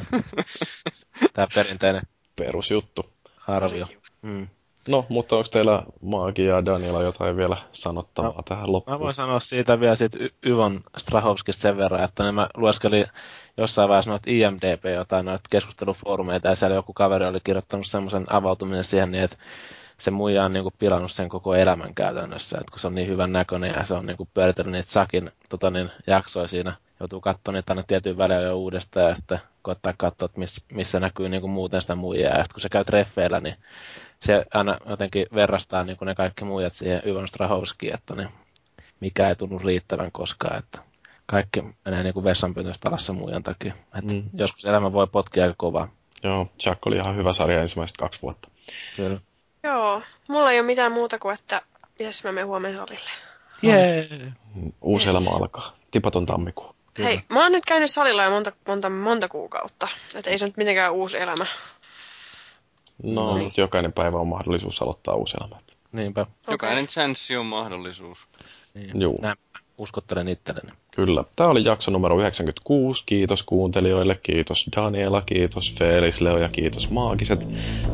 [laughs] Tämä perinteinen Perusjuttu. arvio. Mm. No, mutta onko teillä Maagi ja Daniela jotain vielä sanottavaa No, tähän Mä loppuun? voin sanoa siitä vielä siitä Y- Yvon Strahovskista sen verran, että niin mä lueskelin jossain vaiheessa noita IMDB jotain noita keskustelufoorumeita, ja siellä joku kaveri oli kirjoittanut semmoisen avautumisen siihen, niin että se muija on niinku pilannut sen koko elämän käytännössä, että kun se on niin hyvän näköinen ja se on niinku pyöritellyt niitä Sakin tota niin, jaksoja siinä, joutuu katsomaan niitä aina tietyn väliä jo uudestaan ja sitten koittaa katsoa, että miss, missä näkyy niinku muuten sitä muijaa. Ja sitten kun se käy treffeillä, niin se aina jotenkin verrastaa niinku ne kaikki muijat siihen Yvon Strahovskiin, että niin mikä ei tunnu riittävän koskaan, että kaikki menee niinku vessanpöntöstä alas sen muijan takia. Että Mm. Joskus elämä voi potkia aika kovaa. Joo, Chuck oli ihan hyvä sarja ensimmäiset kaksi vuotta. Kyllä. Joo, mulla ei ole mitään muuta kuin, että jes mä menen huomenna salille. Jee! Uusi Yes. elämä alkaa. Tipaton tammikuu. Kyllä. Hei, mä oon nyt käynyt salilla jo monta, monta, monta kuukautta. Että ei se nyt mitenkään uusi elämä. No, Niin. mutta jokainen päivä on mahdollisuus aloittaa uusi elämä. Niinpä. Jokainen chanssi on mahdollisuus. Niin. Juu. Näin uskottelen itselleni. Kyllä. Tämä oli jakso numero 96. Kiitos kuuntelijoille, kiitos Daniela, kiitos Felis, Leo ja kiitos Maagiset.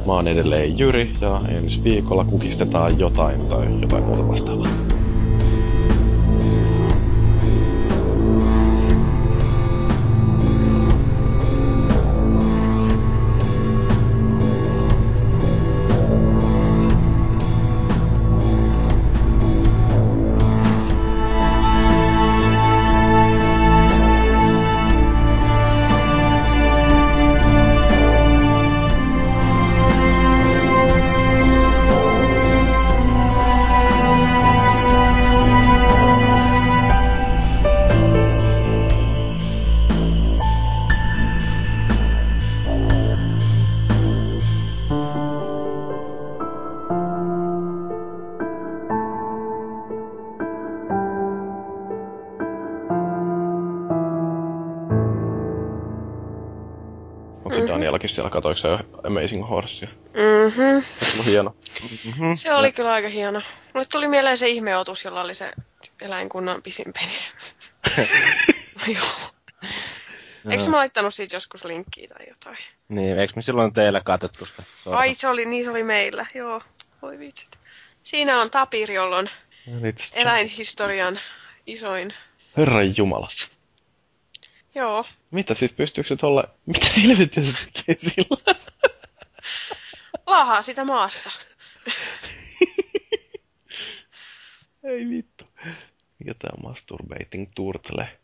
Mä oon edelleen Jyri ja ensi viikolla kukistetaan jotain tai jotain muuta vastaavaa. Danielakin siellä, katoiko se jo Amazing Horsea? Mhm. Se on hieno. Mm-hmm. Se oli kyllä aika hieno. Mulle tuli mieleen se ihmeotus, jolla oli se eläinkunnan pisin penis. [laughs] Joo. Eikö mä laittanut siitä joskus linkkiä tai jotain? Niin, eikö me silloin teillä katettu sitä? sorsa? Ai se oli, niin se oli meillä, joo. Voi vitsit. Siinä on tapir, jolla on It's eläinhistorian isoin. Herran Jumala. Joo. Mitä siis pystyykö se tolle... Mitä helvettiä se tekee sillä? Laahaa sitä maassa. Ei vittu. Mikä tää on masturbating turtle?